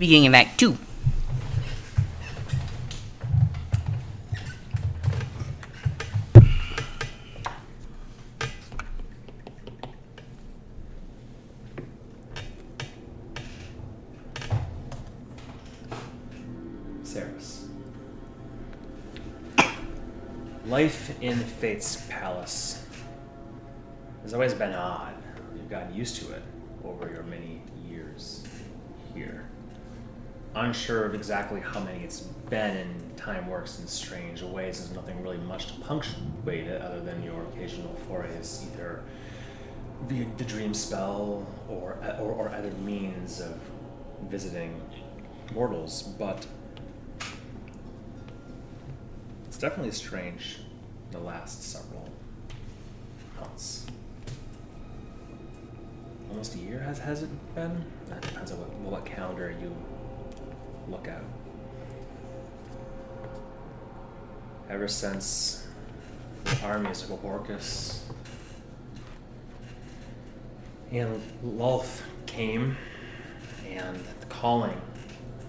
beginning of Act Two. Ceres. Life in Fate's palace has always been odd. You've gotten used to it over your many. Unsure of exactly how many it's been, and time works in strange ways. There's nothing really much to punctuate it other than your occasional forays, either via the dream spell or, or, or other means of visiting mortals. But it's definitely strange the last several months. Almost a year has has it been? That depends on what, what calendar you look at. Ever since the armies of Orcus and Lolth came, and the calling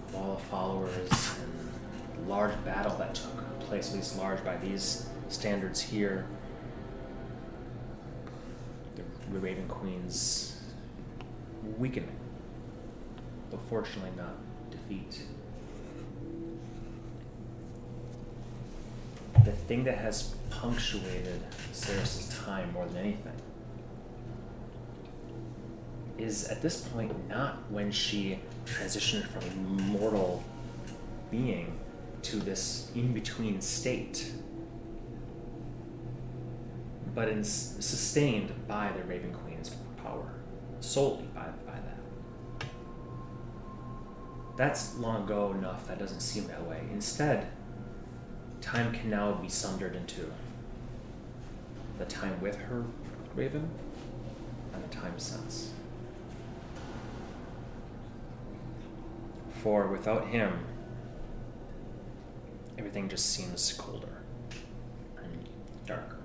of all the followers, and the large battle that took place, at least large by these standards here, the Raven Queen's weakening, but fortunately not defeat. The thing that has punctuated Ceres' time more than anything is at this point not when she transitioned from a mortal being to this in between state, but in, sustained by the Raven Queen's power, solely by, by that. That's long ago enough that doesn't seem that way. Instead, time can now be sundered into the time with her Raven and the time since. For without him, everything just seems colder and darker.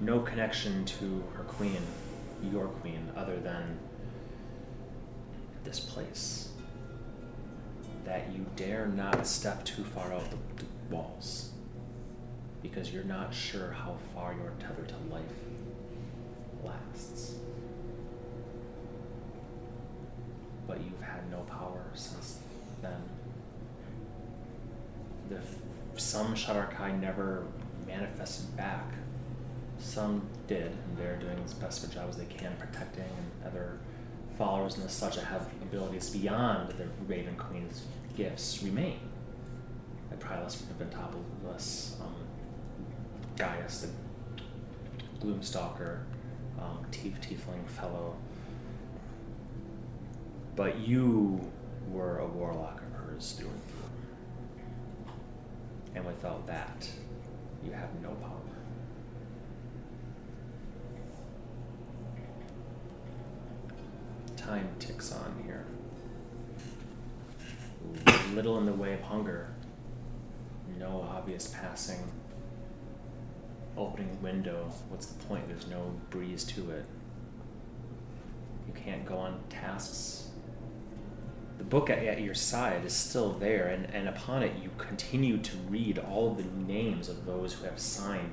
No connection to her queen, your queen, other than this place. That you dare not step too far out the, the walls because you're not sure how far your tether to life lasts. But you've had no power since then. The some Shadarkai never manifested back. Some did, and they're doing as best of a job as they can protecting, and other followers and such that have abilities beyond the Raven Queen's gifts remain. Like Prilus, Ventopulus, um, Gaius, the Gloomstalker, um, Tief, Tiefling Fellow. But you were a warlock of hers through and through. And without that, you have no power. Time ticks on here. Little in the way of hunger. No obvious passing. Opening window. What's the point? There's no breeze to it. You can't go on tasks. The book at, at your side is still there, and, and upon it, you continue to read all the names of those who have signed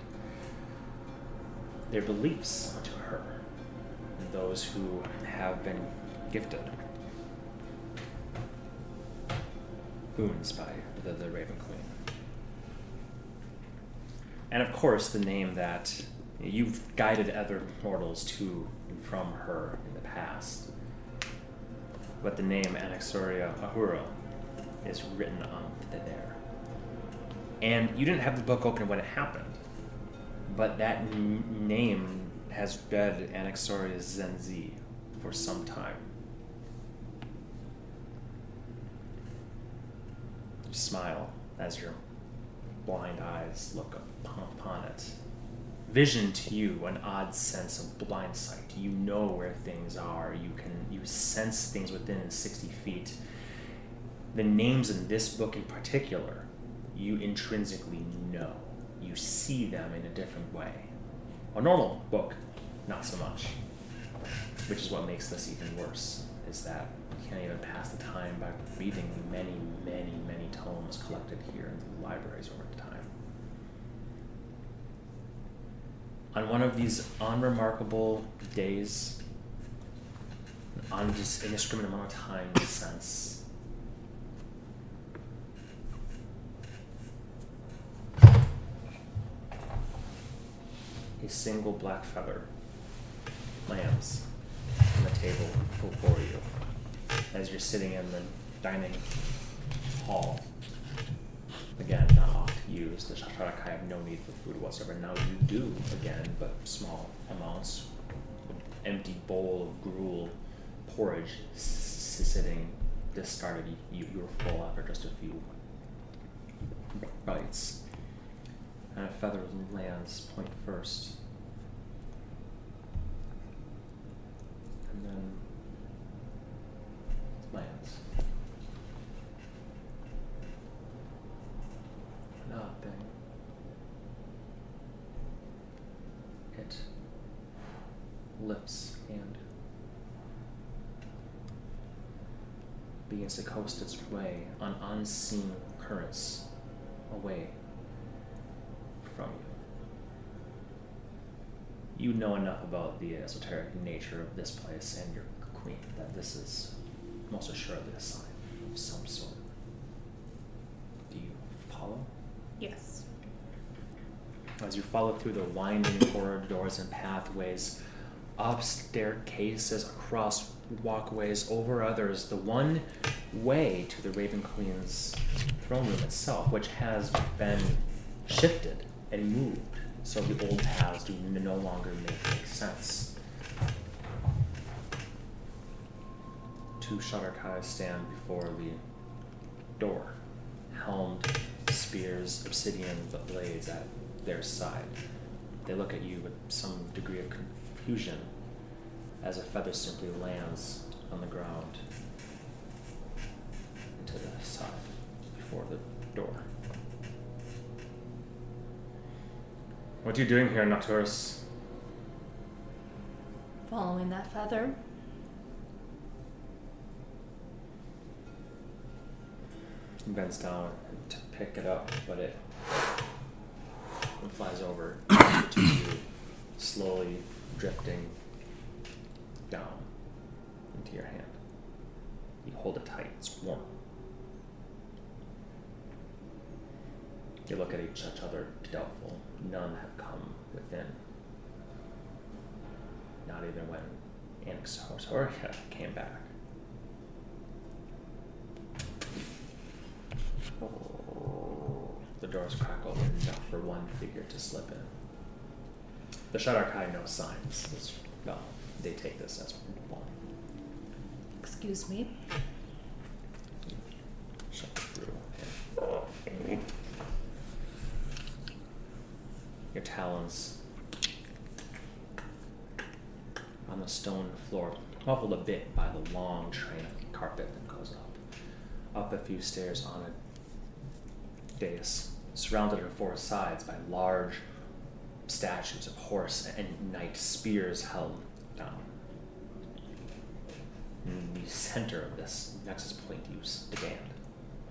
their beliefs onto her, those who have been gifted boons by the, the Raven Queen. And of course, the name that you've guided other mortals to and from her in the past. But the name Anaxoria Ahura is written on there. And you didn't have the book open when it happened, but that n- name has read Anaxoria Zenzi for some time. You smile as your blind eyes look upon it. Vision to you, an odd sense of blind sight. You know where things are. You can you sense things within 60 feet. The names in this book in particular, you intrinsically know. You see them in a different way. A normal book, not so much. Which is what makes this even worse. is that you can't even pass the time by reading many, many, many tomes collected here in the libraries over time. On one of these unremarkable days, on this indiscriminate amount of time since a single black feather lands on the table before you as you're sitting in the dining hall. Again, not oft used. The Shadarkai have no need for food whatsoever. Now you do again, but small amounts. Empty bowl of gruel, porridge sitting discarded. You, you were full after just a few bites. And a feather lands point first. And then lands. Ah, Nothing. It lifts and begins to coast its way on unseen currents away from you. You know enough about the esoteric nature of this place and your queen that this is most assuredly a sign of some sort. Do you follow? Yes. As you follow through the winding corridors and pathways, up staircases, across walkways, over others, the one way to the Raven Queen's throne room itself, which has been shifted and moved, so the old paths do no longer make, sense. Two Shadarkai stand before the door, helmed spears, obsidian blades at their side. They look at you with some degree of confusion as a feather simply lands on the ground to the side before the door. What are you doing here, Nocturus? Following that feather. He bends down to pick it up, but it, it flies over to you, slowly drifting down into your hand. You hold it tight, it's warm. You look at each other doubtful. None have come within. Not even when Anaxoria came back. The doors crack open enough for one figure to slip in. The Shadarkai know signs. It's, well, they take this as one. Excuse me. Through. Your talons on the stone floor, muffled a bit by the long train of carpet that goes up. Up a few stairs on a dais, surrounded on four sides by large statues of horse and knight spears held down. In the center of this nexus point you stand,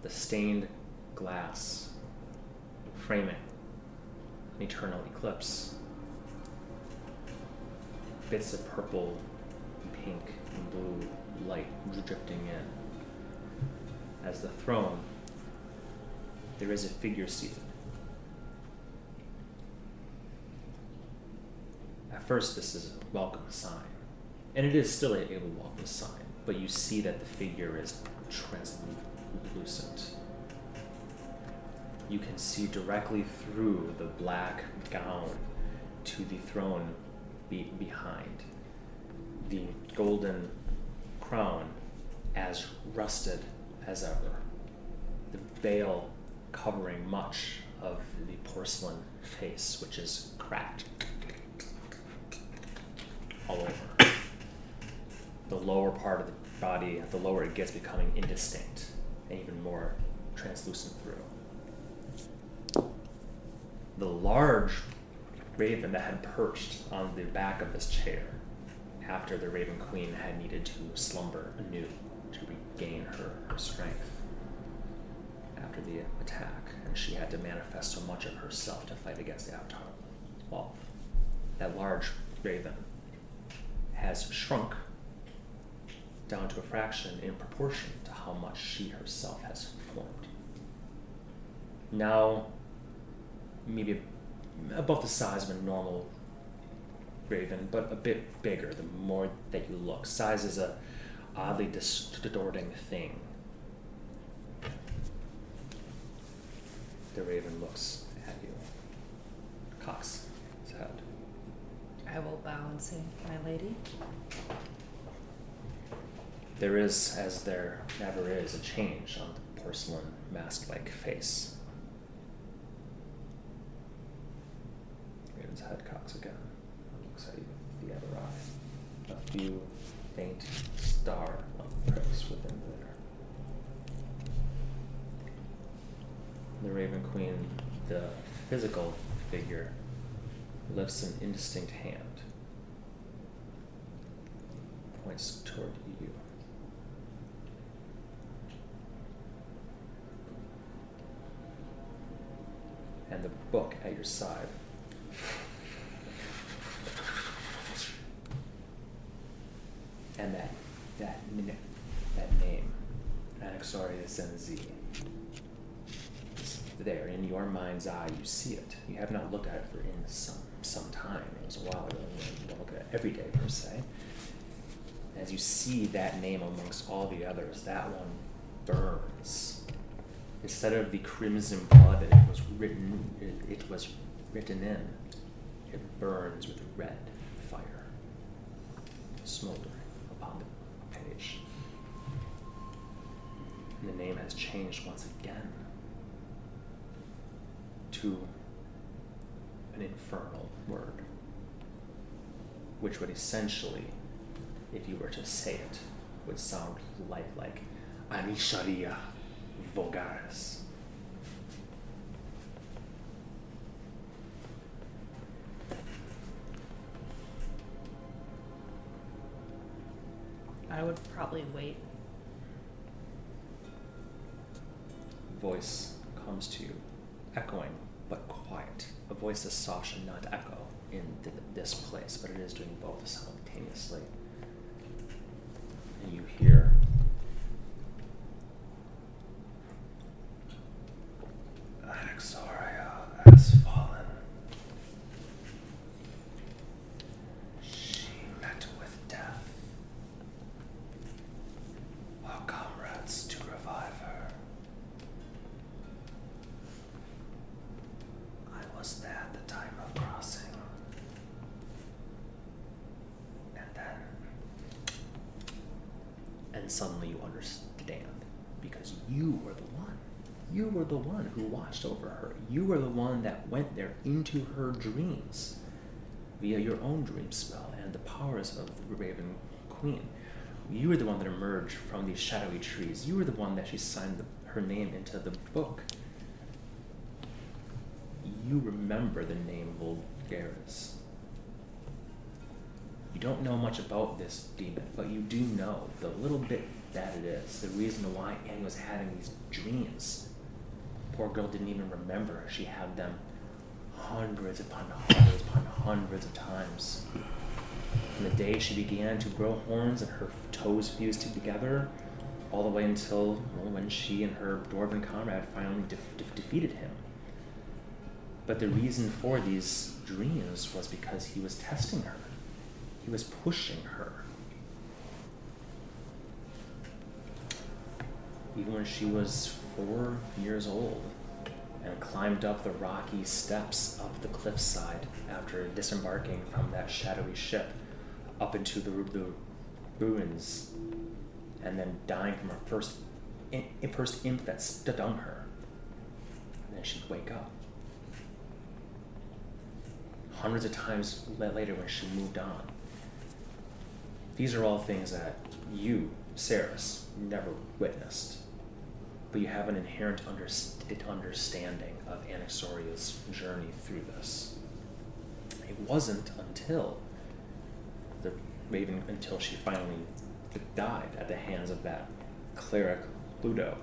the stained glass framing an eternal eclipse. Bits of purple, and pink, and blue light drifting in. As the throne, there is a figure seated. At first, this is a welcome sign, and it is still a, a welcome sign, but you see that the figure is translucent you can see directly through the black gown to the throne be- behind. The golden crown as rusted as ever. The veil covering much of the porcelain face, which is cracked all over. The lower part of the body, the lower it gets, becoming indistinct and even more translucent through the large raven that had perched on the back of this chair after the Raven Queen had needed to slumber anew to regain her, her strength after the attack, and she had to manifest so much of herself to fight against the Avatar. Well, that large raven has shrunk down to a fraction in proportion to how much she herself has formed. Now, maybe about the size of a normal raven, but a bit bigger the more that you look. Size is a oddly distorting thing. The raven looks at you, cocks his head. I will bow and say, My lady. There is, as there never is, a change on the porcelain mask like face. Raven's head cocks again and looks at you with the other eye. A few faint star like pricks within there. The Raven Queen, the physical figure, lifts an indistinct hand, points toward you. And the book at your side. And that that min- that name, NZ, is there in your mind's eye. You see it. You have not looked at it for in some some time. It was a while ago. You don't look at it every day per se. As you see that name amongst all the others, that one burns. Instead of the crimson blood that it was written, it, it was written in. It burns with red fire, smoldering And the name has changed once again to an infernal word, which would essentially, if you were to say it, would sound like like Anisharia vulgaris. I would probably wait. Voice comes to you, echoing but quiet. A voice is soft should not echo in th- this place, but it is doing both simultaneously. And you hear has fallen. She met with death. Our comrades to revive her. I was there at the time of crossing. And then. And suddenly you understand because you were the one. You were the one who watched over her. You were the one that went there into her dreams via your own dream spell and the powers of the Raven Queen. You were the one that emerged from these shadowy trees. You were the one that she signed the, her name into the book. You remember the name of Vulgaris. You don't know much about this demon, but you do know the little bit that it is, the reason why Annie was having these dreams. Poor girl didn't even remember. She had them hundreds upon hundreds upon hundreds of times. From the day she began to grow horns and her toes fused together, all the way until well, when she and her dwarven comrade finally de- de- defeated him. But the reason for these dreams was because he was testing her. He was pushing her. Even when she was four years old and climbed up the rocky steps up the cliffside after disembarking from that shadowy ship up into the, the ruins and then dying from her first, in, first imp that stung her. And then she'd wake up hundreds of times later when she moved on. These are all things that you, Saris, never witnessed, but you have an inherent underst- understanding of Anaxoria's journey through this. It wasn't until the Raven until she finally died at the hands of that cleric Ludo.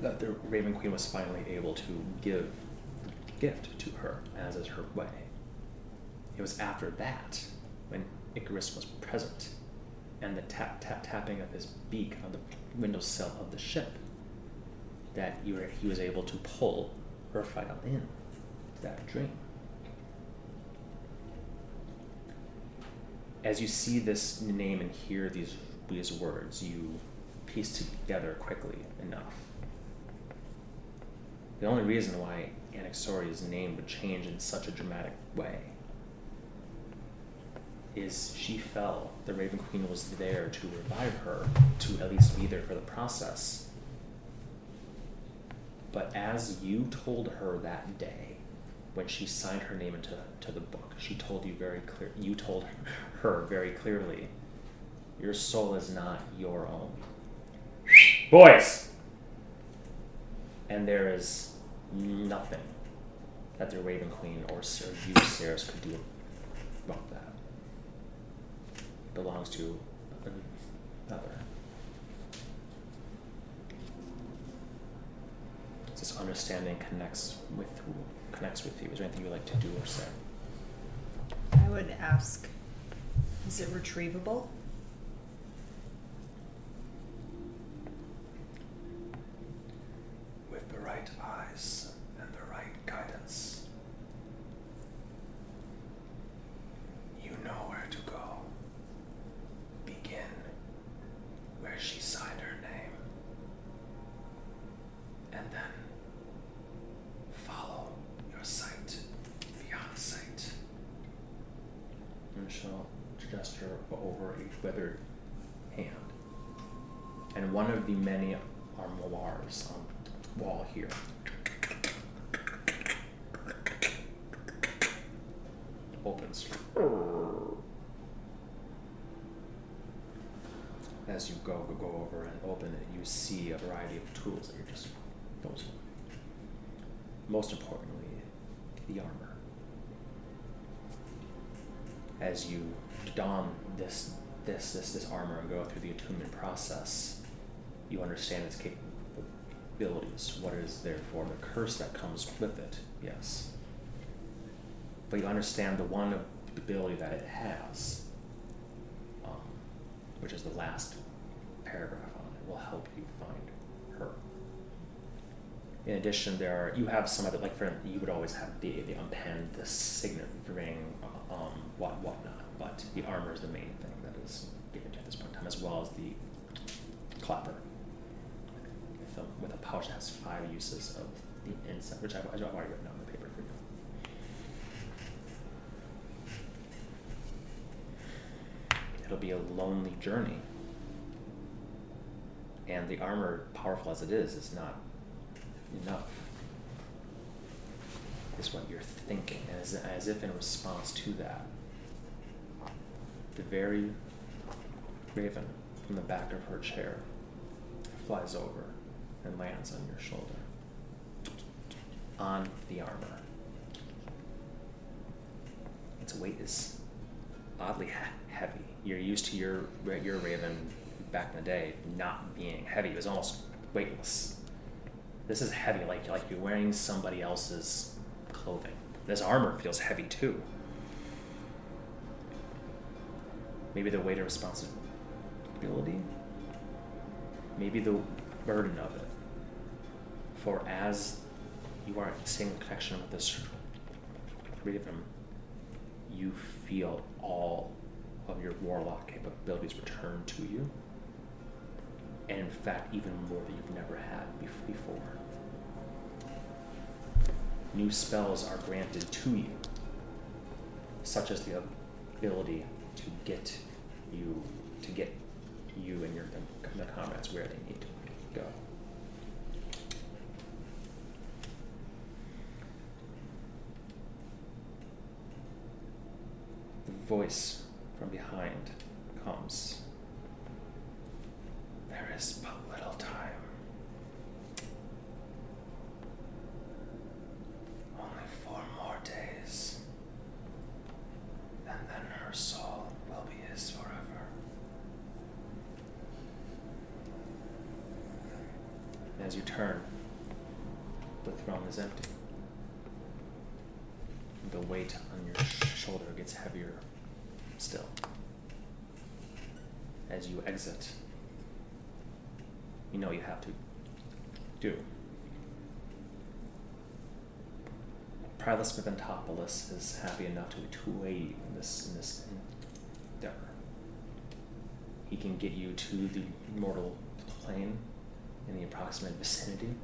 That the Raven Queen was finally able to give the gift to her, as is her way. It was after that, when Icarus was present, and the tap tap tapping of his beak on the windowsill of the ship, that you were, he was able to pull Raphael in to that dream. As you see this name and hear these these words, you piece together quickly enough. The only reason why Anaxoria's name would change in such a dramatic way is she fell. The Raven Queen was there to revive her, to at least be there for the process. But as you told her that day, when she signed her name into to the book, she told you very clear. You told her very clearly, your soul is not your own. Boys. And there is nothing that the Raven Queen or Sir you, could do about that. It belongs to another. This understanding connects with who connects with you. Is there anything you'd like to do or say? I would ask, is it retrievable? With the right eyes and the right guidance, you know where to go. Begin where she signed her name, and then follow your sight beyond sight. Gesture over a withered hand and one of the many armoires on the wall here. Opens. As you go, go go over and open it, you see a variety of tools that you're just most importantly, the armor. As you don this this this this armor and go through the attunement process, you understand its capabilities, What is therefore the curse that comes with it, yes. But you understand the one ability that it has, um, which is the last paragraph on it, will help you find her. In addition, there are you have some other like for you would always have the the unpenned, the signet ring, um, what whatnot. But the armor is the main thing that is given to at this point in time, as well as the clapper with a, with a pouch that has five uses of the inside, which I've, I've already written on the paper for you. It'll be a lonely journey, and the armor, powerful as it is, is not enough. Is what you're thinking, as, as if in response to that, the very raven from the back of her chair flies over and lands on your shoulder, on the armor. Its weight is oddly he- heavy. You're used to your your raven back in the day not being heavy; it was almost weightless. This is heavy, like like you're wearing somebody else's clothing. This armor feels heavy too. Maybe the weight of responsibility. Maybe the burden of it. For as you are in connection with this raven, you feel all of your warlock capabilities return to you. And in fact, even more that you've never had before. New spells are granted to you, such as the ability to get you to get you and your the comrades where they need to go. The voice from behind comes. There is but little time. Only four more days. And then her soul will be his As you turn, the throne is empty. The weight on your shoulder gets heavier still. As you exit, you know you have to do. Prilus Mithantopoulos is happy enough to, aid in this, in this endeavor. He can get you to the mortal plane in the approximate vicinity.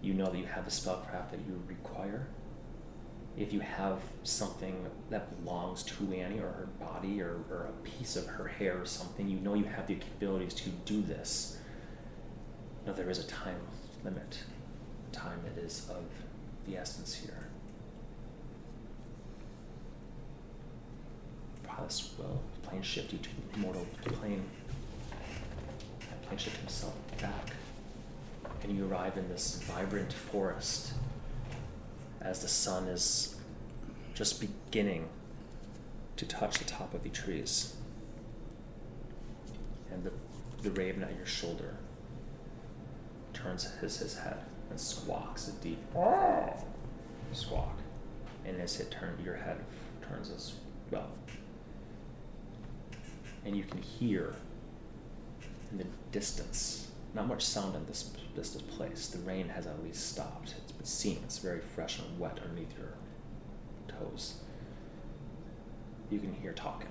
You know that you have the spellcraft that you require. If you have something that belongs to Annie or her body or, or a piece of her hair or something, you know you have the capabilities to do this. No, there is a time limit. Time it is of the essence here. Prilus will plane shift you to the mortal plane. Shift himself back. And you arrive in this vibrant forest as the sun is just beginning to touch the top of the trees. And the, the raven at your shoulder turns his, his head and squawks a deep squawk. And as it turns, your head turns as well. And you can hear in the distance, not much sound in this, this, place. The rain has at least stopped. It's been seen, it's very fresh and wet underneath your toes. You can hear talking.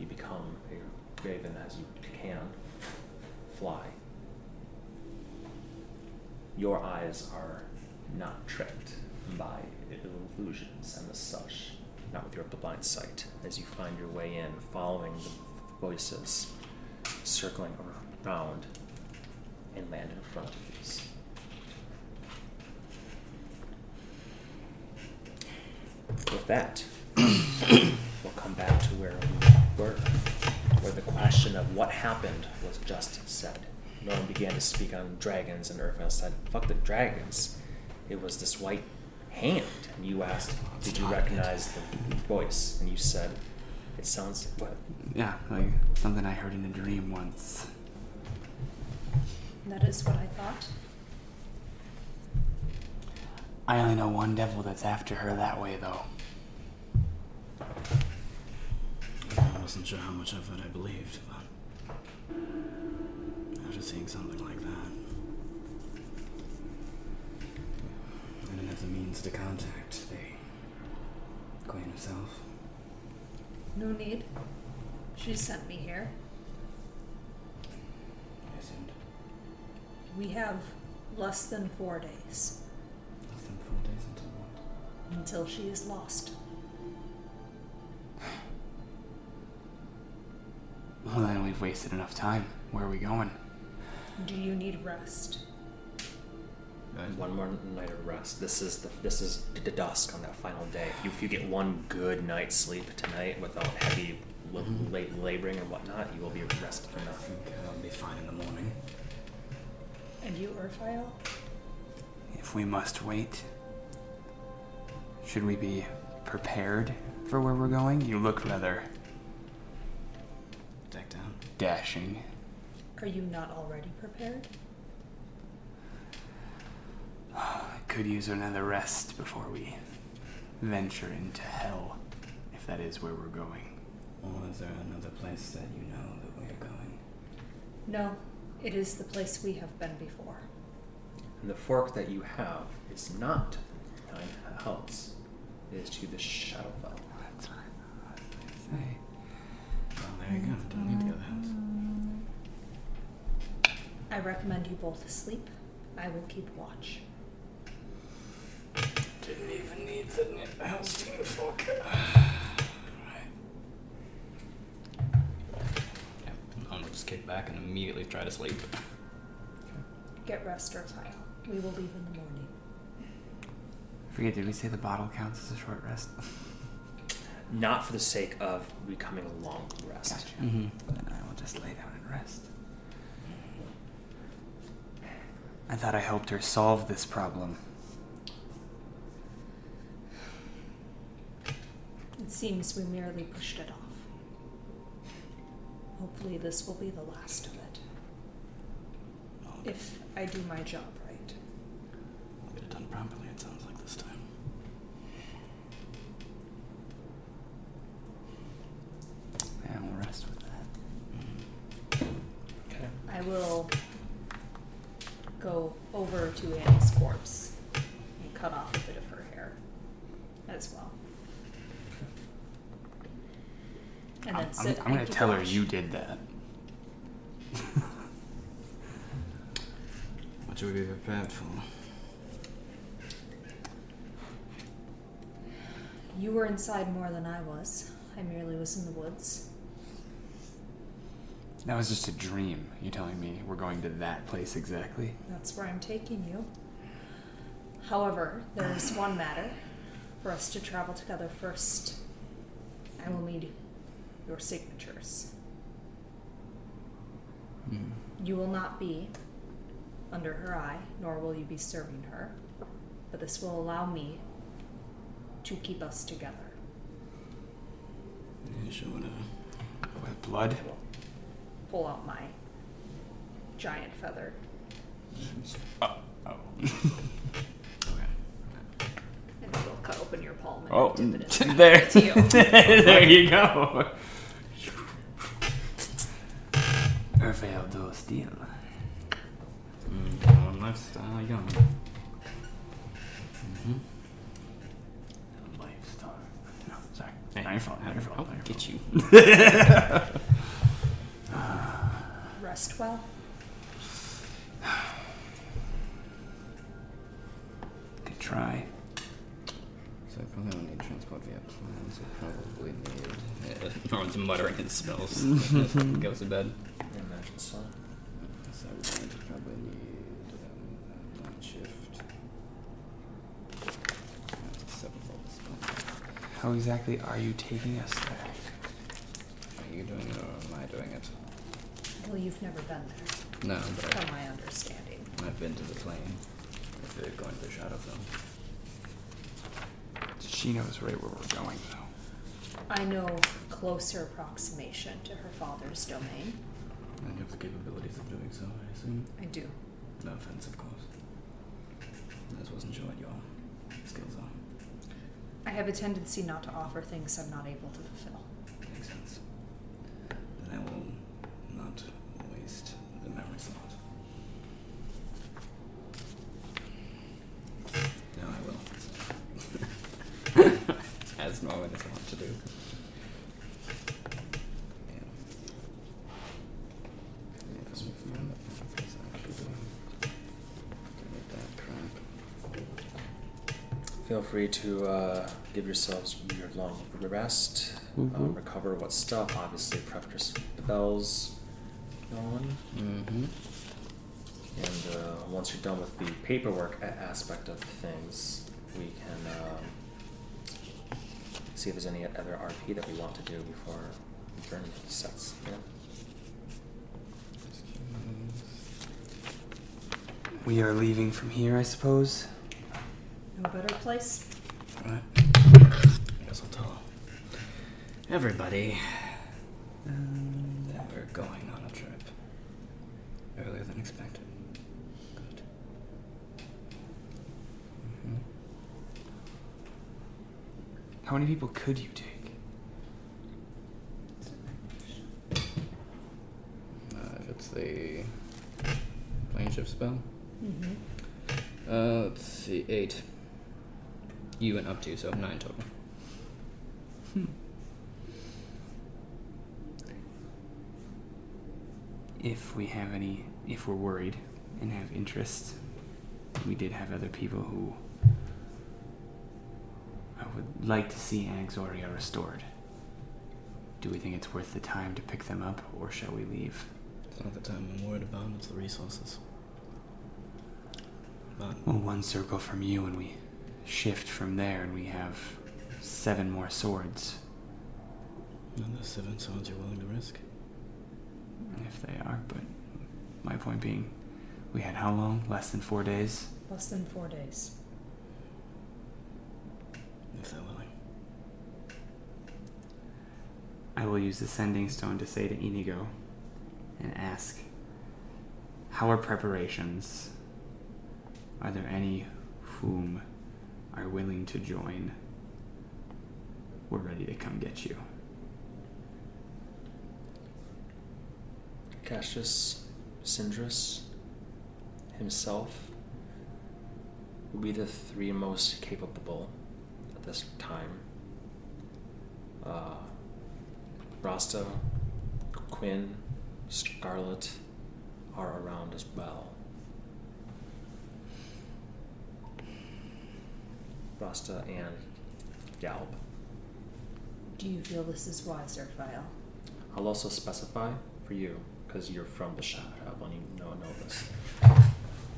You become a raven as you can fly. Your eyes are not tricked by illusions and the such, not with your blind sight, as you find your way in, following the voices, circling around, and land in front of you. With that, we'll come back to where we were, where the question of what happened was just said. No one began to speak on dragons, and Urfel said, Fuck the dragons. It was this white hand. And you asked, Did you recognize the voice? And you said, It sounds like what? Yeah, like something I heard in a dream once. That is what I thought. I only know one devil that's after her that way, though. I wasn't sure how much of it I believed, but after seeing something like that, I didn't have the means to contact the Queen herself. No need. She sent me here. I assumed We have less than four days less than four days until what? until she is lost. Well, then we've wasted enough time. Where are we going? Do you need rest? One more night of rest. This is the this is the dusk on that final day. If you, if you get one good night's sleep tonight without heavy l- mm-hmm. late laboring and whatnot, you will be rested I enough. think uh, I'll be fine in the morning. And you, Urfile? If we must wait, should we be prepared for where we're going? You look rather Decked out. dashing. Are you not already prepared? I could use another rest before we venture into hell, if that is where we're going. Or is there another place that you know that we are going? No, it is the place we have been before. And the fork that you have is not nine hells. It is to the Shadowfell. That's what I was gonna say. Well, there you go. Don't need the other house. I recommend you both sleep. I will keep watch. Didn't even need the house being fuck. Right. Yeah, I'm gonna just kick back and immediately try to sleep. Get rest, Urfile. We will leave in the morning. I Forget, did we say the bottle counts as a short rest? Not for the sake of becoming a long rest. Gotcha. Mm-hmm. Then I will just lay down and rest. I thought I helped her solve this problem. It seems we merely pushed it off. hopefully this will be the last of it. Well, If I do my job right. I'll get it done properly, it sounds like this time. Yeah, we'll rest with that. Mm-hmm. Okay. I will go over to Annie's corpse and cut off a bit of her hair as well. And then I'm, sit I'm, I'm gonna and keep tell her you did that. What should we be prepared for? You were inside more than I was. I merely was in the woods. That was just a dream. You're telling me we're going to that place exactly? That's where I'm taking you. However, there is one matter for us to travel together first. I will need your signatures. Hmm. You will not be under her eye, nor will you be serving her, but this will allow me to keep us together. Yeah, sure. With blood? Pull out my giant feather. Oh. oh. Okay. And it will cut open your palm and oh, dip it in there. You. there you go. Raphael do steel. Mm, one lifestyle young. Mm-hmm. Lifestyle. No, sorry. Hey, not your fault. Not your fault. I'll not your get fault. you. Rest well. Good try. So I probably don't need transport via plans. I probably need. Yeah, Norman's muttering his spells. Goes to bed. I imagine so. So we're going to probably need um, night shift. How exactly are you taking us there? Are you doing it or am I doing it? Well, you've never been there, No, but from my understanding. I, I've been to the plane. If they're going to the Shadowfell. She knows right where we're going, though. I know closer approximation to her father's domain. And you have the capabilities of doing so, I assume. I do. No offense, of course. I just wasn't sure what your skills are. I have a tendency not to offer things I'm not able to fulfill. Makes sense. Then I will not waste the memory slot. No, I will. As Norman is wont to do. Yeah. Yeah, if I can find that place, I should do. Donate that crap. Feel free to uh, give yourselves your long rest, uh, Mhm. recover what stuff. Obviously, prep your spells going. Mm-hmm. And uh, once you're done with the paperwork aspect of things, we can um, see if there's any other RP that we want to do before the journey sets. You know? We are leaving from here, I suppose. No better place? All right. I guess I'll tell everybody that we're going on a trip earlier than expected. Good. hmm How many people could you take? Uh, if it's the plane shift spell, Mm-hmm. uh, let's see, eight. You and up to, so nine total. Hmm. If we have any, if we're worried and have interest, we did have other people who I would like to see Anaxoria restored. Do we think it's worth the time to pick them up, or shall we leave? It's not the time I'm worried about, it's the resources. But Well, one circle from you, and we shift from there, and we have seven more swords, another seven swords you're willing to risk? if they are. But my point being, we had how long? Less than four days. Less than four days. If they're willing. I will use the sending stone to say to Inigo and ask how are preparations? Are there any whom are willing to join? We're ready to come get you. Cassius Syndrus himself will be the three most capable at this time. Uh, Rasta, Quinn, Scarlet are around as well. Rasta and Galb. Do you feel this is wise, Erfile? I'll also specify for you, because you're from the Shadow, I've only know, know this.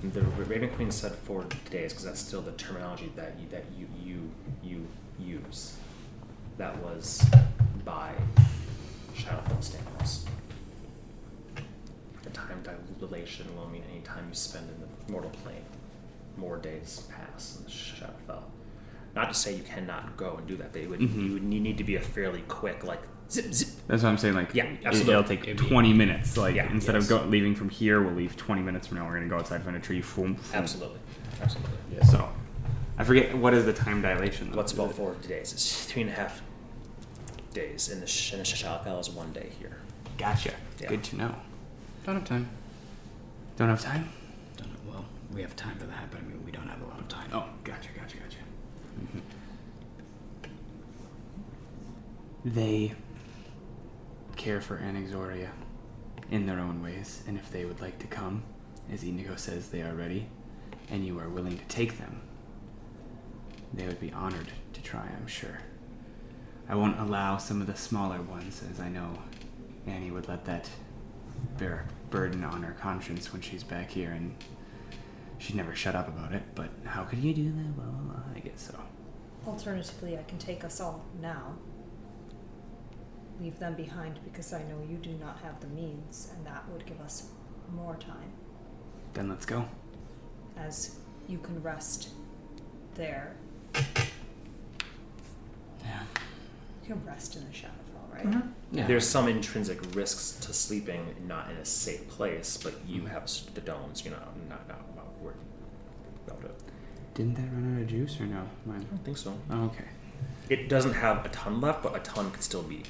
The Raven Queen said four days, because that's still the terminology that you, that you, you, you use. That was by Shadowfell standards. The time dilation will mean any time you spend in the mortal plane. More days pass in the Shadowfell. Not to say you cannot go and do that. They would Mhm. you would need to be a fairly quick, like zip zip That's what I'm saying. Like, Yeah, absolutely. it'll take It'd be- 20 minutes. Like, Yeah, instead yes. of go, leaving from here, we'll leave 20 minutes from now. We're gonna go outside, find a tree. Boom, boom. Absolutely, absolutely. So, I forget what is the time dilation. though? What's Is about it- four days? It's three and a half days in the sh- in the Shashapal is one day here. Gotcha. Yeah. Good to know. Don't have time. Don't have time. Don't know. Well, we have time for that, but I mean, we don't have a lot of time. Oh, gotcha, gotcha, gotcha. They care for Anaxoria in their own ways, and if they would like to come, as Inigo says they are ready, and you are willing to take them, they would be honored to try, I'm sure. I won't allow some of the smaller ones, as I know Ani would let that bear a burden on her conscience when she's back here, and she'd never shut up about it. But how could you do that? Blah. I guess so. Alternatively, I can take us all now. Leave them behind because I know you do not have the means, and that would give us more time. Then let's go. As you can rest there. Yeah. You can rest in the Shadowfell, right? Mm-hmm. Yeah. There's some intrinsic risks to sleeping not in a safe place, but you have the domes. You know, not not about worried about it. Didn't that run out of juice or no? Mine. I don't think so. Oh, okay. It doesn't have a ton left, but a ton could still be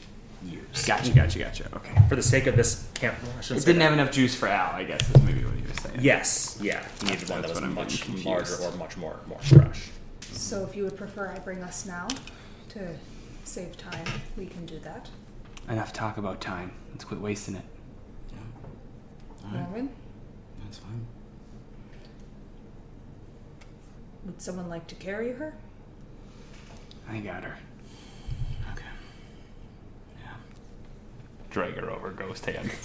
years. Gotcha, gotcha, gotcha. Okay. For the sake of this camp, well, I shouldn't It say didn't that. have enough juice for Al, I guess, is maybe what he was saying. Yes, yeah. You needed one that That's was what I'm much getting larger confused. or much more more fresh. So if you would prefer I bring us now to save time, we can do that. Enough talk about time. Let's quit wasting it. Yeah. All right. Norman, That's fine. would someone like to carry her? I got her. Okay. Yeah. Drag her over, ghost hand.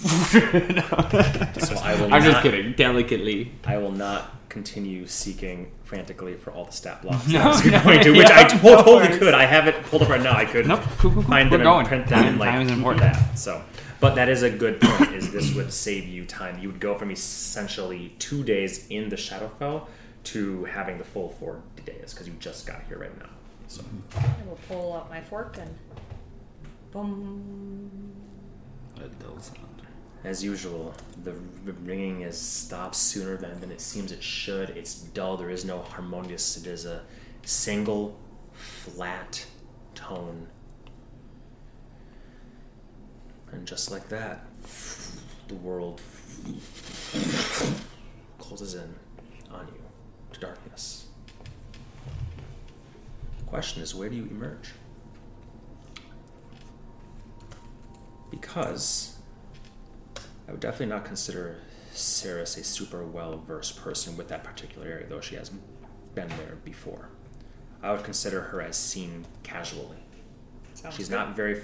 So I will I'm just kidding. Delicately. I will not continue seeking frantically for all the stat blocks. No, I was no, going to, which yeah, I totally could. I have it pulled up right now. I could Nope. Find We're them going. and print Time- them and like time is keep important. that. So, but that is a good point. Is this would save you time? You would go from essentially two days in the Shadowfell to having the full four days because you just got here right now. So I will pull out my fork and boom. Sound. as usual, the ringing is stopped sooner than, than it seems it should. It's dull. There is no harmonious. It is a single flat tone. And just like that, the world closes in on you to darkness. The question is, where do you emerge? Because I would definitely not consider Saris a super well versed person with that particular area, though she has been there before. I would consider her as seen casually. Sounds She's good. not very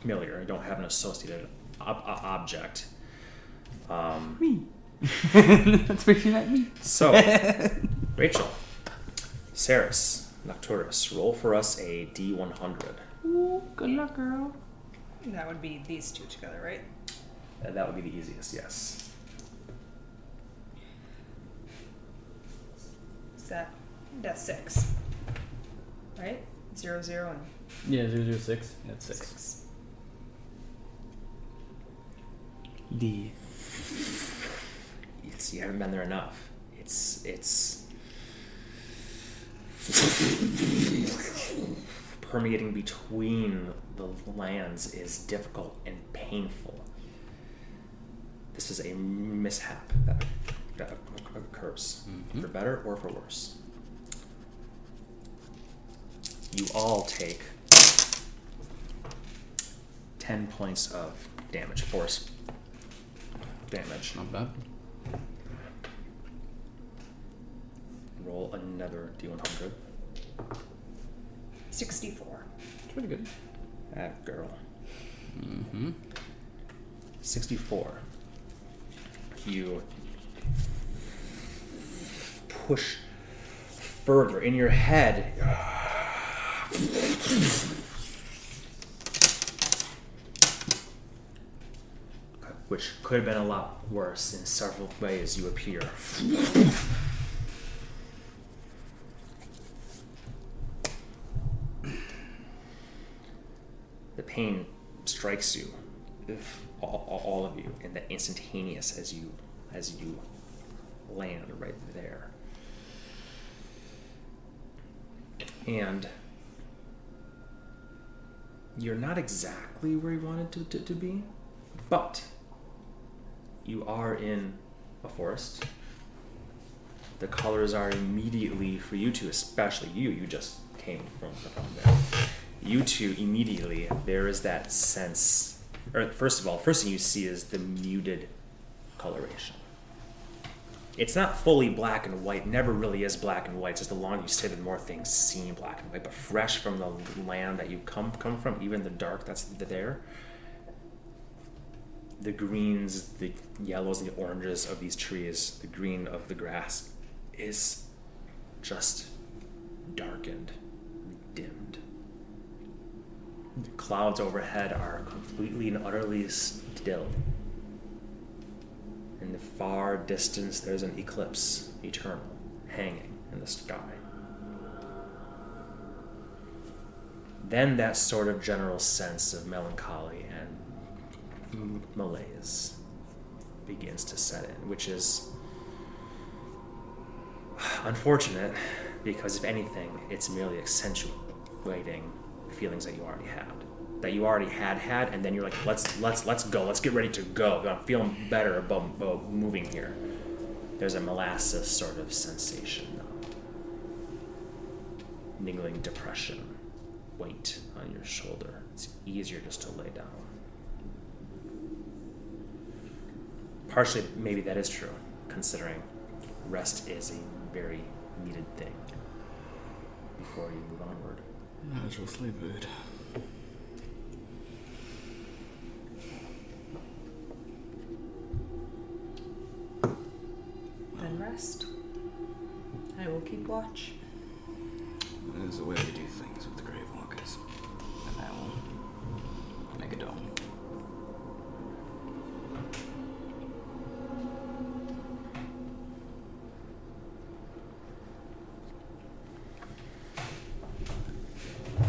familiar. I don't have an associated ob- o- object. Um, Me. That's where she met me. so, Rachel, Saris, Nocturus, roll for us a D100. Ooh, good luck, girl. That would be these two together, right? And that would be the easiest, yes. Is that that's six, right? Zero zero and Yeah, zero zero six. That's six. D. it's you haven't been there enough. It's it's permeating between the lands is difficult and painful. This is a mishap that, that occurs, mm-hmm. for better or for worse. You all take 10 points of damage, force damage. Not bad. Roll another d100. 64. It's pretty good. That girl. Mm-hmm. 64. You push further in your head. Which could have been a lot worse in several ways, you appear. The pain strikes you, if all, all, of you, and that instantaneous as you as you land right there. And you're not exactly where you wanted to, to, to be, but you are in a forest. The colors are immediately for you two, especially you. You just came from, from there. You two immediately there is that sense. Or first of all, first thing you see is the muted coloration. It's not fully black and white. Never really is black and white. Just the longer you stay, the more things seem black and white. But fresh from the land that you come come from, even the dark that's there, the greens, the yellows, and the oranges of these trees, the green of the grass, is just darkened. The clouds overhead are completely and utterly still. In the far distance, there's an eclipse eternal hanging in the sky. Then that sort of general sense of melancholy and malaise begins to set in, which is unfortunate because, if anything, it's merely accentuating feelings that you already had that you already had had and then you're like let's let's let's go let's get ready to go. I'm feeling better about, about moving here. There's a molasses sort of sensation niggling depression weight on your shoulder. It's easier just to lay down. Partially maybe that is true considering rest is a very needed thing before you move onward Might as well sleep it. Then rest. I will keep watch. There's a way to do things with the GraveWalkers. And I will make a dome.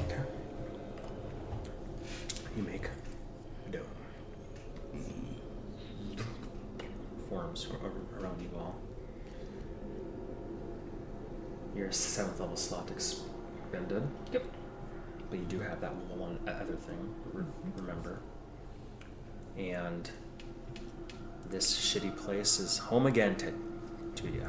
Okay. You make a dome. Forms ar- ar- around you all. Your seventh level slot expended. Yep. But you do have that one other re- remember. And this shitty place is home again to, to you.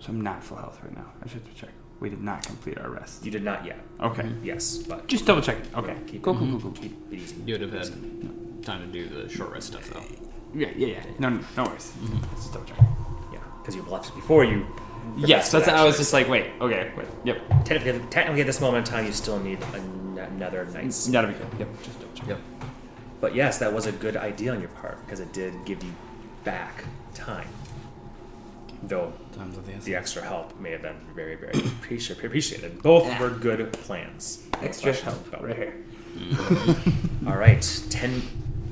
So I'm not full health right now. I should check. We did not complete our rest. You did not yet. Okay. Yes, but Just double checking. Okay. Keep Cool, it, cool, cool, cool. Keep it easy. You would have had time to do the short rest stuff, though. Yeah, yeah, yeah. No, no, no worries. Let's just double checking. Yeah, because you left before you. Yes, that's. I was just like, wait. Okay, wait. Yep. Technically, technically, at this moment in time, you still need an- another night's. Gotta be good. Yep. Just double checking. Yep. But yes, that was a good idea on your part because it did give you back time. Though Times of the the extra help may have been very, very appreci- appreciated. Both were good plans. Extra question help about right here. All right, 10,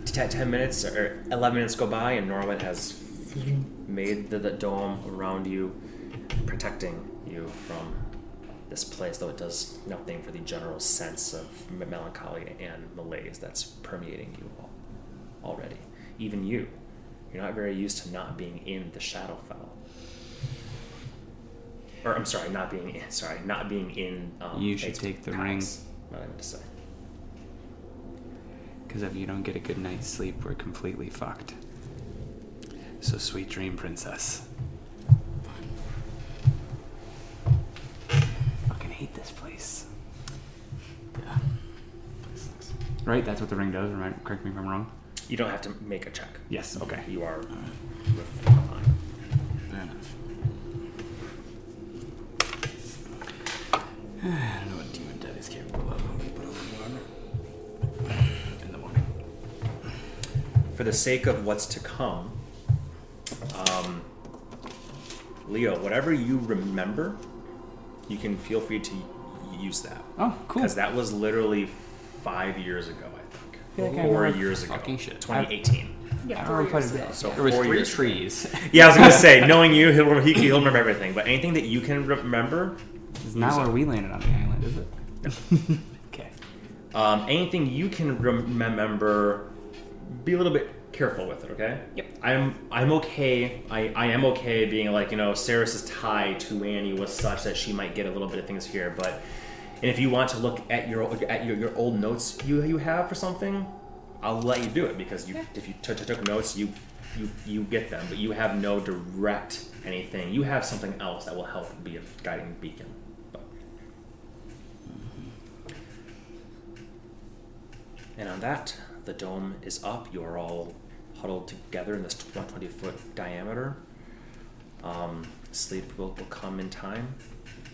t- 10 minutes or 11 minutes go by, and Norwood has made the, the dome around you, protecting you from this place, though it does nothing for the general sense of melancholy and malaise that's permeating you all, already. Even you, You're not very used to not being in the Shadowfell. Or I'm sorry, not being in. Sorry, not being in. Um, You should take the Palace. What I meant to say. Because if you don't get a good night's sleep, we're completely fucked. So sweet dream, princess. Fucking hate this place. Yeah. Right? That's what the ring does. Right? Correct me if I'm wrong. You don't have to make a check. Yes. Okay. You are. Alright. with fine. Fair enough. I don't know what demon dead is capable of. But I'll learn in the morning. For the sake of what's to come, um, Leo, whatever you remember, you can feel free to use that. Oh, cool. Because that was literally five years ago, I think. feel like I Four remember years ago. fucking shit. 2018. Yeah, I four remember quite years a bit. So there was four three years trees. Yeah, I was gonna say, knowing you, he'll he, he'll remember everything. But anything that you can remember, is not where we landed on the island, is it? okay. um, anything you can remember, be a little bit careful with it. Okay. Yep. I'm I'm okay. I, I am okay being like you know Saris's tie to Ani was such that she might get a little bit of things here, but and if you want to look at your at your, your old notes you you have for something, I'll let you do it because you Yeah. if you t- t- took notes you you you get them, but you have no direct anything. You have something else that will help be a guiding beacon. But. And on that, the dome is up. You are all huddled together in this 120 foot diameter. Um, sleep will, will come in time.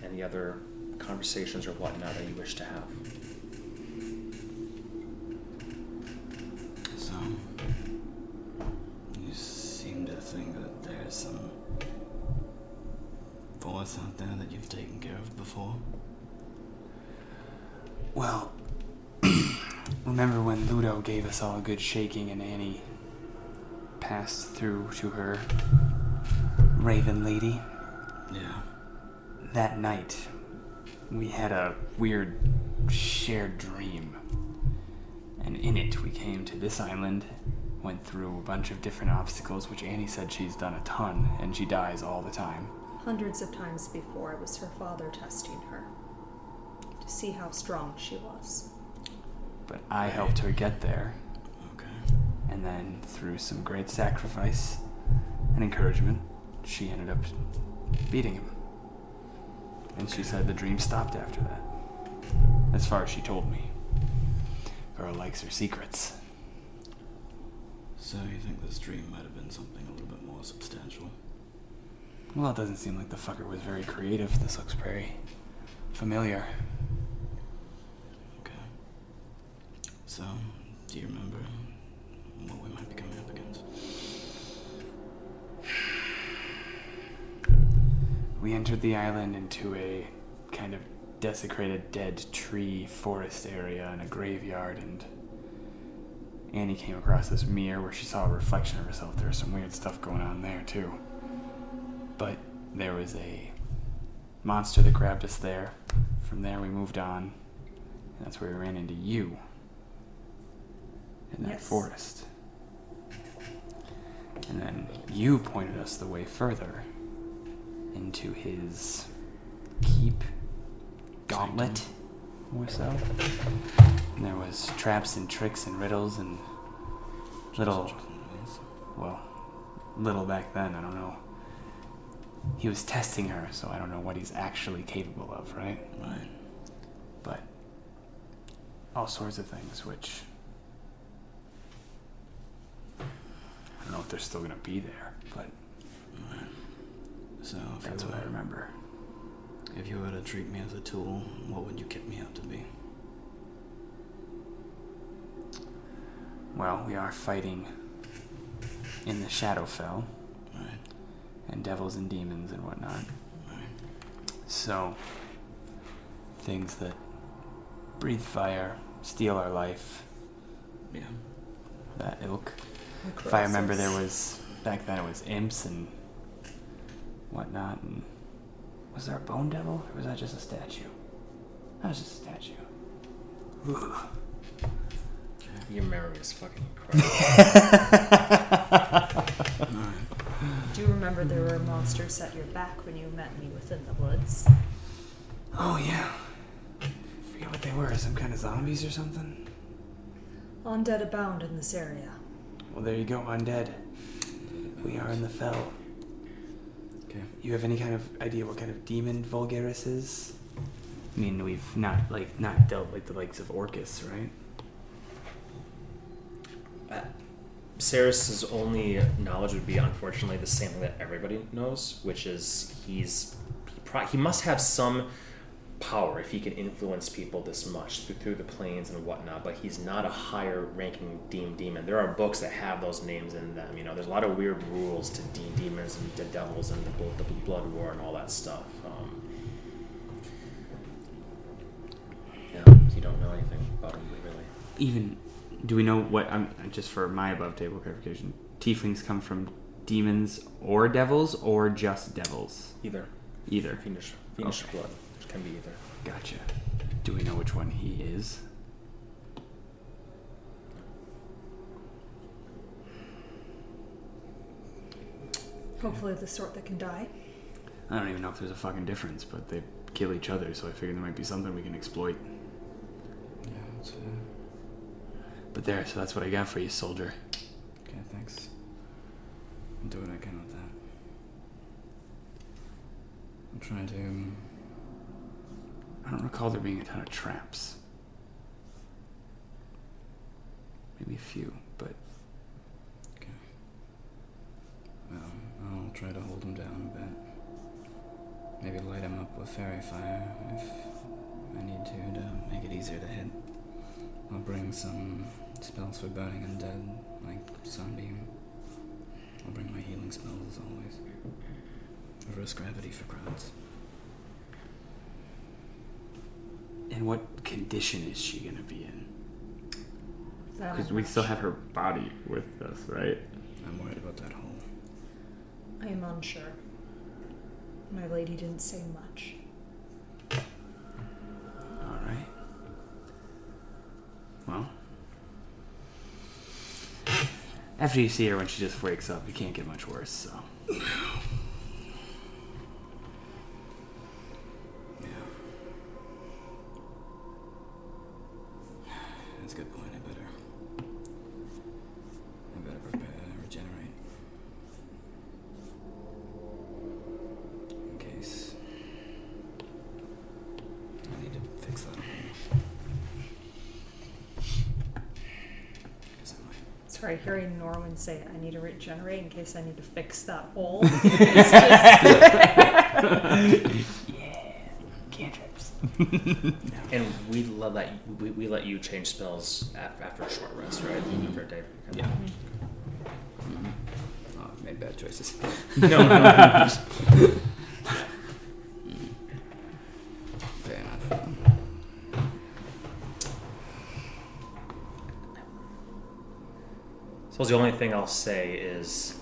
Any other conversations or whatnot that you wish to have? So, you seem to think that there's some force out there that you've taken care of before? Well, remember when Ludo gave us all a good shaking and Ani passed through to her Raven Lady? Yeah. That night, we had a weird shared dream. And in it, we came to this island, went through a bunch of different obstacles, which Ani said she's done a ton, and she dies all the time. Hundreds of times before, it was her father testing her to see how strong she was. But I helped her get there, Okay. and then through some great sacrifice and encouragement, she ended up beating him. And she said the dream stopped after that. As far as she told me. Girl likes her secrets. So you think this dream might have been something a little bit more substantial? Well, it doesn't seem like the fucker was very creative. This looks very familiar. Okay. So, do you remember what we might be coming up against? We entered the island into a kind of desecrated dead tree forest area and a graveyard and Ani came across this mirror where she saw a reflection of herself. There was some weird stuff going on there too. But there was a monster that grabbed us there. From there we moved on. And that's where we ran into you. In that Yes. forest. And then you pointed us the way further into his keep gauntlet or so. And there was traps and tricks and riddles and little well, little back then, I don't know. He was testing her, so I don't know what he's actually capable of, right? Right. But all sorts of things which I don't know if they're still gonna be there, but. So, if that's you what I remember. If you were to treat me as a tool, what would you kit me out to be? Well, we are fighting in the Shadowfell Right. and devils and demons and whatnot. Right. So, things that breathe fire, steal our life, Yeah. that ilk. If I remember, there was back then it was imps and whatnot. And was there a bone devil, or was that just a statue? That was just a statue. Ugh. Your memory is fucking incredible. Do you remember there were monsters at your back when you met me within the woods. Oh yeah. I Forget what they were. Some kind of zombies or something. Undead abound in this area. Well, there you go, undead. We are in the fell. Okay. You have any kind of idea what kind of demon Vulgaris is? I mean, we've not like not dealt with the likes of Orcus, right? Uh, Ceres's only knowledge would be, unfortunately, the same thing that everybody knows, which is he's he, pro- he must have some power if he can influence people this much through, through the planes and whatnot. But he's not a higher ranking deem demon. There are books that have those names in them. You know, there's a lot of weird rules to deem demons and devils and the, bl- the blood war and all that stuff. Um, yeah, you don't know anything about him really. Even do we know what? I'm just for my above table clarification. Tieflings come from demons or devils, or just devils. Either Either. fiendish, fiendish Okay. blood, can be either. Gotcha. Do we know which one he is? Hopefully, the sort that can die. I don't even know if there's a fucking difference, but they kill each other, so I figured there might be something we can exploit. Yeah, that's fair. But there, so that's what I got for you, soldier. Okay, thanks. I'll do what I can with that. I'm trying to. Um, I don't recall there being a ton of traps. Maybe a few, but Okay. Well, I'll try to hold him down a bit. Maybe light him up with faerie fire if I need to to make it easier to hit. I'll bring some spells for burning undead, like Sunbeam. I'll bring my healing spells as always. Reverse gravity for crowds. In what condition is she gonna be in? Because we still have her body with us, right? I'm worried about that hole. I am unsure. My lady didn't say much. All right. Well, after you see her when she just wakes up, you can't get much worse. So Yeah. That's a good point. I better. I better prepare, regenerate. In case. I need to fix that hole. Guess I might. Sorry, hearing Norman say, I need to regenerate in case I need to fix that hole. it's just, yeah, cantrips. And we let that we, we let you change spells after a short rest, right? After a day. Yeah. Mm-hmm. Oh, I've made bad choices. no, no, no. just- Fair enough. Suppose the only thing I'll say is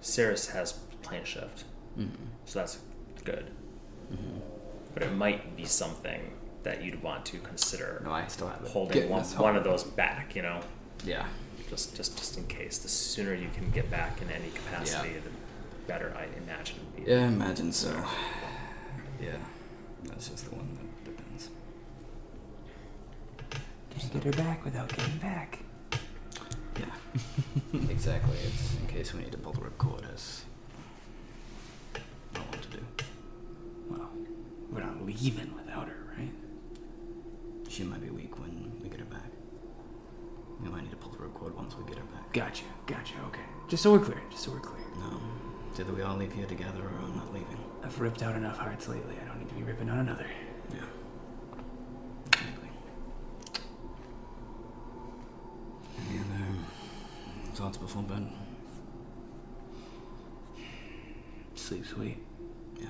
Ceres has plane shift, Mm-hmm. so that's good. But it might be something that you'd want to consider No, I still have holding one, one of those back. You know, Yeah. just just just in case. The sooner you can get back in any capacity, the better. I imagine. Yeah, I imagine so. Yeah, that's just the one that depends. Just get her back without getting back. Yeah, exactly. It's in case we need to pull the ripcord as I want to do. Well, we're not leaving without her, right? She might be weak when we get her back. We might need to pull the ripcord once we get her back. Gotcha, gotcha. Okay, just so we're clear. Just so we're clear. No, it's either we all leave here together or I'm not leaving. I've ripped out enough hearts lately. I don't need to be ripping out another. Yeah. Exactly. Any other um, thoughts before bed? Sleep sweet. Yeah.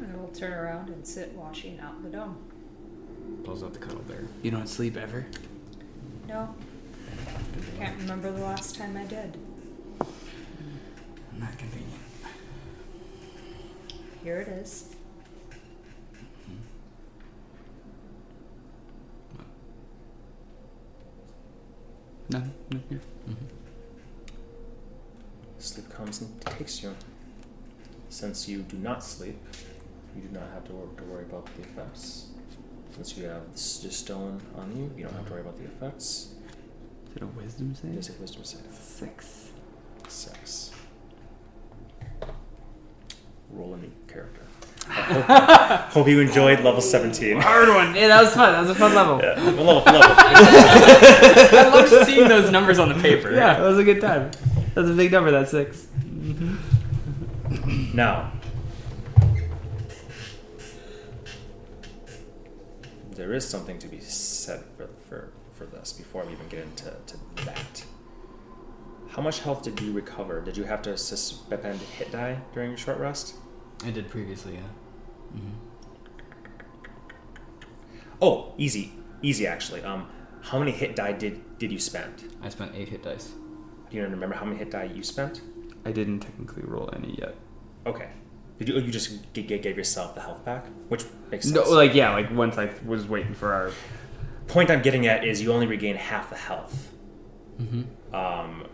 I will turn around and sit washing out the dome. Pulls out the cuddle bear. You don't sleep ever? No, can't remember the last time I did. Not convenient. Here it is. No, no, yeah. Sleep comes and takes you. Since you do not sleep, you do not have to, wor- to worry about the effects. Since you have the s- the stone on you, you don't have to worry about the effects. Is it a wisdom save? It is a wisdom save. Six. Six. Roll a new character. I hope, hope you enjoyed level 17. Hard one. Yeah, that was fun. That was a fun level. Yeah, level, level. I loved seeing those numbers on the paper. Yeah, that was a good time. That's a big number. That 6 mm-hmm. Now, there is something to be said for, for, for this before we even get into to that. How much health did you recover? Did you have to suspend hit die during your short rest? I did previously, yeah. Mm-hmm. Oh, easy, easy actually. Um, how many hit die did did you spend? I spent eight hit dice. Do you remember how many hit die you spent? I didn't technically roll any yet. Okay. Did you, oh, you just g- g- gave yourself the health back, which makes sense. No, like yeah, like once I was waiting for our. Point I'm getting at is you only regain half the health. Mm-hmm. Um,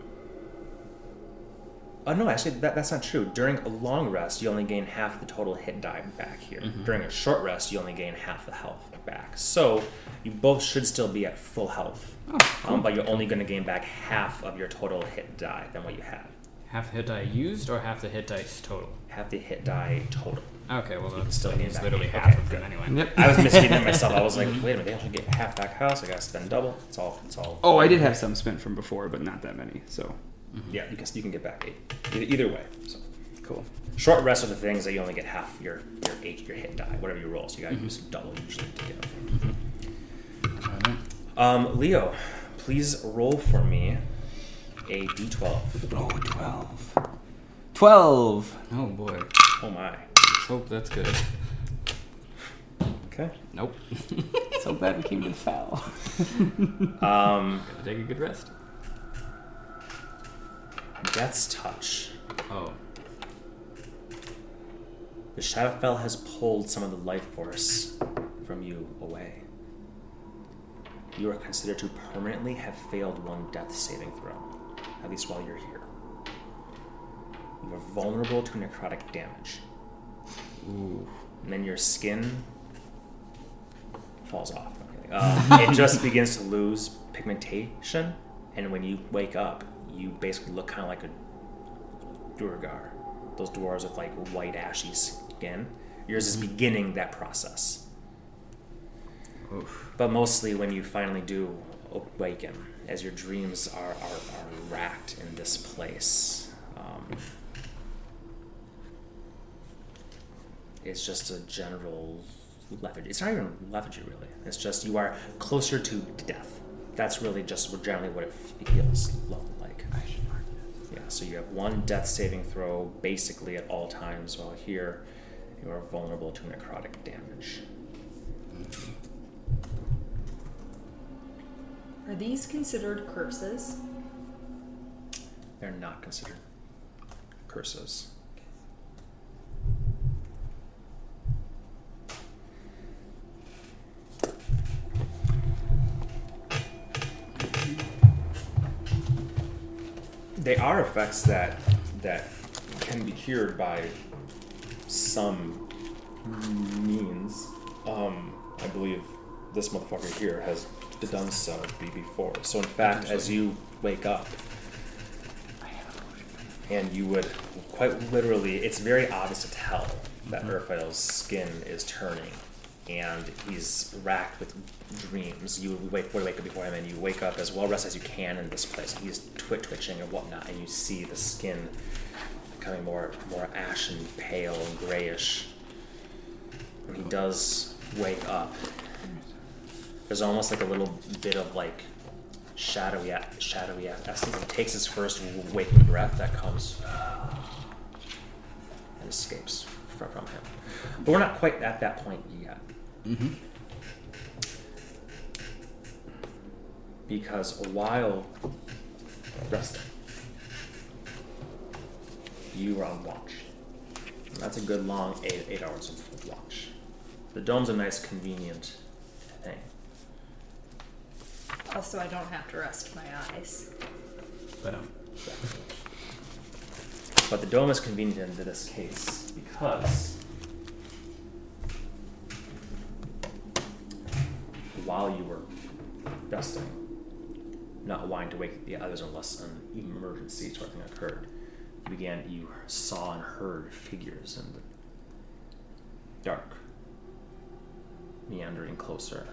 oh no, actually that, that's not true. During a long rest, you only gain half the total hit die back here. During a short rest, you only gain half the health back. So you both should still be at full health, Oh, um, but you're only going to gain back half of your total hit die than what you had. half the hit die used or half the hit dice total? Half the hit die total. Okay, well that's still still gain it's back literally half Okay, of them anyway. Yep. I was misreading it myself. I was like, wait a minute, they actually get half back house. I got to spend double. It's all. It's all. Oh, I did have some spent from before, but not that many. So Yeah, you can you can get back eight. Either, either way. So. cool. Short rest are the things that you only get half your your H your hit die, whatever you roll. So you gotta use double usually to get them. Alright. Um, Leo, please roll for me a d12. Roll twelve. Twelve. Oh boy. Oh my. Let's hope that's good. Okay. Nope. So glad we came to the foul. Um, Gotta take a good rest. Death's touch. Oh. The Shadowfell has pulled some of the life force from you away. You are considered to permanently have failed one death saving throw, at least while you're here. You are vulnerable to necrotic damage. Ooh. and then your skin falls off. Um, it just begins to lose pigmentation, and when you wake up, you basically look kind of like a Duergar. Those dwarves with like white ashy skin. Yours is beginning that process. Oof. But mostly when you finally do awaken, as your dreams are, are, are racked in this place. Um, it's just a general lethargy. It's not even lethargy, really. It's just you are closer to death. That's really just generally what it feels like. I should mark this. Yeah, so you have one death saving throw basically at all times, while here you are vulnerable to necrotic damage. Are these considered curses? They're not considered curses. They are effects that that can be cured by some means. Um, I believe this motherfucker here has done so before. So in fact, as you wake up, and you would quite literally it's very obvious to tell that Urfael's skin is turning and he's racked with dreams you wake, wake up before him and you wake up as well rested as you can in this place he's twi- twitching and whatnot and you see the skin becoming more more ashen pale and grayish when he does wake up there's almost like a little bit of like shadowy shadowy essence. He takes his first waking breath that comes and escapes fr- from him. But we're not quite at that point yet. Mm-hmm. Because while resting, you were on watch. And that's a good long eight, eight hours of watch. The dome's a nice, convenient thing. I'll I don't have to rest my eyes. But um, But the dome is convenient in this case because while you were resting, not wanting to wake the others unless an emergency sort of thing occurred, you began you saw and heard figures in the dark, meandering closer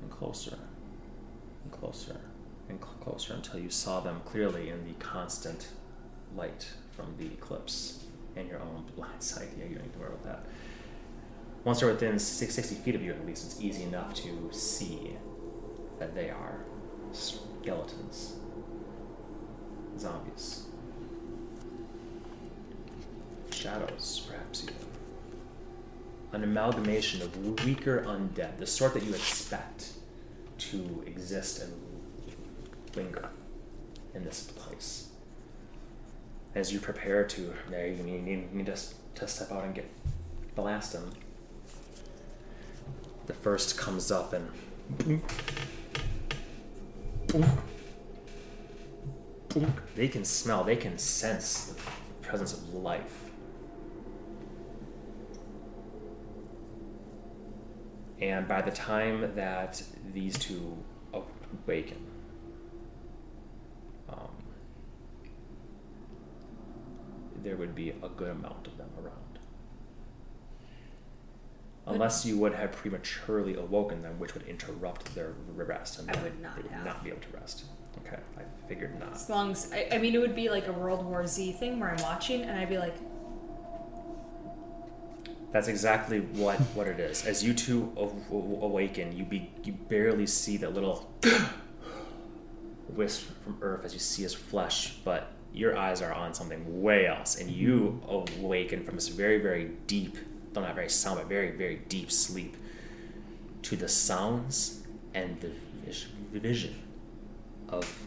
and closer and closer and cl- closer until you saw them clearly in the constant light from the eclipse and your own blind sight. Yeah, you don't need to worry about that. Once they're within six- 60 feet of you, at least, it's easy enough to see that they are skeletons, zombies, shadows, perhaps even. An amalgamation of weaker undead, the sort that you expect to exist and linger in this place. As you prepare to, there you need, need, need to, to step out and get blast them. The first comes up and they can smell, they can sense the presence of life. And by the time that these two awaken, um, there would be a good amount of them around. Unless you would have prematurely awoken them, which would interrupt their rest, and I would not they would have. not be able to rest. Okay, I figured not. As long as I, I mean, it would be like a World War Z thing where I'm watching and I'd be like, That's exactly what what it is. As you two awaken, you be you barely see that little wisp from Earth as you see his flesh, but your eyes are on something way else, and you mm-hmm. awaken from this very very deep, though not very sound, but very very deep sleep, to the sounds and the vision of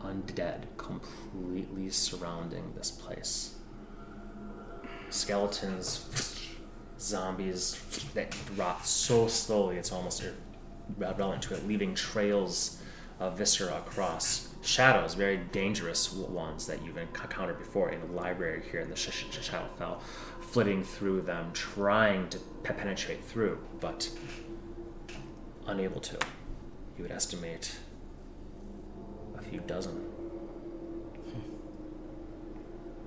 undead completely surrounding this place skeletons, zombies that rot so slowly it's almost irrelevant to it, leaving trails of viscera across. Shadows, very dangerous ones that you've encountered before in the library here in the sh- sh- Shadowfell, flitting through them, trying to pe- penetrate through, but unable to. You would estimate a few dozen.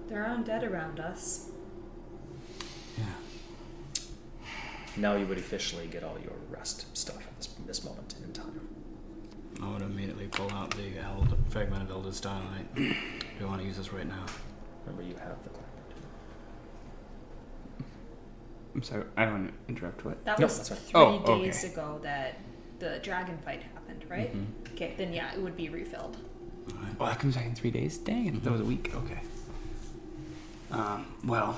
there are undead around us. yeah. Now you would officially get all your rest stuff at this, this moment in time. I would immediately pull out the Eld- fragment of Elder Starlight. Do you want to use this right now? Remember, you have the clapper. I'm sorry. I don't want to interrupt. What? That was that's fine. three Oh, okay. days ago that the dragon fight happened, right? Mhm. Okay, then yeah, it would be refilled. Alright. Oh, that comes back in three days. Dang, I thought that was a week. Okay. Um. Well,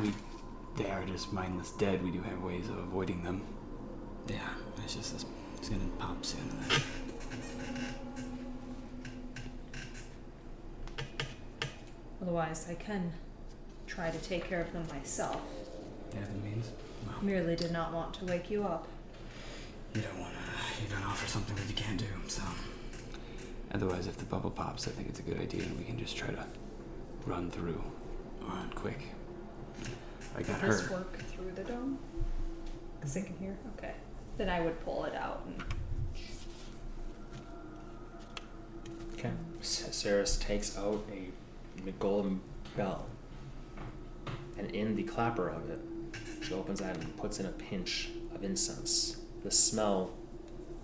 we they are just mindless dead. We do have ways of avoiding them. Yeah, it's just this. It's gonna pop soon. and then- Otherwise, I can try to take care of them myself. Yeah, that means. Well, Merely did not want to wake you up. you don't wanna. You don't offer something that you can't do. So. Otherwise, if the bubble pops, I think it's a good idea, and we can just try to run through Alright. quick. I got Does this work through the dome? Because I can hear. Okay. Then I would pull it out and Okay. Ceres takes out a golden bell, and in the clapper of it, she opens that and puts in a pinch of incense. The smell,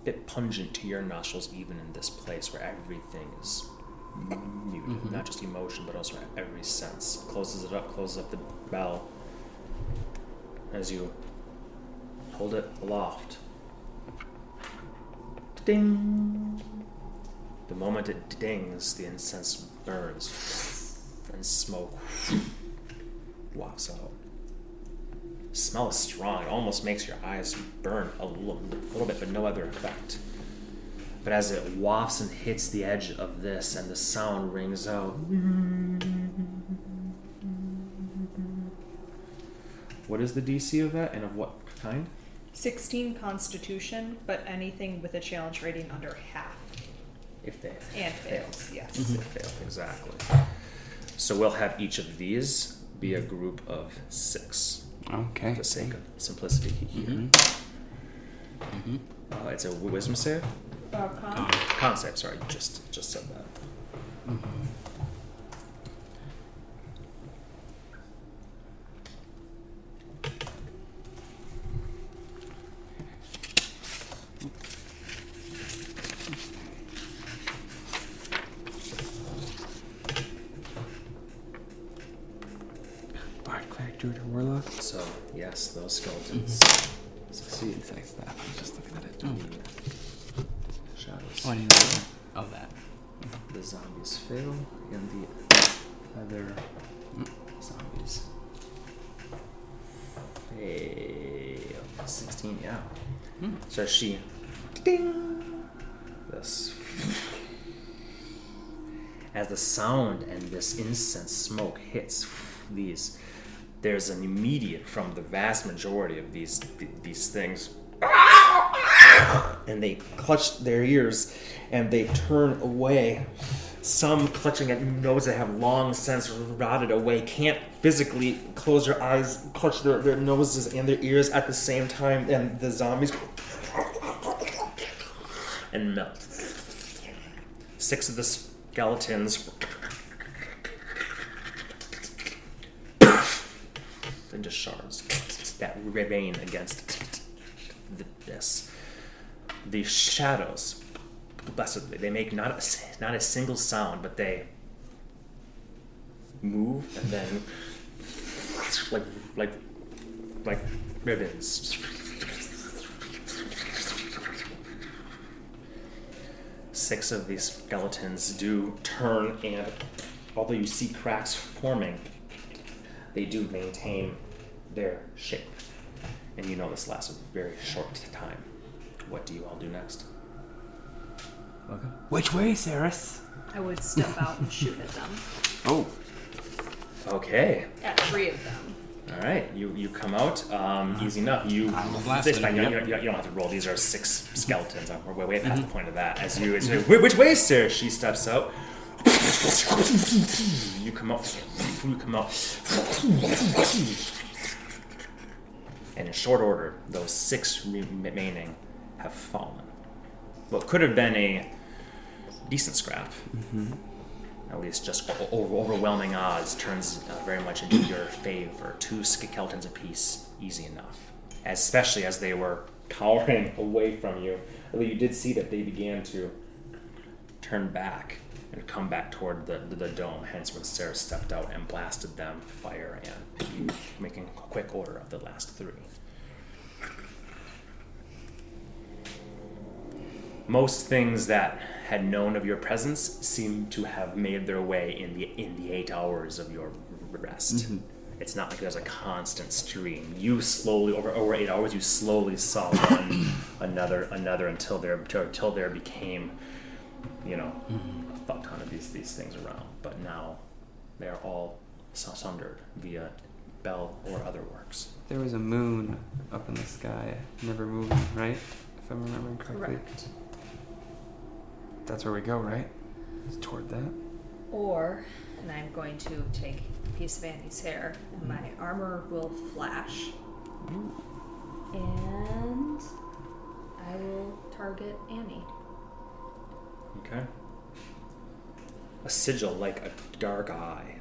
a bit pungent to your nostrils, even in this place where everything is muted, Mhm. not just emotion, but also every sense. Closes it up, closes up the bell. As you hold it aloft. Ding! The moment it dings, the incense burns and smoke wafts out. Smell is strong. It almost makes your eyes burn a little, a little bit, but no other effect. But as it wafts and hits the edge of this, and the sound rings out. What is the DC of that, and of what kind? 16 Constitution, but anything with a challenge rating under half. If they And fail. fails, yes. If they fail, exactly. So we'll have each of these be a group of six, Okay. for the sake of simplicity here. Mm-hmm. Mm-hmm. Uh, it's a wisdom save. Uh, con? Concept. Sorry, just just said that. Bard, or warlock. So yes, those skeletons mm-hmm. succeed. Insect staff. I'm just looking at it. The shadows. Oh, I didn't know. Oh, that. The zombies fail, and the other zombies fail. Sixteen, yeah. Hmm. So she, ding, this. As the sound and this incense smoke hits these, there's an immediate from the vast majority of these these things, and they clutch their ears and they turn away. Some clutching at noses that have long since rotted away can't physically close their eyes, clutch their, their noses and their ears at the same time, and the zombies and melt. Six of the skeletons just shards that remain against th- this. The shadows, blessedly, they make not a, not a single sound, but they move and then like like like ribbons. Six of these skeletons do turn, and although you see cracks forming, they do maintain their shape. And you know this lasts a very short time. What do you all do next? Welcome. Which way, Saris? I would step out and shoot at them. Oh. Okay. At three of them. All right. You you come out. Um, easy enough. You. I will blast it's it, fine. You, you, you don't have to roll. These are six skeletons. We're way, way past the point of that. As you, as you which way, sir? She steps out. You come out. You come out. And in short order, those six remaining have fallen. What could have been a decent scrap, at least just overwhelming odds, turns uh, very much into your favor. Two skeletons apiece, easy enough. Especially as they were cowering away from you. Although you did see that they began to turn back and come back toward the, the, the dome, hence when Sarah stepped out and blasted them, fire and making a quick order of the last three. Most things that had known of your presence seem to have made their way in the in the eight hours of your rest. Mm-hmm. It's not like there's a constant stream. You slowly over over eight hours, you slowly saw one, another, another until there until there became, you know, a fuck ton of these these things around. But now, they are all sundered via bell or other works. There was a moon up in the sky, never moving, right? If I'm remembering correctly. Correct. That's where we go, right? It's toward that. Or, and I'm going to take a piece of Ani's hair, and my mm. armor will flash. And I will target Ani. Okay. A sigil like a dark eye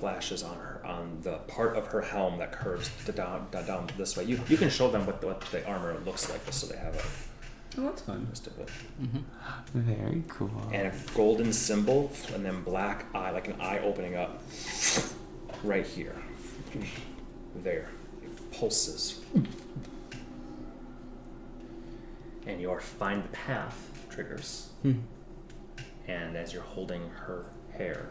flashes on her on the part of her helm that curves to down, down, down this way. You, you can show them what the, what the armor looks like, just so they have a Oh, that's fun. list of it. Very cool. And a golden symbol, and then black eye, like an eye opening up, right here, there, it pulses, and your find the path triggers. Hmm. And as you're holding her hair,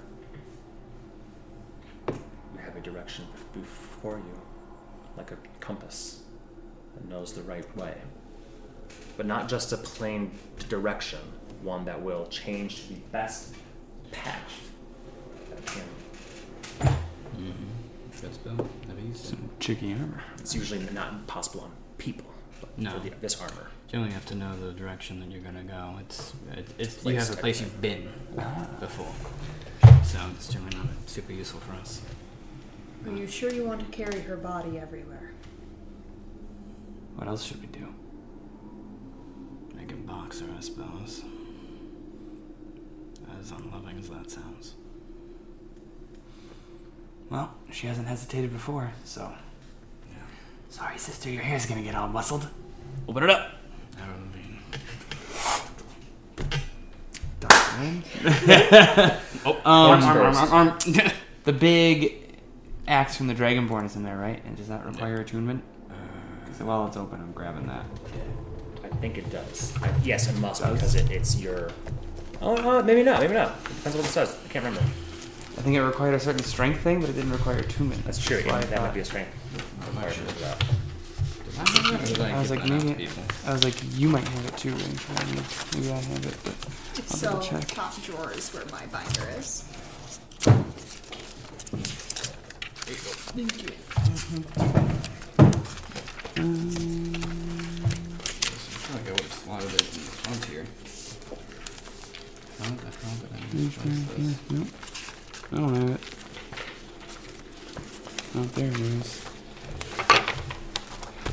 you have a direction before you, like a compass that knows the right way. But not just a plain direction, one that will change to the best path that can. Good spell. Never used it. Some tricky armor. It's usually not possible on people, but No. for the, this armor. Generally, you have to know the direction that you're gonna go. It's it, it's you have a place you've been before, so it's generally not super useful for us. Are you sure you want to carry her body everywhere? What else should we do? Make him box her, I suppose. As unloving as that sounds. Well, she hasn't hesitated before, so. Yeah. Sorry, sister, your hair's gonna get all muscled. Open it up. That would be. Oh, Um, arm, arm, arm, arm, arm. the big axe from the Dragonborn is in there, right? And does that require attunement? Uh, 'Cause while it's open, I'm grabbing that. I think it does. I, yes, it must Does? because it, it's your. Oh, uh, maybe not. Maybe not. It depends on what it says. I can't remember. I think it required a certain strength thing, but it didn't require attunement. That's true. why Yeah, that might thought- be a strength. I'm not sure. Requirement. I was like, maybe. I was like, you might have it too, Ranger. Maybe, maybe I have it, but If I'll so, double check. top drawer is where my binder is. Thank you. I feel like I would have slotted it in the front here. How the hell did I misplace this? Mm-hmm. nope. I don't have it. Oh, there it is.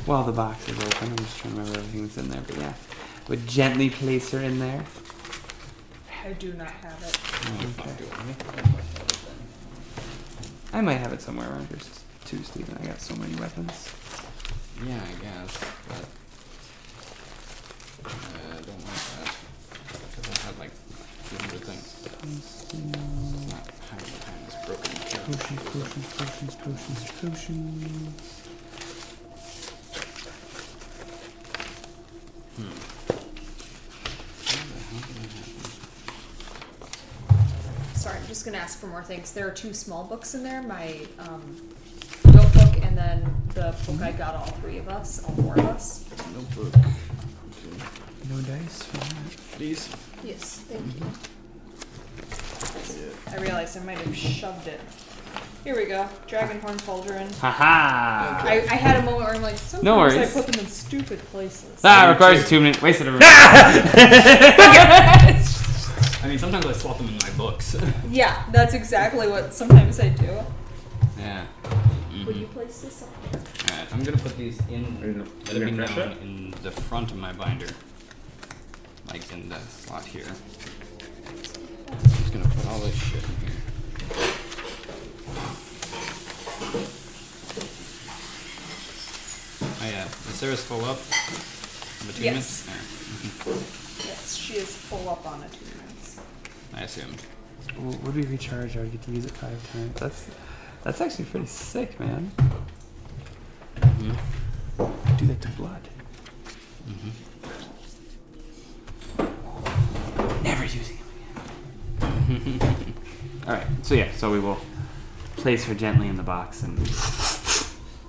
While the box is open, I'm just trying to remember everything that's in there. But yeah, would gently place her in there. I do not have it. Okay. I? I might have it then. I might have it somewhere around here too, Steven. I got so many weapons. Yeah, I guess, but uh, I don't like that because I had like 200 things. It's not having the time is broken. Potions, potions, potions, potions, potions. Sorry, I'm just gonna ask for more things. There are two small books in there. My um, notebook and then the book I got all three of us, all four of us. Notebook. Okay. No dice for that. Please. Yes, thank you. I realized I might have shoved it. Here we go. Dragonhorn Pauldron. Haha! I, I had a moment where I'm like, sometimes No I worries. put them in stupid places. Ah, requires attunement. Wasted a I mean, sometimes I swap them in my books. Yeah, that's exactly what sometimes I do. Yeah. Would mm-hmm. you place this on? Alright, I'm gonna put these in. Are you Let it be gonna finish known in the front of my binder, like in the slot here. I'm just gonna put all this shit in here. Oh yeah, is Sarah's full up? Of attunement? Yes. Alright, mm-hmm. Yes, she is full up on attunements. I assumed. W- Would we recharge? I would get to use it five times. That's that's actually pretty sick, man. Mm-hmm. Do that to blood. Mm-hmm. Never using him again. All right. So yeah. So we will place her gently in the box and and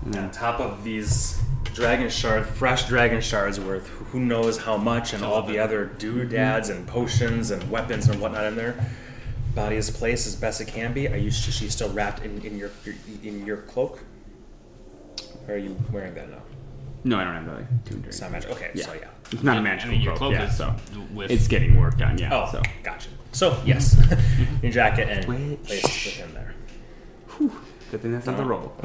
on then top of these dragon shard, fresh dragon shards worth who knows how much, and all the other doodads and potions and weapons and whatnot in there. Body is placed as best it can be. Are you? She's still wrapped in, in your in your cloak. Or are you wearing that now? no, I don't have the tuned It's not magic. Okay, Yeah. so yeah. It's not a I magical mean, your cloak, cloak yeah, is so with. it's getting work done. Yeah. Oh, So gotcha. So yes, your jacket and Which- placed within there. good thing that's not the uh-huh. roll.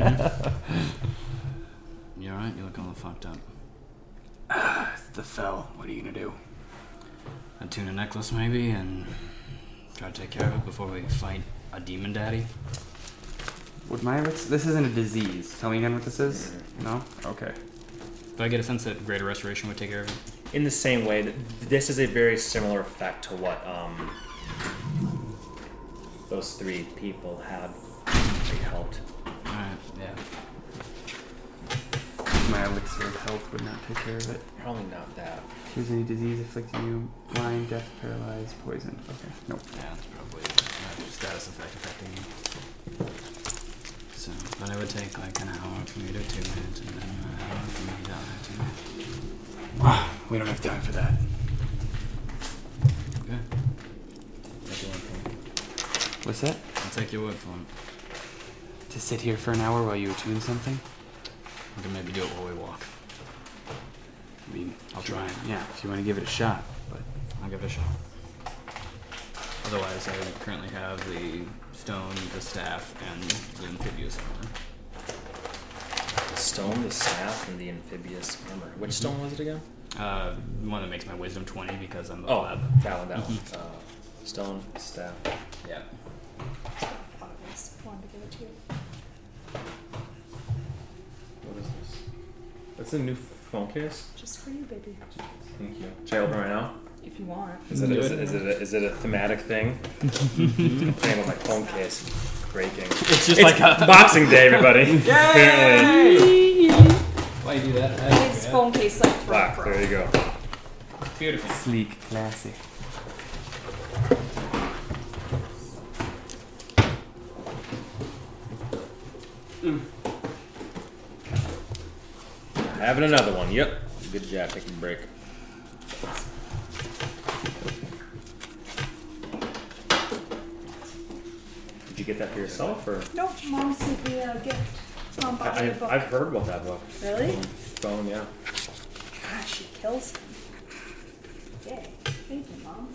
Mm-hmm. You alright? You look a little fucked up. the fell. What are you gonna do? A tuna necklace, maybe, and try to take care of it before we fight a demon daddy. Would my this isn't a disease? Tell me again what this is. No. Okay. Do I get a sense that greater restoration would take care of it? In the same way, that this is a very similar effect to what um, those three people had. They helped. Alright, yeah. My elixir of health would not take care of it. Probably not that. Here's any disease afflicting you: blind, deaf, paralyzed, poison. Okay. Nope. Yeah, that's probably uh, status effect affecting you. So, but it would take like an hour for me to attune it, and then an hour for me to. Ah, we don't have time for that. Okay. Take your word for it. What's that? I'll take your word for it. To sit here for an hour while you attune something? We can maybe do it while we walk. I mean, I'll try. Yeah, if you want to give it a shot. But I'll give it a shot. Otherwise, I currently have the stone, the staff, and the amphibious armor. The stone, the staff, and the amphibious armor. Which stone was it again? Uh, the one that makes my wisdom 20 because I'm the Oh, lab. that one, that one. Uh, stone, staff. Yeah. Obvious. Wanted to give it to you. What is this? That's a new phone case. Just for you, baby. Thank you. Should I open right now? If you want. Is it, Do is it. it, is it, a, is it a thematic thing? I'm playing with my phone case. Breaking. It's just It's like a. Boxing Day, everybody. Apparently. Why you do that? His phone case like Black. throat There you go. Beautiful. sleek, classy. Mm. Having another one. Yep. Good job. Taking a break. Did you get that for yourself, or? Nope, mom sent me a gift. Mom bought I, me a I've, book. I've heard about that book. Really? Phone, yeah. Gosh, she kills him. Yay. Thank you, mom.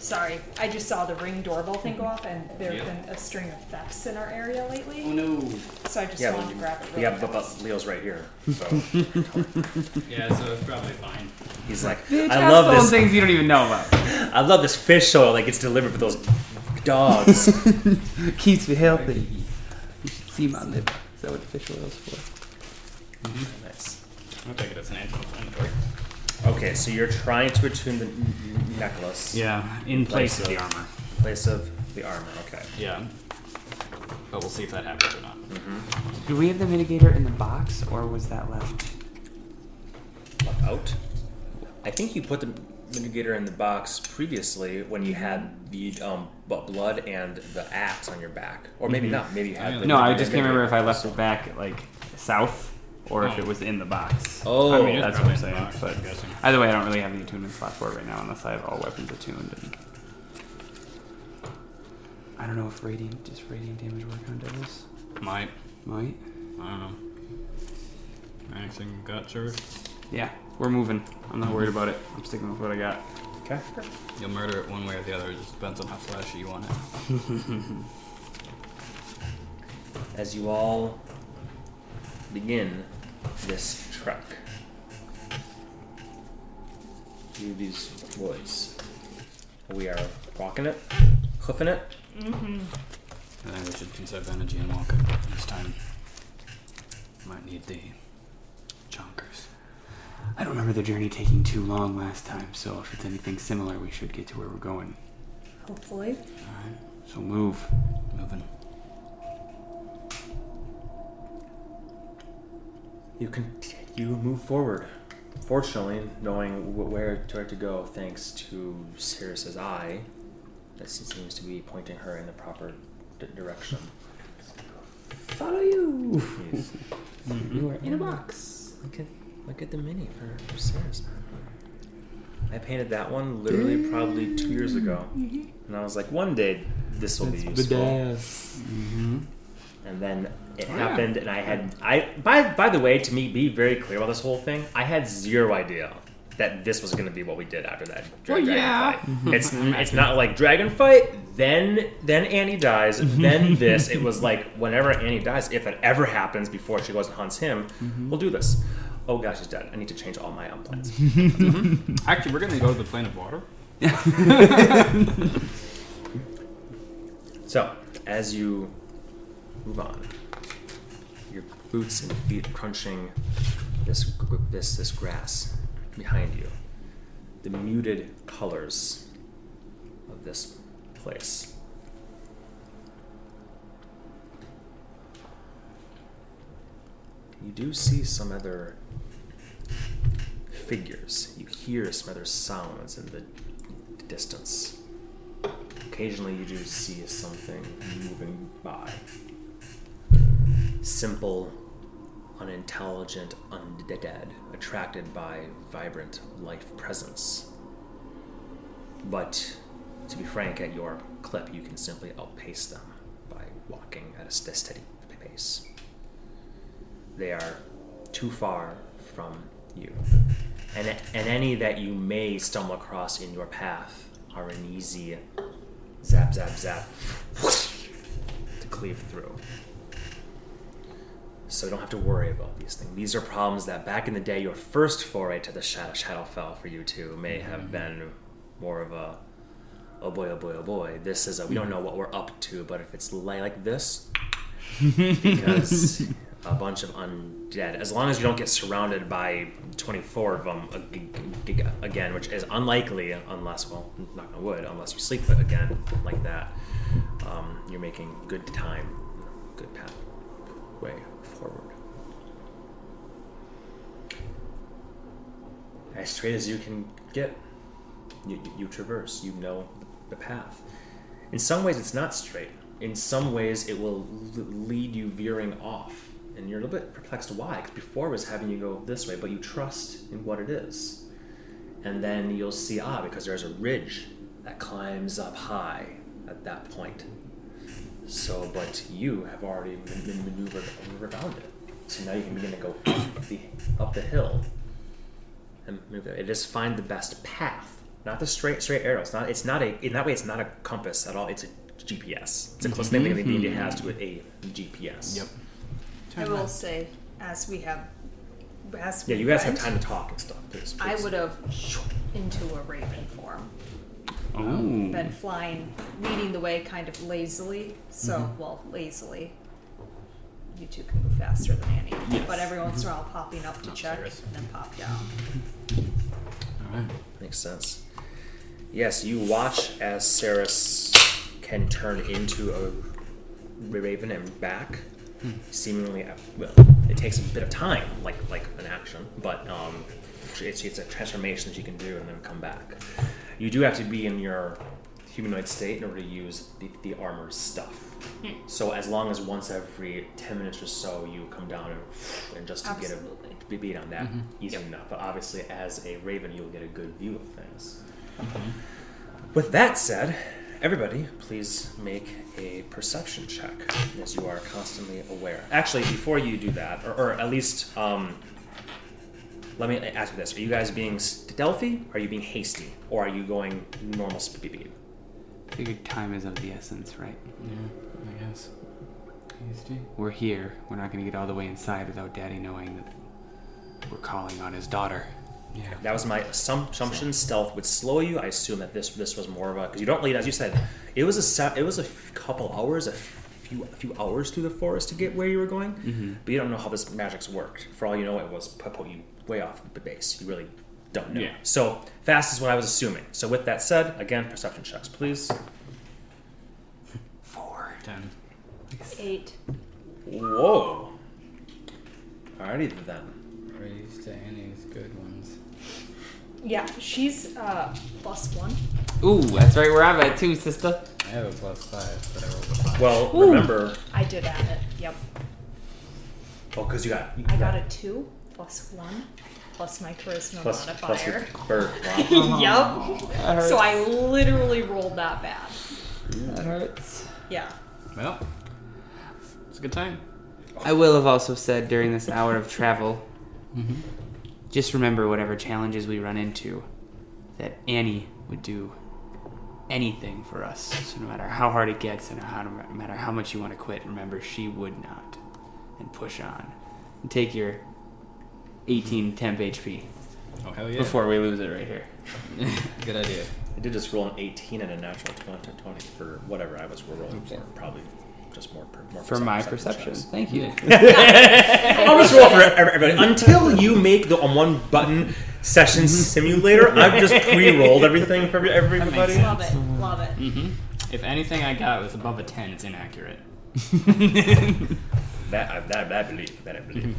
Sorry, I just saw the ring doorbell thing go off, and there have Yeah. been a string of thefts in our area lately. Oh no. So I just Yeah, wanted to grab it. yeah, really but, fast. but Leo's right here. So Yeah, so it's probably fine. he's like, Bitch, I love stolen this. things you don't even know about. I love this fish oil that gets delivered for those dogs. Keeps me healthy. You should see my lip. Is that what the fish oil is for? Mm-hmm. nice. I'll take it as an anti-inflammatory. Okay, so you're trying to attune the n- n- necklace Yeah, in place Place of the armor. in place of the armor. Okay. Yeah. But we'll see if that happens or not. Do we have the mitigator in the box, or was that left? Left out. I think you put the mitigator in the box previously when you had the um, bu- blood and the axe on your back, or maybe Mhm. not. Maybe you had. Yeah. the No, I just can't remember if I left it back like south or if Oh. it was in the box. Oh. I mean, that's what I'm in the saying. box, but I'm guessing. either way, I don't really have the attunement slot for it right now unless I have all weapons attuned. And I don't know if radiant does radiant damage work on devils. Might. Might. I don't know. Anything gut service? Yeah, we're moving. I'm not worried about it. I'm sticking with what I got. Okay. You'll murder it one way or the other. It just depends on how flashy you want it. As you all begin this truck. through these woods, we are walking it, hoofing it. Mm-hmm. I think we should conserve energy and walk this time. Might need the chonkers. I don't remember the journey taking too long last time, so if it's anything similar, we should get to where we're going. Hopefully. Alright, So move. moving. You continue to move forward. Fortunately, knowing wh- where to, where to go, thanks to Sirius's eye, that seems to be pointing her in the proper d- direction. Follow you. Yes. You are in a box. Look at look at the mini for, for Sirius. I painted that one literally probably two years ago, and I was like, one day this will be useful. Mm-hmm. And then it Oh, yeah. happened, and I had I by by the way, to me, be very clear about this whole thing. I had zero idea that this was going to be what we did after that dra- Well, dragon yeah. fight. Mm-hmm. It's mm-hmm. it's not like dragon fight, then then Ani dies, mm-hmm. then this. It was like whenever Ani dies, if it ever happens before she goes and hunts him, we'll do this. Oh gosh, she's dead. I need to change all my um, plans. Actually, we're gonna go to the plane of water. So, as you move on, boots and feet crunching this this this grass behind you, the muted colors of this place. You do see some other figures. You hear some other sounds in the distance. Occasionally, you do see something moving by. Simple, unintelligent undead, attracted by vibrant life presence. But to be frank, at your clip, you can simply outpace them by walking at a steady pace. they are too far from you. And, and any that you may stumble across in your path are an easy zap, zap, zap to cleave through. So don't have to worry about these things. These are problems that back in the day, your first foray to the Shadow Shadowfell for you two may have been more of a oh boy, oh boy, oh boy. This is a we don't know what we're up to, but if it's li- like this, because a bunch of undead, as long as you don't get surrounded by 24 of them ag- ag- again, which is unlikely unless, well, knock on wood, unless you sleep again like that, um, you're making good time, good path way forward. As straight as you can get, you, you, traverse, you know the path. In some ways, it's not straight. In some ways, it will lead you veering off. And you're a little bit perplexed why, because before it was having you go this way, but you trust in what it is. And then you'll see, ah, because there's a ridge that climbs up high at that point. So, but you have already maneuvered around it. So now you can begin to go up the, up the hill and move it. It is find the best path, not the straight straight arrow. It's not. It's not a. In that way, it's not a compass at all. It's a GPS. It's a close mm-hmm. thing that the India has to a GPS. Yep. I will say, as we have, as Yeah, we you guys have time to talk and stuff. Please, I would have into a raven form, Oh. been flying, leading the way, kind of lazily. So, mm-hmm. well, lazily. You two can move faster than Ani, Yes. but every once in a mm-hmm. while popping up to Not check serious. and then pop down. All right. Makes sense. Yes, you watch as Ceres can turn into a raven and back. Seemingly, uh, well, it takes a bit of time, like like an action, but um, it's, it's a transformation that you can do and then come back. You do have to be in your humanoid state in order to use the, the armor stuff. So as long as once every ten minutes or so you come down and, and just to get Absolutely. a be- beat on that, easy enough. But obviously, as a raven, you'll get a good view of things. With that said, everybody, please make a perception check as you are constantly aware. Actually, before you do that, or, or at least, um, let me ask you this: Are you guys being stealthy? Are you being hasty? Or are you going normal speed? Figured time is of the essence, right? Yeah, I guess. Hasty. We're here. We're not going to get all the way inside without Daddy knowing that we're calling on his daughter. Yeah. That was my assumption. Stealth would slow you. I assume that this this was more of a because you don't lead, as you said, it was a it was a f- couple hours, a few a few hours through the forest to get where you were going. Mm-hmm. But you don't know how this magic's worked. For all you know, it was put put you way off the base. You really don't know. Yeah. So fast is what I was assuming. So with that said, again, perception checks, please. Four. Ten. Eight. Whoa. Alrighty then. Praise to Ani's good ones. Yeah, she's uh, plus one. Ooh, that's right where I'm at too, sister. I have a plus five, but I rolled a five. Well, remember, I did add it. Yep. oh, because you got you I got a two plus one plus my charisma plus plus your modifier. bird. Wow. yep. That hurts. So I literally rolled that bad. that hurts. Yeah. Well, it's a good time. I will have also said during this hour of travel, Mm-hmm. Just remember whatever challenges we run into, that Ani would do anything for us. So no matter how hard it gets and how, no matter how much you want to quit, remember she would not. And push on. And take your 18 temp HP Oh hell yeah! before we lose it right here. good idea. I did just roll an 18 and a natural 20, 20 for whatever I was rolling for. Probably just more, per, more For my perception perception. checks. Thank you. Always roll for everybody until you make the on one button session simulator. I've just pre-rolled everything for everybody. Love it. Love it. Mm-hmm. If anything I got was above a ten, it's inaccurate. That I, that, that I believe. That I believe.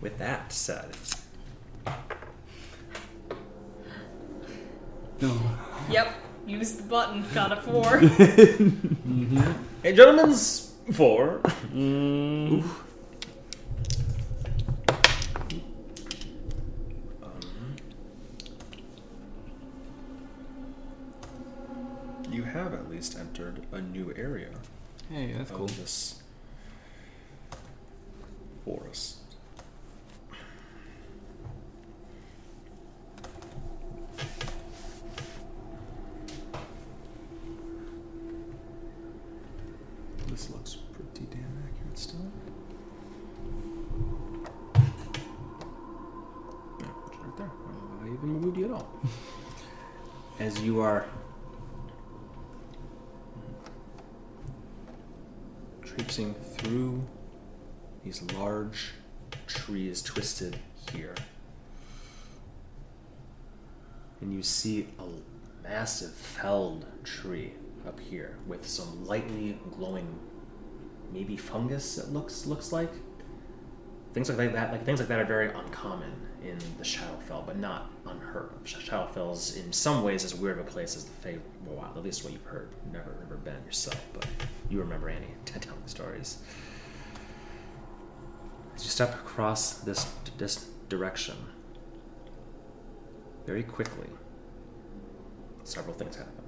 With that said, No. Yep. Use the button. Got a four. hey, gentlemen's four. Um, you have at least entered a new area Hey, that's of cool. this forest. This looks pretty damn accurate still. Yeah, it's right there. I don't know why I even moved you at all. As you are traipsing through these large trees twisted here. And you see a massive felled tree up here with some lightly glowing maybe fungus it looks looks like. Things like that like things like that are very uncommon in the Shadowfell, but not unheard of. Sh- Shadowfell's in some ways as weird of a place as the Fey Wild, at least what you've heard. Never never been yourself, but you remember Ani telling stories. As you step across this this direction, very quickly, several things happen.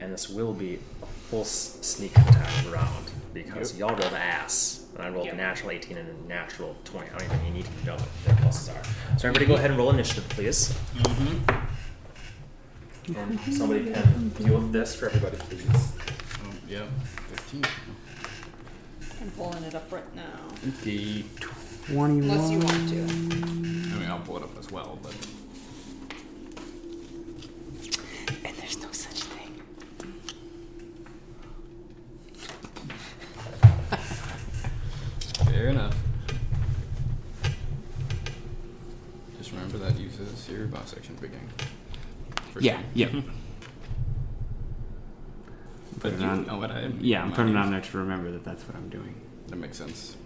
And this will be a full sneak attack round because y'all rolled ass. And I rolled Yep. a natural 18 and a natural 20. I don't even need to know what their pluses are. So everybody go mhm. ahead and roll initiative, please. Mm-hmm. And somebody can deal with this for everybody, please. Oh, yep. 15. I'm pulling it up right now. 50. 21. Unless you want to. I mean, I'll pull it up as well, but. And there's no such thing. Fair enough. Just remember that uses your boss section at the beginning. Yeah, sure. yeah. but it you on- know what I Yeah, I'm putting it on there to remember that that's what I'm doing. That makes sense.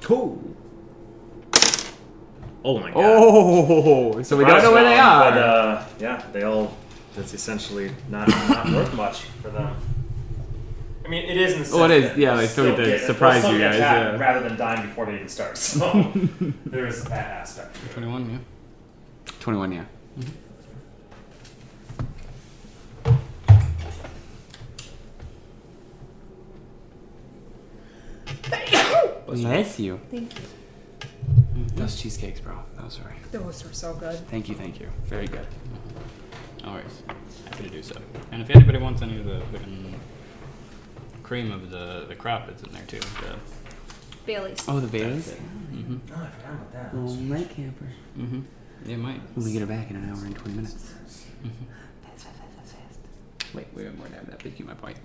Cool. Oh my god. Oh, so we don't know where they are. But uh, yeah, they all. That's essentially not not worth much for them. I mean, it is in the sense Oh, it is. that Yeah, they'll they still get to surprise you guys, yeah. rather than dying before they even start. So there is that aspect. to it. 21, yeah. 21, yeah. Mm-hmm. Bless you. Thank you. Those cheesecakes, bro. Those were. Those were so good. Thank you, thank you. Very good. Always. Happy to do so. And if anybody wants any of the fucking cream of the, the crop, it's in there too. The, Bailey's. Oh, the Baileys? mm-hmm. Oh, I forgot about that. Oh, night camper. Mm-hmm. It might. We get her back in an hour and 20 minutes. Mm-hmm. Fast, fast, fast, fast, fast. Wait, we have more to have that, but keep my point.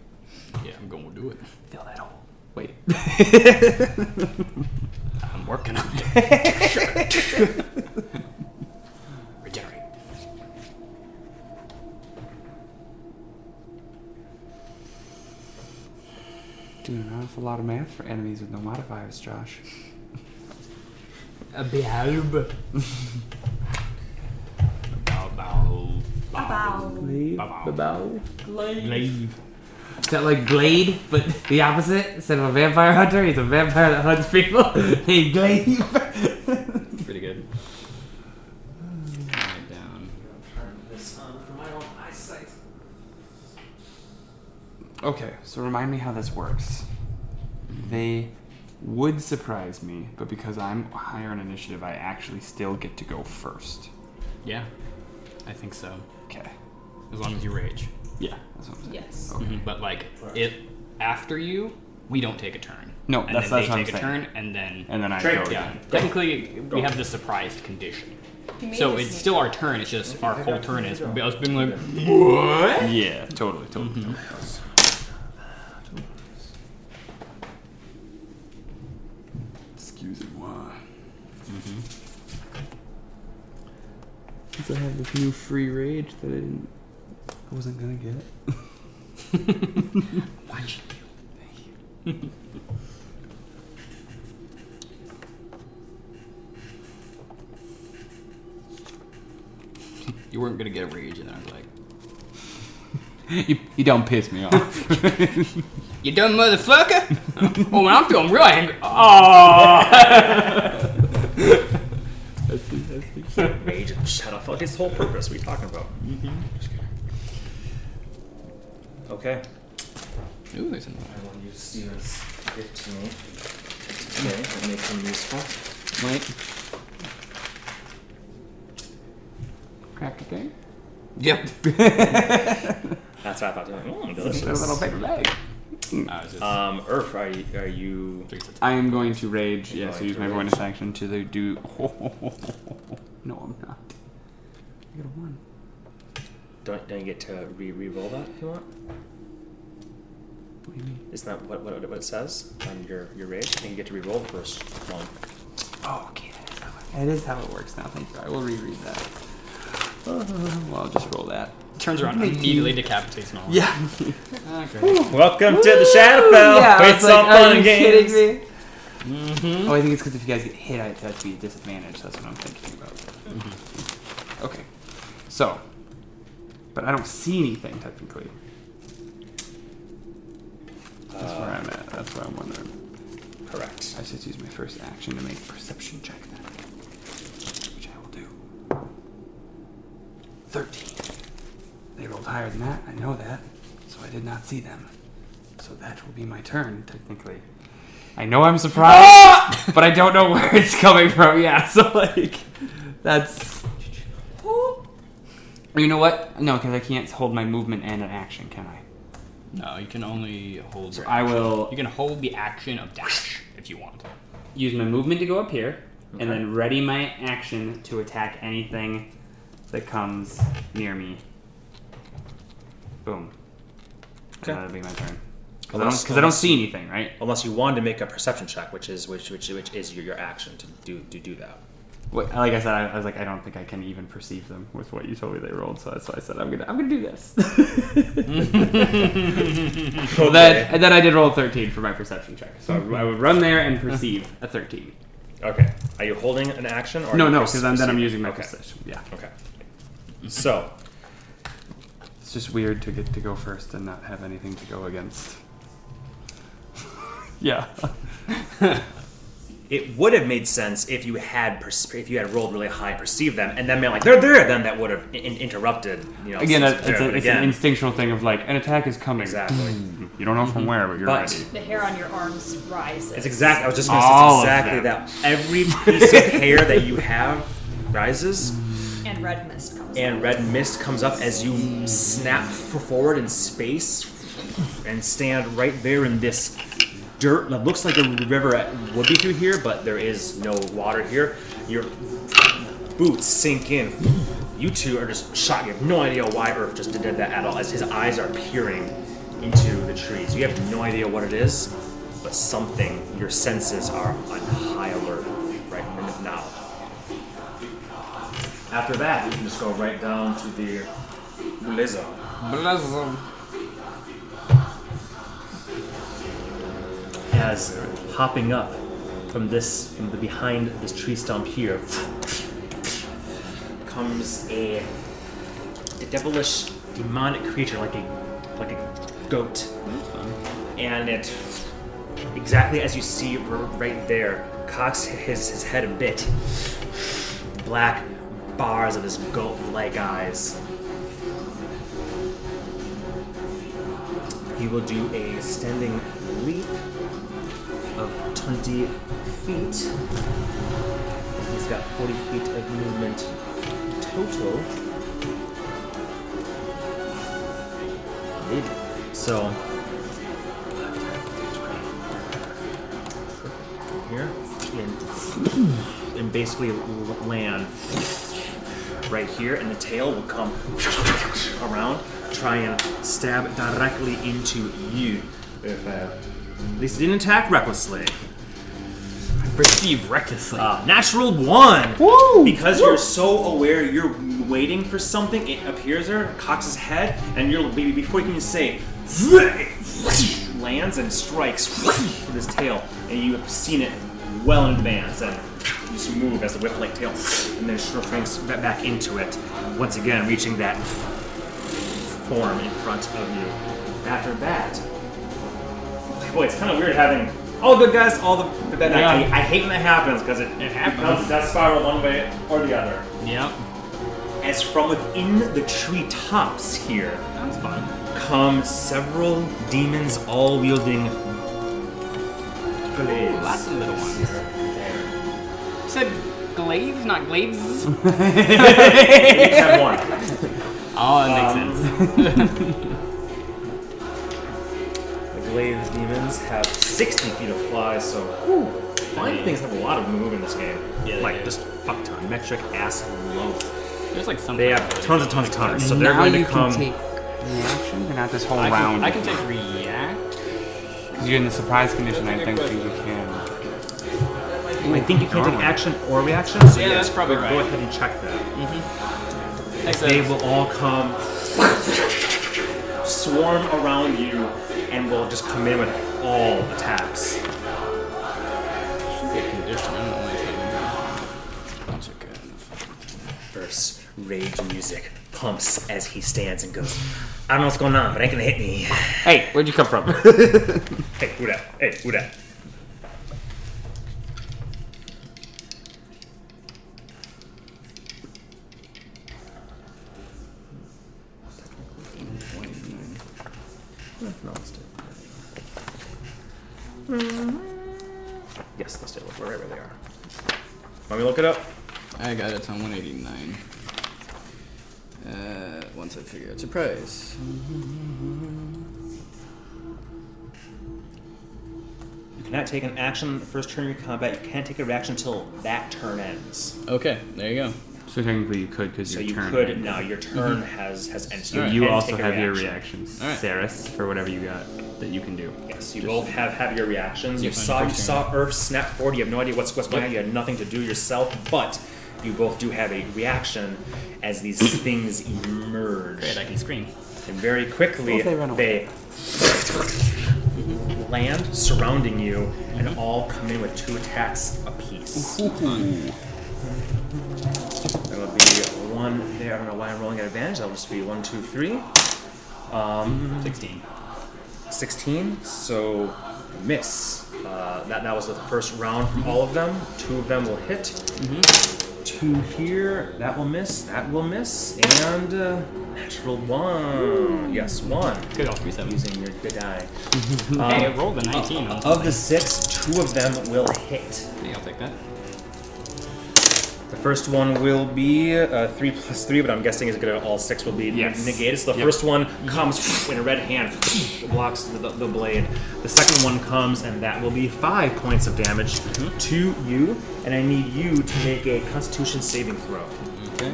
Yeah, I'm going to do it. Fill that hole. Wait. I'm working on it. Doing an awful lot of math for enemies with no modifiers, Josh. A behalb. Bow, bow, Bow. Glaive? Bow, Bow? Leave. Is that like Blade, but the opposite? Instead of a vampire hunter, he's a vampire that hunts people. hey, Glaive. Pretty good. Write it down. Turn this on for my own eyesight. Okay, so remind me how this works. They would surprise me, but because I'm higher in initiative, I actually still get to go first. Yeah, I think so. Okay. As long as you rage. Yeah, that's what I'm saying. Yes. Okay. Mhm, But like, it after you, we don't take a turn. No, and that's- then that's they what I'm take a saying. turn, and then And then I Trade- go yeah. again. Technically, we have the surprised condition. He made So us it's sneak. still our turn. It's just our whole turn is us being like, what? Yeah, totally, totally. totally. Excuse moi. Mm-hmm. Since I have this new free rage that I didn't, I wasn't gonna get. Watch. Thank you. You weren't gonna get a rage, and I was like, You, you don't piss me off. "You done, motherfucker!" oh, when I'm feeling real angry. Oh. That's the- that's the- Rage and Shadowfell. His whole purpose. What are you talking about? Mm-hmm. Just kidding. Okay. Ooh, there's another. One I will use Steven's gift to me today and make him useful. Wait. Crack a game. Yep. That's what I thought. Too. Mm, A delicious. little paper bag. Uh, Um, Earth, are you, are you? I am going to rage. You're Yes, going use to my rage. bonus action to the do. no, I'm not. I got a one. Don't, don't you get to re re-roll that if you want? What do you mean? Isn't that what, what, what it says on your, your rage? I think you get to re-roll the first one. Oh, okay. That is, how it, that is how it works now. Thank you. I will reread that. Uh, well, I'll just roll that. Turns around and immediately decapitates Nolan. Yeah. Okay. Welcome to the Shadowfell. yeah, I it's was like, all are fun you and games. kidding me? Mm-hmm. Oh, I think it's because if you guys get hit, I have to be a disadvantage. That's what I'm thinking about. Mm-hmm. Okay. So, but I don't see anything technically. That's where I'm at. That's where I'm wondering. Correct. I should use my first action to make a perception check then, which I will do. Thirteen. They rolled higher than that. I know that, so I did not see them. So that will be my turn technically. I know I'm surprised, ah! but I don't know where it's coming from. Yeah, so like, that's. You know what? No, because I can't hold my movement and an action, can I? No, you can only hold. So I will You can hold the action of dash if you want. use my movement to go up here, Okay. and then ready my action to attack anything that comes near me. Boom. Okay. And that'll be my turn. Because I, don't- I don't see anything, right? Unless you wanted to make a perception check, which is which which which is your, your action to do to do that. What, like I said, I, I was like, I don't think I can even perceive them with what you told me they rolled. So that's why I said I'm gonna, I'm gonna do this. Well, then, and then I did roll a 13 for my perception check. So I, I would run there and perceive a 13. Okay. Are you holding an action or? No, no, because then, then I'm using my okay. perception. Yeah. Okay. So It's just weird to get to go first and not have anything to go against. yeah. it would have made sense if you had perce- if you had rolled really high, and perceived them, and then been like they're there. Then that would have in- interrupted. You know. Again, it's, it's, a, it's again, an instinctual thing of like an attack is coming. Exactly. You don't know from mm-hmm. where, but you're But- ready. The hair on your arms rises. It's exactly. I was just going to All say of it's exactly that. Every piece of hair that you have rises, And red mist comes. and out. red mist comes up as you snap forward in space and stand right there in this dirt that looks like a river would be through here, but there is no water here. Your boots sink in. You two are just shocked. You have no idea why Earth just did that at all, as his eyes are peering into the trees. You have no idea what it is, but something, your senses are on high alert After that, you can just go right down to the Blizzard. Blizzard. As hopping up from this, from the behind this tree stump here, comes a, a devilish, demonic creature like a, like a goat, and it, exactly as you see right there, cocks his his head a bit. Black bars of his goat-like eyes. He will do a standing leap of 20 feet. He's got 40 feet of movement total. So, here, and, and basically land right here, and the tail will come around, try and stab directly into you. If uh, at least it didn't attack recklessly. Perceive recklessly. Uh, natural one. Woo! Because you're so aware, you're waiting for something. It appears there, cocks his head, and you're be- before you can even say, lands and strikes with his tail, and you have seen it well in advance. And you just move as the whip-like tail, and then shrinks ba- back into it. Once again, reaching that form in front of you. After that, boy, it's kind of weird having all good guys, all the that I, Yeah. hate, I hate when that happens because it, It happens. that spiral one way or the other. Yep. As from within the tree tops here That's fun. come several demons, all wielding glaives. Lots of little ones. You said glaives, not glaives? Each have one. Oh, that makes Um, sense. The glaives demons have 60 feet of fly, so whew, flying things have a lot of move in this game. Yeah, like do. just fuck ton, metric ass load. There's like some. They have tons and tons of tons, so they're now going to you come. can take reaction, and not this whole I round. can, I can take react. Because you're in the surprise condition, I think that you can. I think you can't take action or reaction. So Yeah, that's probably go, right. Go ahead and check that. Mm-hmm. Makes They will all come, swarm around you, and will just come in with all attacks. Should be condition. I don't know if I can check it. Bursts rage music pumps as he stands and goes. I don't know what's going on, but it ain't gonna hit me. Hey, where'd you come from? Hey, who that? Hey, who that? Yes, let's do it. We're right where they are. Let me look it up? I got it. It's on 189. Uh, once I figure out surprise. You cannot take an action the first turn of your combat. You can't take a reaction until that turn ends. Okay, there you go. So technically you could, because So your you turn. could now. Your turn mm-hmm. has has ended. So Alright. You can also take a have your reactions, Alright. Saris, for whatever you got that you can do. Yes, you Just- both have, have your reactions. You Yes, saw you first saw Earth snap forward. You have no idea what's what's going on. You had nothing to do yourself, but you both do have a reaction as these things emerge. Great, I can scream. And very quickly Well, they run away. they land surrounding you and mm-hmm. all come in with two attacks apiece. One there. I don't know why I'm rolling at advantage. That'll just be one, two, three. Um, 16. 16, so miss. Uh, that, that was the first round from all of them. Two of them will hit. Two here, that will miss, that will miss, and uh, natural one. Yes, one. Good, all three sevens. Using your good die. Hey, I rolled a 19 on Of the six, two of them will hit. Yeah, I'll take that. The first one will be uh, three plus three, but I'm guessing is gonna all six will be Yes. negated. So the Yep. first one comes in a red hand, blocks the, the, the blade. The second one comes, and that will be five points of damage to you. And I need you to make a Constitution saving throw. Okay.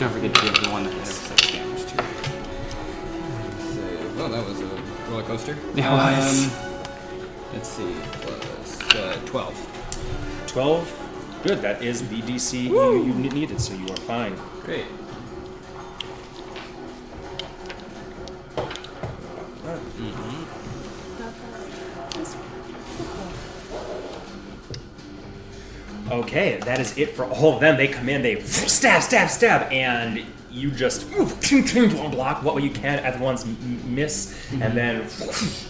Don't forget to give the one that had six damage too. Save. Well, that was a roller coaster. It was. Um, let's see, plus uh, 12. Twelve. Good. That is the DC you, you needed, so you are fine. Great. Mm-hmm. Okay, that is it for all of them. They come in, they stab, stab, stab, and you just block what you can at once, m- miss, and then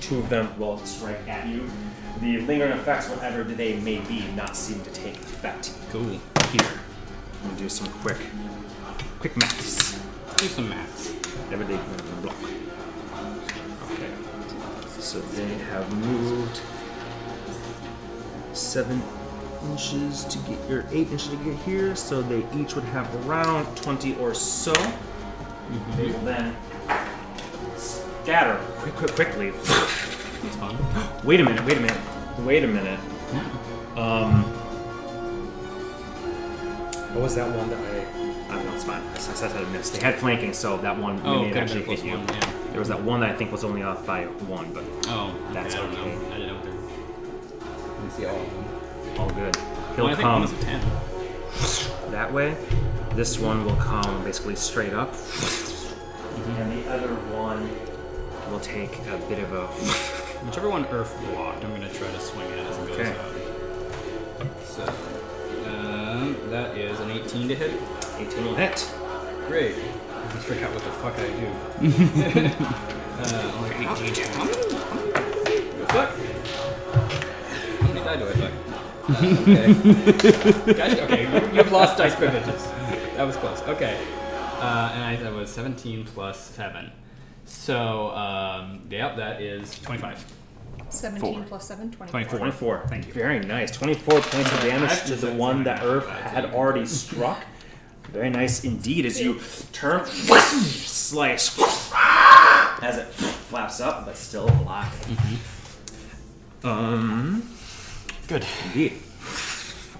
two of them will strike at you. The lingering effects, whatever they may be, not seem to take effect Cool. here. I'm gonna do some quick, quick maths. Do some maths. Everything block. Okay. So they have moved seven inches to get or eight inches to get here. So they each would have around twenty or so. Mm-hmm. They will then scatter quick, quick, quickly. That's fun. Wait a minute. Wait a minute. Wait a minute. Um. What was that one that I? I don't know. It's fine. I said I missed. They had flanking, so that one Oh, may could actually hit you. one, yeah. There was that one that I think was only off by one, but Oh, That's I don't okay. know. I didn't know what they're. Let me see all of them. all good. He'll I think come one is a 10. that way. This one will come basically straight up, Mm-hmm. and the other one will take a bit of a. Whichever one Earth blocked, I'm gonna try to swing at as it goes Okay. out. So, um, that is an 18 to hit. 18 will hit. Great. I just forgot what the fuck I do. uh, only 18 How many? The fuck? How many die do I fuck? Uh, okay. gotcha. Okay, you- you've lost dice privileges. That was close. Okay. Uh, and I, that was 17 plus 7. So, um, yep, that is 25. 17 Four. plus 7, 24. 24. 24. Thank you. Very nice. 24 points of damage to the one that Earth and a half, had already struck. Very nice indeed as you turn, slice, as it flaps up, but still alive. Um, Good. indeed.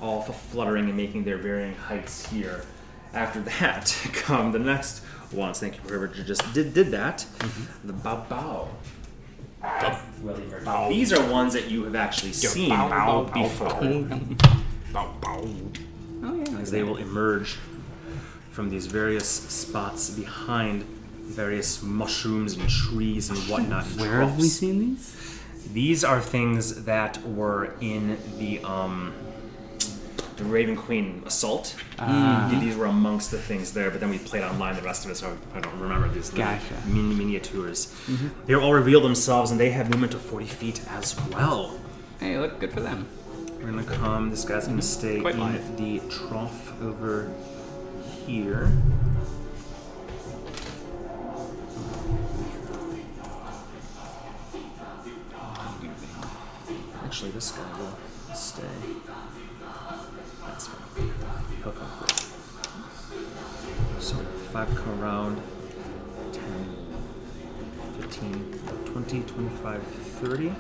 All f- fluttering and making their varying heights here. After that come the next ones. Thank you for whoever just did, did that. The Bao Bao. will emerge. These are ones that you have actually seen before. Oh yeah. as they will emerge from these various spots behind various mushrooms and trees and whatnot. and Where have we seen these? These are things that were in the um, the Raven Queen assault. Ah. These were amongst the things there, but then we played online the rest of it, so I don't remember these Gotcha. mini miniatures. They all reveal themselves, and they have movement of 40 feet as well. Hey, look good for them. We're gonna come. This guy's gonna stay Quite in live. the trough over here. Actually, this guy will stay. That's fine. He'll come first. So five come around. 10, 15, 20, 25, 30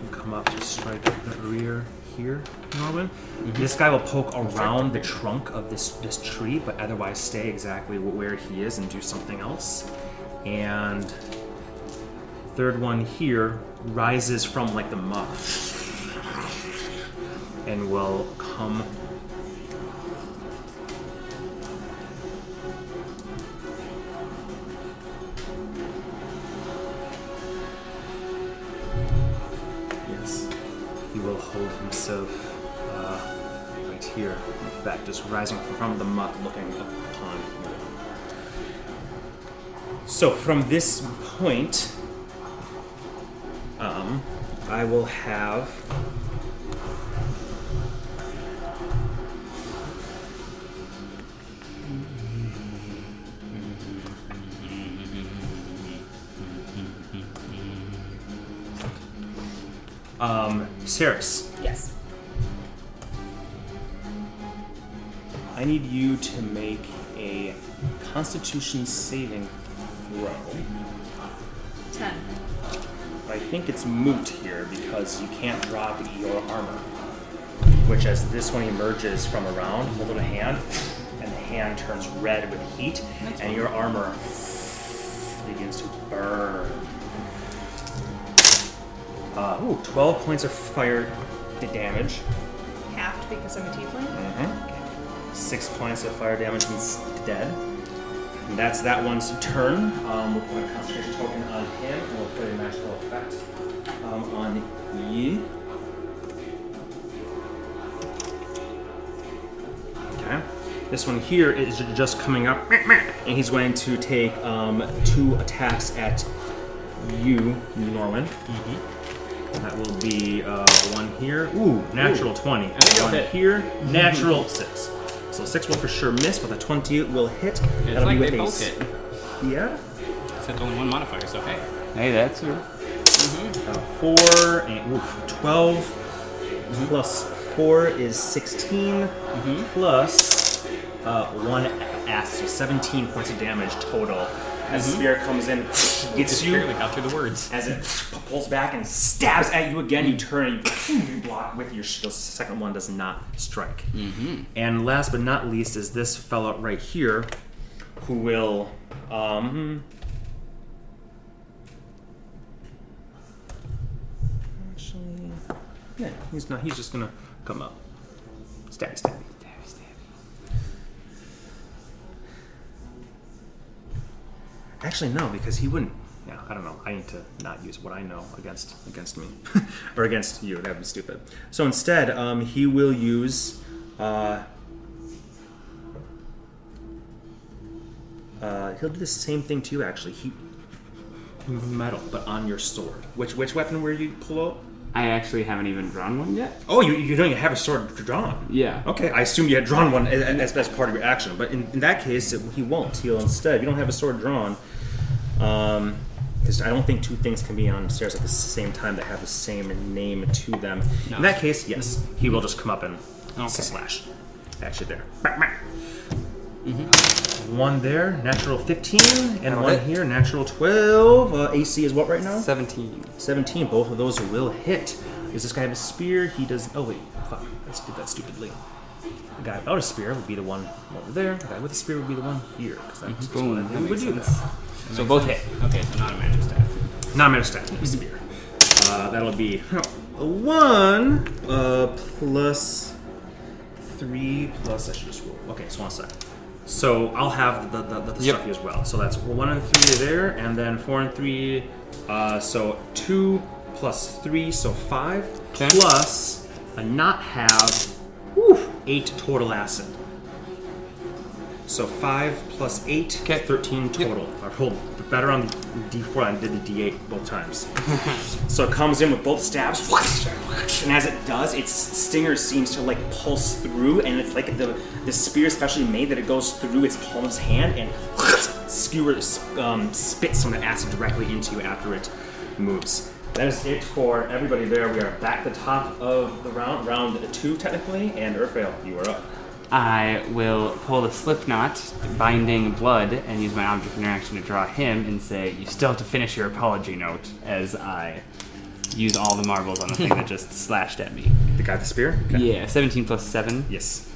can come up to strike the rear here, Norman. Mm-hmm. This guy will poke around the trunk of this this tree, but otherwise stay exactly where he is and do something else. And third one here rises from like the muck and will come himself uh, right here. In fact, just rising from the muck, looking upon you. So from this point, um, I will have. Um, Ceres, I need you to make a Constitution saving throw. 10. But I think it's moot here because you can't drop your armor. Which, as this one emerges from around, hold it a hand, and the hand turns red with heat, and your armor begins to burn. Uh, ooh, 12 points of fire damage. Halved because I'm a tiefling? Mm-hmm. Six points of fire damage and instead. And that's that one's turn. Um, we'll put a concentration token on him, and we'll put a magical effect um, on Yi. Okay. This one here is just coming up, and he's going to take um, two attacks at you, Norman. That will be uh, one here. Ooh, natural 20. think it'll One hit. here, natural 6. So 6 will for sure miss, but the 20 will hit. It's That'll like be they with a both s- hit. Yeah. Except only one modifier, so hey. Hey, that's her. Uh, 4 and oof, 12 plus 4 is 16 plus uh, 1 ass, so 17 points of damage total. As the spear comes in, gets Just you. barely got through the words. As it pulls back and stabs at you again, you turn and you, you block with your shield. The second one does not strike. And last but not least is this fellow right here, who will. Um, actually, yeah, he's not. He's just gonna come up, stab, stab. Actually, no, because he wouldn't. Yeah, I don't know. I need to not use what I know against against me or against you. That'd be stupid. So instead, um, he will use. Uh, uh, he'll do the same thing to you. Actually, he metal, but on your sword. Which which weapon were you pull out? I actually haven't even drawn one yet. Oh, you, you don't even have a sword drawn. Yeah. Okay, I assume you had drawn one as, as, as part of your action, but in, in that case, it, he won't. He'll instead, if you don't have a sword drawn, Um, because I don't think two things can be on stairs at the same time that have the same name to them. In that case, yes, he will just come up and Okay. slash. Actually, there. One there, natural 15, and one hit. here, natural 12. Uh, AC is what right now? 17. 17. Both of those will hit. Does this guy have a spear? He does. Oh, wait. Fuck. Let's do that stupidly. The guy without a spear would be the one over there. The guy with a spear would be the one here. Because that's just Boom. what I would do. So both hit. Okay, so not a magic staff. Not a stat, no spear. Uh, that'll be a 1 uh, plus 3 plus. I should just roll. Okay, so one side. So I'll have the, the, the, the Yep. stuff here as well. So that's 1 and 3 there, and then 4 and 3. Uh, so 2 plus 3, so 5. Okay. Plus a not have whew, 8 total acid. So 5 plus 8, Okay. 13 total. I rolled better on the d4 than I did the d8 both times. so it comes in with both stabs, and as it does, its stinger seems to like pulse through, and it's like the the spear is specially made that it goes through its palm's hand and skewers um, spits some of the acid directly into you after it moves. That is it for everybody there. We are back at the top of the round, round two technically, and Urfael, you are up. I will pull the slip knot, binding blood, and use my object interaction to draw him and say, You still have to finish your apology note as I use all the marbles on the thing that just slashed at me. The guy with the spear? Yeah, 17 plus 7. Yes.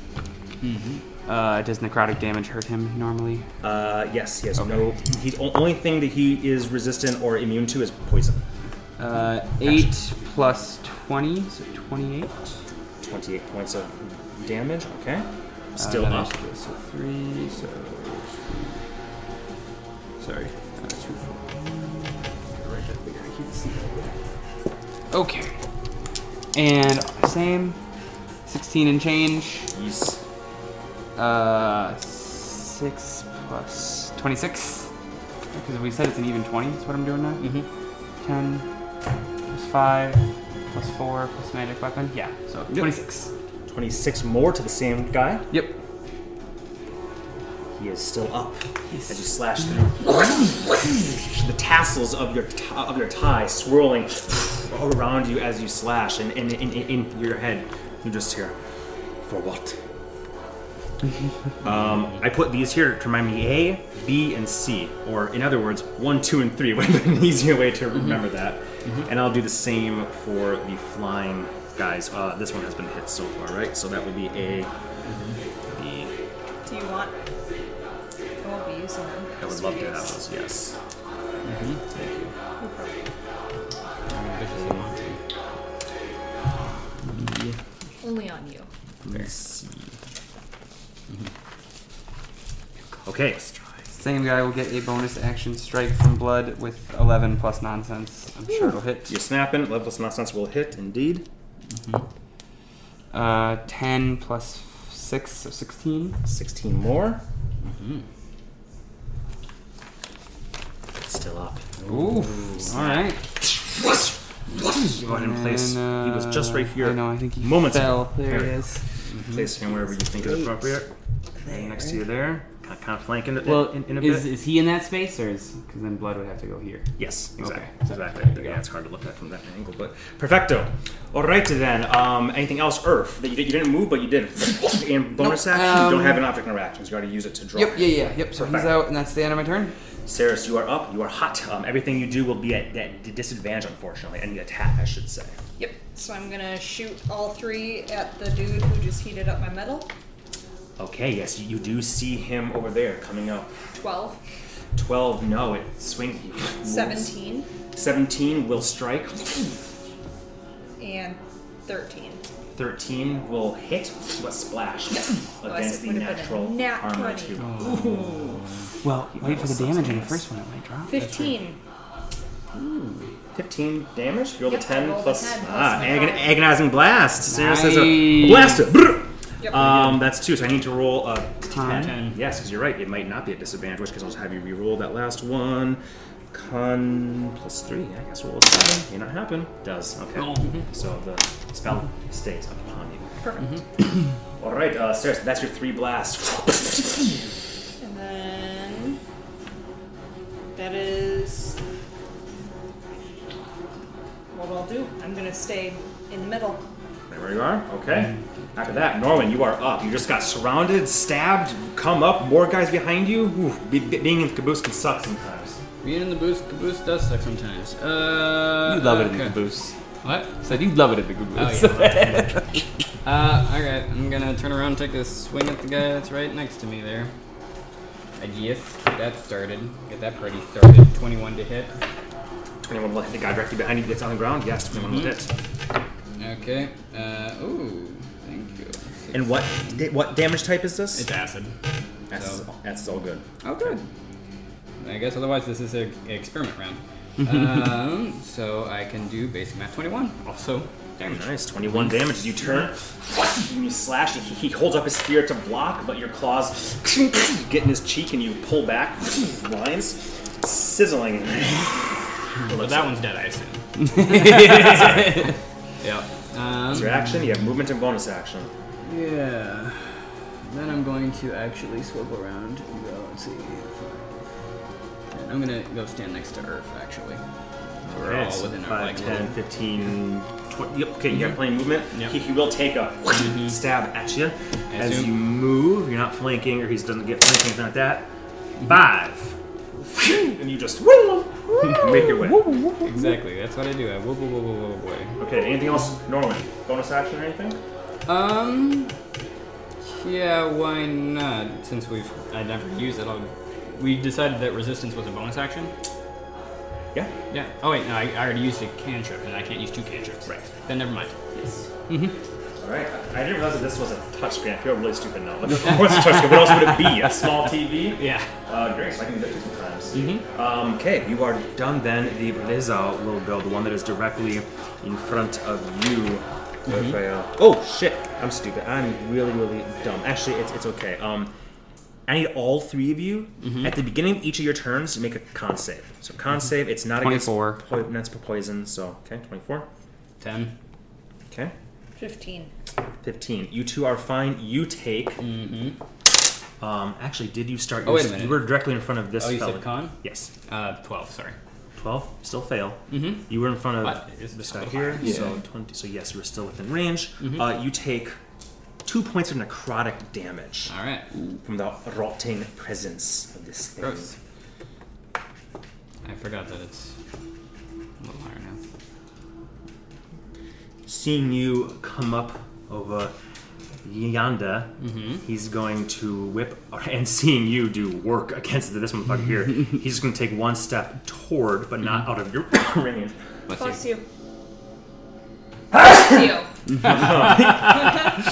Uh, does necrotic damage hurt him normally? Uh, yes, he has no. He's o- only thing that he is resistant or immune to is poison. Uh, 8 plus 20, so 28. 28 points of damage. Okay. Still Uh, up. So 3, so. Sorry. Uh, two, four. Right that bigger. I can't see that. Okay. And same. 16 and change. Yes. Uh, 6 plus 26. Because we said it's an even 20, that's what I'm doing now. Mm-hmm. 10 plus 5 plus 4 plus magic weapon. Yeah, so 26. 26 more to the same guy. Yep. He is still up as you slash through. the tassels of your t- uh, of your tie swirling all around you as you slash, and in, in, in, in your head, you just hear, "For what?" um, I put these here to remind me A, B, and C, or in other words, one, two, and three would have been an easier way to remember mm-hmm. that. Mm-hmm. And I'll do the same for the flying guys. Uh, this one has been hit so far, right? So that would be A, B. Do you want? I won't be using them. I would love to have those. Yes. Thank you. Only on you. Let's see. Okay. Same guy will get a bonus action strike from blood with 11 plus nonsense. I'm sure it'll hit. You snap in. Level nonsense will hit indeed. Mm-hmm. Uh, 10 plus 6, so 16. 16 more. Mm-hmm. Still up. Ooh. Alright. You want him in place. he was just right uh, here. I know, I think he Moments fell. ago. There he There. is. Place him wherever you think is appropriate. Next to you there. Kind of, flanking it Well, in, in a is, bit. is he in that space, or is. Because then blood would have to go here. Yes, exactly. Okay. Exactly. Yeah, it's hard to look at from that angle, but perfecto. All right then. Um, anything else, Earth? That you, did, you didn't move, but you did. In bonus Nope. action, you don't Um, have an object interactions. You got to use it to draw. Yep, yeah, yeah, yep. So he's out, and that's the end of my turn. Saris, you are up. You are hot. Um, everything you do will be at, at disadvantage, unfortunately. Any attack, I should say. Yep. So I'm gonna shoot all three at the dude who just heated up my metal. Okay, yes, you, you do see him over there coming up. 12, 12, no, it swings. he moves. 17, 17 will strike. and 13. 13 will hit. A splash Oh, against said the would have been a natural nat armor 20. too. Well, wait for the damage in the first one, it might drop. 15. 15 damage. You roll Yep, the 10 rolled a plus. 10 plus ah, my agon- agonizing blast. Sarah says a Nice. blast. Brr. Yep, um, that's two, so I need to roll a ten. ten. Yes, because you're right. It might not be a disadvantage, because I'll just have you re-roll that last one. Con plus three. I guess roll a seven. May not happen. Does okay. Oh. Mm-hmm. So the spell stays upon you. Perfect. Mm-hmm. All right, uh, Sarah, so that's your three blasts. and then that is what I'll do. I'm gonna stay in the middle. There you are. Okay. After that, Norman, you are up. You just got surrounded, stabbed, come up, more guys behind you. Ooh, be, be- being in the caboose can suck sometimes. Being in the boost, caboose does suck sometimes. Uh, You love it in the okay. caboose. What? Said you love it in the Oh caboose. yeah. uh, alright, I'm gonna turn around and take a swing at the guy that's right next to me there. I just get that started. Get that party started. 21 to hit. 21 will hit the guy directly behind you gets on the ground. Yes, 21 will hit. Okay. Uh, ooh, thank you. And what da- what damage type is this? It's acid. That's, so- that's all good. Oh, good. I guess otherwise this is a a experiment round. um, so I can do basic math 21. Also damage. Nice, 21 damage. You turn, and you slash. He, he holds up his spear to block, but your claws get in his cheek, and you pull back. Lines, sizzling. But that one's dead, I assume. yeah. Um, your action. You have movement and bonus action. Yeah. Then I'm going to actually swivel around and go, let's see. five, ten. I'm gonna go stand next to Earth, actually. We're all within our 5, like 10, little- 15, 20. Yep, okay, you have plenty of movement. Yep. He, he will take a stab at you. As assume. you move, you're not flanking, or he doesn't get flanking, anything like that. Five. and you just make your way. Exactly, that's what I do. I whoop, whoop, whoop, whoop, whoop, away. Okay, anything else, Norman? Bonus action or anything? Um. Yeah, why not? Since we've I never used it, I'll, we decided that resistance was a bonus action. Yeah. Yeah. Oh wait, no, I, I already used a cantrip, and I can't use two cantrips. Right. Then never mind. Yes. All right. I didn't realize that this was a touchscreen. I feel really stupid now. What's a touchscreen? What else would it be? A small TV? Yeah. Uh, great. So I can do that sometimes. Um, okay, you are done then. The Blizzard will go, the one that is directly in front of you. Mm-hmm. Raphael. Uh, oh shit! I'm stupid. I'm really, really dumb. Actually, it's it's okay. Um, I need all three of you mm-hmm. at the beginning of each of your turns to make a con save. So con save. It's not 24. against po- that's for poison. So okay, 24. Ten. Okay. 15. 15. You two are fine. You take. Um, actually, did you start? Oh, your- wait a minute. You were directly in front of this Oh, you fella. said con? Yes. Uh, twelve. Sorry. 12. Still fail. Mm-hmm. You were in front of But it's this guy here. higher. So Yeah. 20. So yes, you were still within range. Mhm. Uh, you take two points of necrotic damage All right. from the rotting presence of this thing. Gross. I forgot that it's a little higher now. Seeing you come up over yonder, Mm-hmm. he's going to whip, and seeing you do work against this motherfucker here, he's just going to take one step toward, but not out of your range. Bless Bless you. you. Bless you. I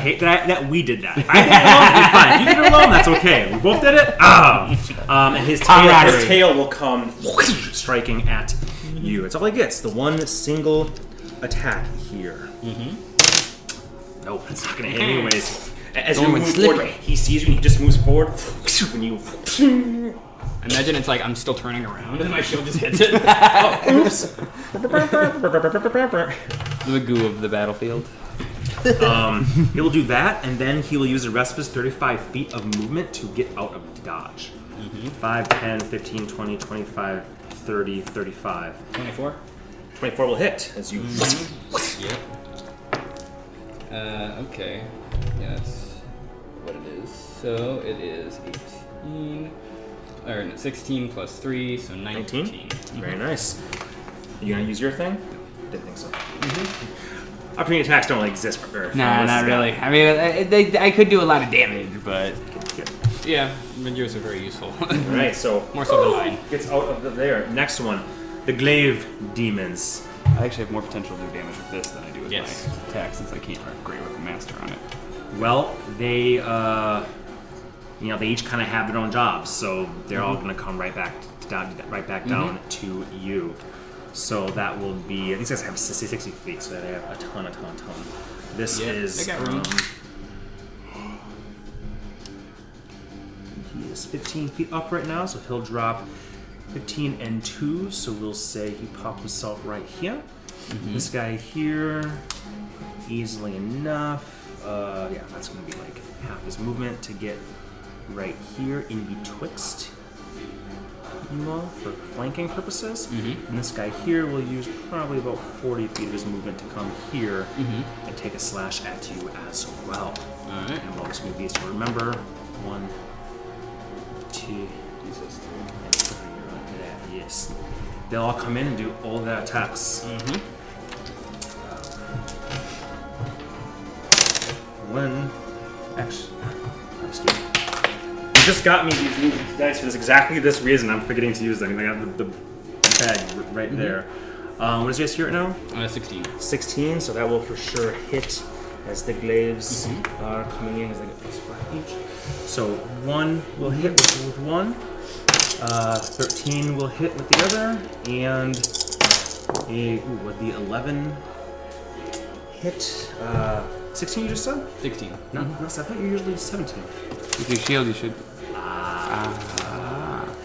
hate that that we did that. If I did it alone, fine. You did it alone, that's okay. We both did it. Ah. Um, and his tail, his tail will come striking at you. It's all he gets. The one single attack here. Mm-hmm. Nope, that's not going to hit anyways. As you move slippery. forward, he sees you and he just moves forward. When you Imagine it's like I'm still turning around and my shield just hits it. oops. The goo of the battlefield. um, he will do that, and then he will use the rest of his 35 feet of movement to get out of dodge. 5, 10, 15, 20, 25, 30, 35. Twenty-four. 24 will hit as you. Yep. Uh, okay. Yeah, that's what it is. So it is 18. Or no, 16 plus 3, so 19. 19? Very nice. You gonna use your thing? Didn't think so. Mhm. Opportunity attacks don't really exist for Earth. Nah, Unless not really. I mean, I, they, I could do a lot of damage, but Good. Yeah, but yours are very useful. right, so More so than mine. gets out of the, there. Next one. The Glaive Demons. I actually have more potential to do damage with this than I do with Yes. my attack since I can't upgrade with the master on it. Well, they, uh, you know, they each kind of have their own jobs, so they're all going to come right back down, right back down to you. So that will be. These guys have 60 feet, so they have a ton, a ton, a ton. This Yeah, is. they got room. um, he is 15 feet up right now, so he'll drop 15 and 2. So we'll say he popped himself right here. This guy here, easily enough. Uh, yeah, that's going to be like half his movement to get right here in betwixt Emo for flanking purposes. Mhm. And this guy here will use probably about 40 feet of his movement to come here Mhm. and take a slash at you as well. All right. And we'll just move these. So remember, one, two, Jesus. and three. Yes. They'll all come in and do all their attacks. Mm-hmm. One. Actually, You just got me these new dice for this exactly this reason. I'm forgetting to use them. I got the, the bag r- right there. Um, what is your here right now? Uh, 16. 16, so that will for sure hit as the glaives are coming in as they get plus five each. So one will hit with, with one, uh, 13 will hit with the other, and a, ooh, with the 11 hit, uh, 16 you just said? 16. No, no, I thought you were usually 17. With your shield, you should.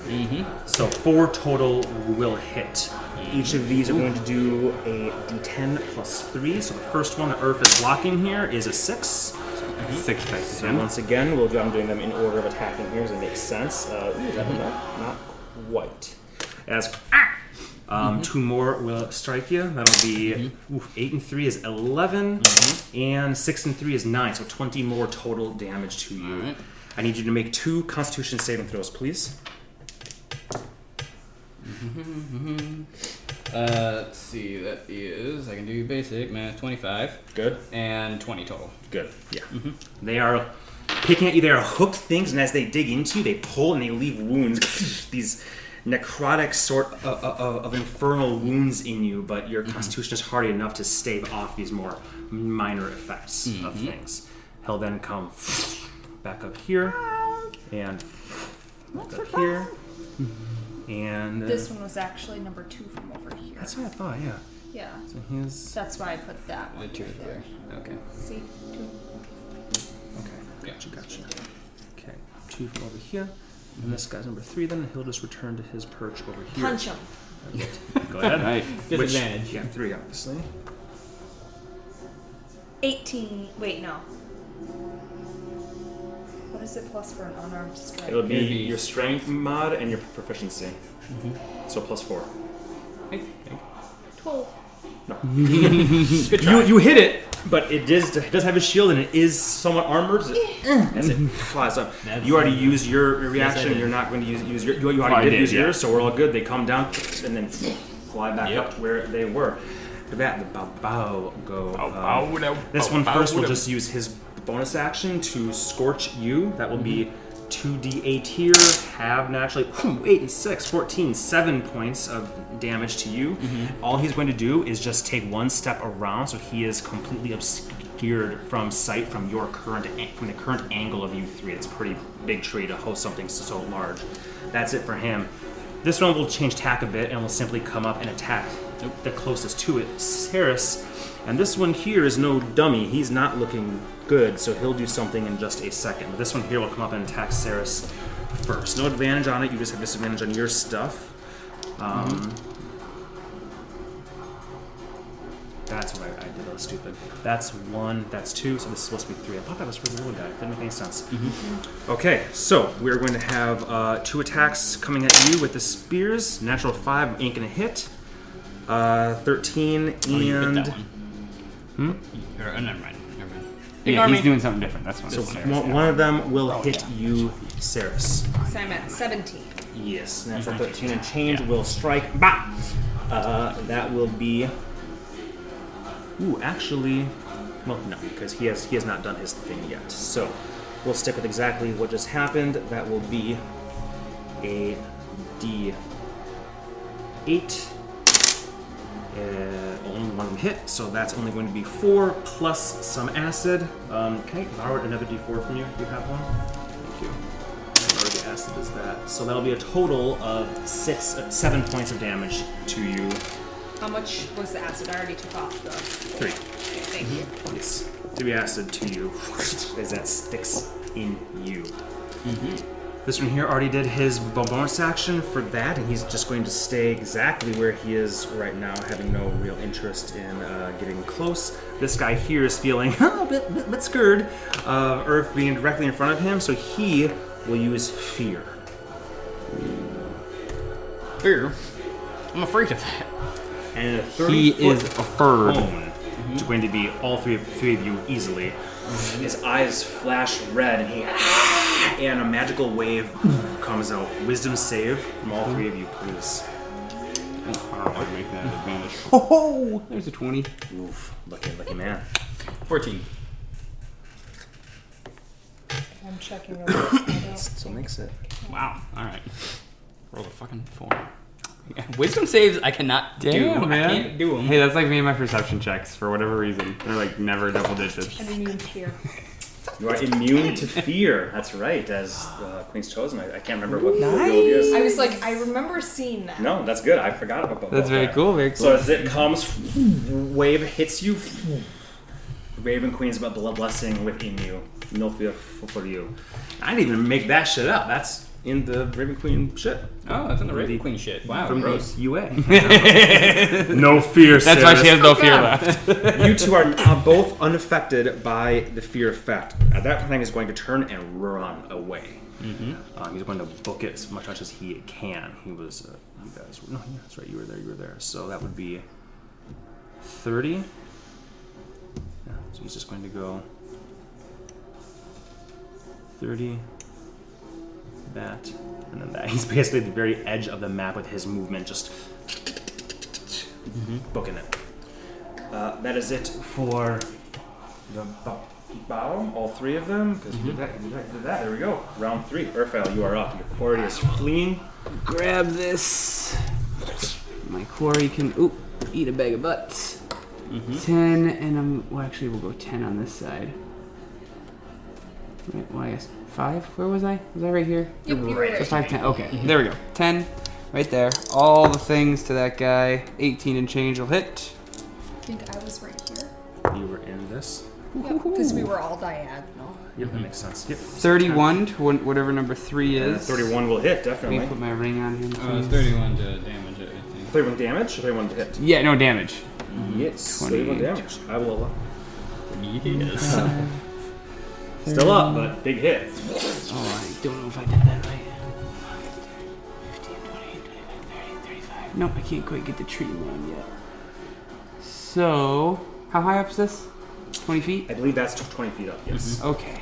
Mm-hmm. So four total will hit. Each of these are going to do a d10 plus three. So the first one that Earth is blocking here is a six. Six dice. So once again, we'll do, I'm doing them in order of attacking here, so it makes sense. Uh, ooh, is that enough? Not quite. As um, mm-hmm. two more will strike you. That'll be mm-hmm. oof, eight and three is 11 mm-hmm. and six and three is nine. So twenty more total damage to you. Alright. I need you to make two Constitution saving throws, please. Uh, let's see. That is. I can do basic math 25 Good. and 20 total. Good. Yeah. They are picking at you. They are hooked things, and as they dig into you, they pull and they leave wounds. These necrotic sort of, of, of infernal wounds in you, but your constitution is hardy enough to stave off these more minor effects of things. He'll then come back up here and back up here. And uh, This one was actually number two from over here. that's what I thought, yeah. Yeah. So his That's why I put that The two right there. Okay. See? Two. Okay, gotcha, gotcha. Okay, two from over here. And this guy's number three, then he'll just return to his perch over here. Punch him. Go ahead. Right. Which- Disadvantage. yeah, three, obviously. 18. Wait, no. What is it plus for an unarmed strike? It'll be It'd your strength mod and your proficiency. Mm-hmm. So plus four. Hey, hey. 12. Good try. You, you hit it, but it does, it does have a shield and it is somewhat armored as it, as it flies up. That's- you already used your reaction. did. You're not going to use, use your. You, you already did, did, use yeah. yours, so we're all good. They come down and then fly back Yep. up where they were. After that, the bow bow go. Um, bow, bow, This bow, one bow, first will just use his bonus action to scorch you. That will be 2d8 here. Have naturally hmm, 8 and 6, 14, 7 points of damage to you. Mm-hmm. All he's going to do is just take one step around so he is completely obscured from sight from your current from the current angle of you three. It's a pretty big tree to host something so, large. That's it for him. This one will change tack a bit and will simply come up and attack the closest to it, Ceres. And this one here is no dummy. He's not looking good, so he'll do something in just a second. But this one here will come up and attack Ceres first. No advantage on it. You just have disadvantage on your stuff. Um, That's what I, I did. That was stupid. That's one. That's two. So this is supposed to be three. I thought that was for the little guy. Didn't make any sense. Okay, so we're going to have uh, two attacks coming at you with the spears. Natural five ain't gonna hit. Uh, Thirteen Oh, you hit and that one. Or, uh, never mind. Never mind. Yeah, Ignore he's me. doing something different. That's one. so Ceres, one, yeah. one of them will hit you, Ceres. So I'm at 17. Yes, natural 13 and change will strike. Bah! Uh, that will be. Ooh, actually, well, no, because he has he has not done his thing yet. So we'll stick with exactly what just happened. That will be a D eight. Uh, only one hit, so that's only going to be four plus some acid. Um, can I borrow another D4 from you? Do you have one? Thank you. Or the acid is that. So that'll be a total of six, uh, seven points of damage to you. How much was the acid? I already took off the. Three. Okay, thank you. Yes. Three acid to you as that sticks in you. This one here already did his bonus action for that, and he's just going to stay exactly where he is right now, having no real interest in uh, getting close. This guy here is feeling a bit, bit, bit scared of Earth being directly in front of him, so he will use fear. fear. I'm afraid of that. And a He foot is afraid. cone, which is going to be all three, three of you easily. His eyes flash red, and he and a magical wave comes out. Wisdom save from all three of you, please. I don't want to make that advantage. Oh, there's a 20. Oof, lucky, lucky man. 14. I'm checking over. I Still makes it. Wow. All right. Roll a fucking four. Yeah, wisdom saves I cannot do. Damn, man. I can't do them. Hey, that's like me and my perception checks for whatever reason. They're like never double digits. I'm immune to fear. You are immune to fear. That's right. As uh, Queen's Chosen, I, I can't remember what the ability is. I was like, I remember seeing that. No, that's good. I forgot about, about That's very that. cool, very cool. So as it comes, wave hits you. Raven Queen's about blood blessing within you. No fear for for you. I didn't even make that shit up. That's in the Raven Queen shit. Oh, that's in the Raven Queen shit. Wow, From gross. the UA. no fear, That's why she has no fear God. left. You two are uh, both unaffected by the fear effect. At that point, he's going to turn and run away. Um, he's going to book it as much as he can. He was, uh, you guys, were, no, yeah, that's right. You were there. You were there. So that would be thirty. Yeah, so he's just going to go thirty. That and then that. He's basically at the very edge of the map with his movement, just mm-hmm. booking it. Uh, that is it for the bo- bow, all three of them. Because you mm-hmm. did that, you did that, you did that. There we go. Round three. Urfael, you are up. Your quarry is fleeing. Grab this. My quarry can oop eat a bag of butts. Mm-hmm. Ten, and I'm well. Actually, we'll go ten on this side. Right, well, I guess five. Where was I? Was I right here? Yep, you were right. So five, ten. Okay, there we go. Ten, right there. All the things to that guy. Eighteen and change will hit. I think I was right here. You were in this. Because we were all diagonal. Yep, that makes sense. Yep. Thirty-one to one- whatever number three is. 31 will hit, Let me put my ring on him. Uh, please. 31 to damage it, I think. 31 damage or 31 to hit? Yeah, no damage. Yes, 20. 31 damage. I will allow. Yes. Still up, but big hit. Oh, I don't know if I did that right. 15, 20, 25, 30, 35. Nope, I can't quite get the tree one yet. So, how high up is this? 20 feet? I believe that's 20 feet up, yes. Mm-hmm. Okay.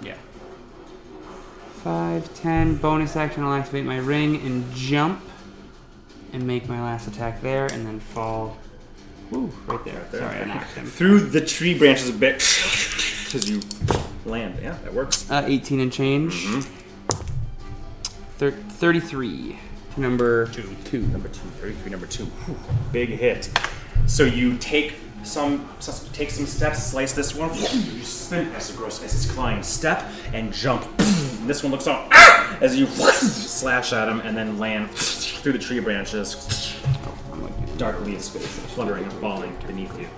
Yeah. 5, 10, bonus action, I'll activate my ring and jump and make my last attack there and then fall. Woo, right there. Right there. Sorry, I knocked him. Through the tree branches a bit as you land. Yeah, that works. Uh, 18 and change. Mhm. Thir- 33 number 2. two. Number two, 33, number two. Whew, Big hit. So you take some, take some steps, slice this one. You spin as a gross as it's climb, step and jump. This one looks out "Ah!" as you slash at him and then land through the tree branches. Like, Dark leaves fluttering and falling beneath you,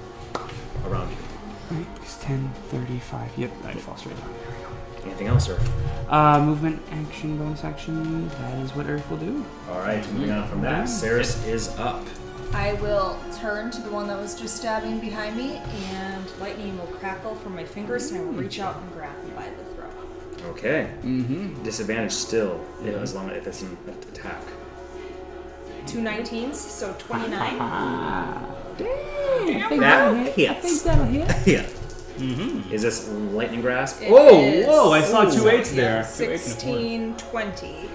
around you. Right, it's 10, 35. Yep, I'd fall straight down. There we go. Anything else, Earth? Uh, movement, action, bonus action. That is what Earth will do. All right, moving on from that, Saris is up. I will turn to the one that was just stabbing behind me, and lightning will crackle from my fingers, and I will reach out and grab him by the throat. Okay. Mm-hmm. Disadvantage still, as long as if it's an attack. Two 19s, so 29. That hits. that'll hit. Yeah. Mm-hmm. Is this lightning grasp? It oh, is- whoa! I saw two Ooh. eights there. Yeah, 16, 20.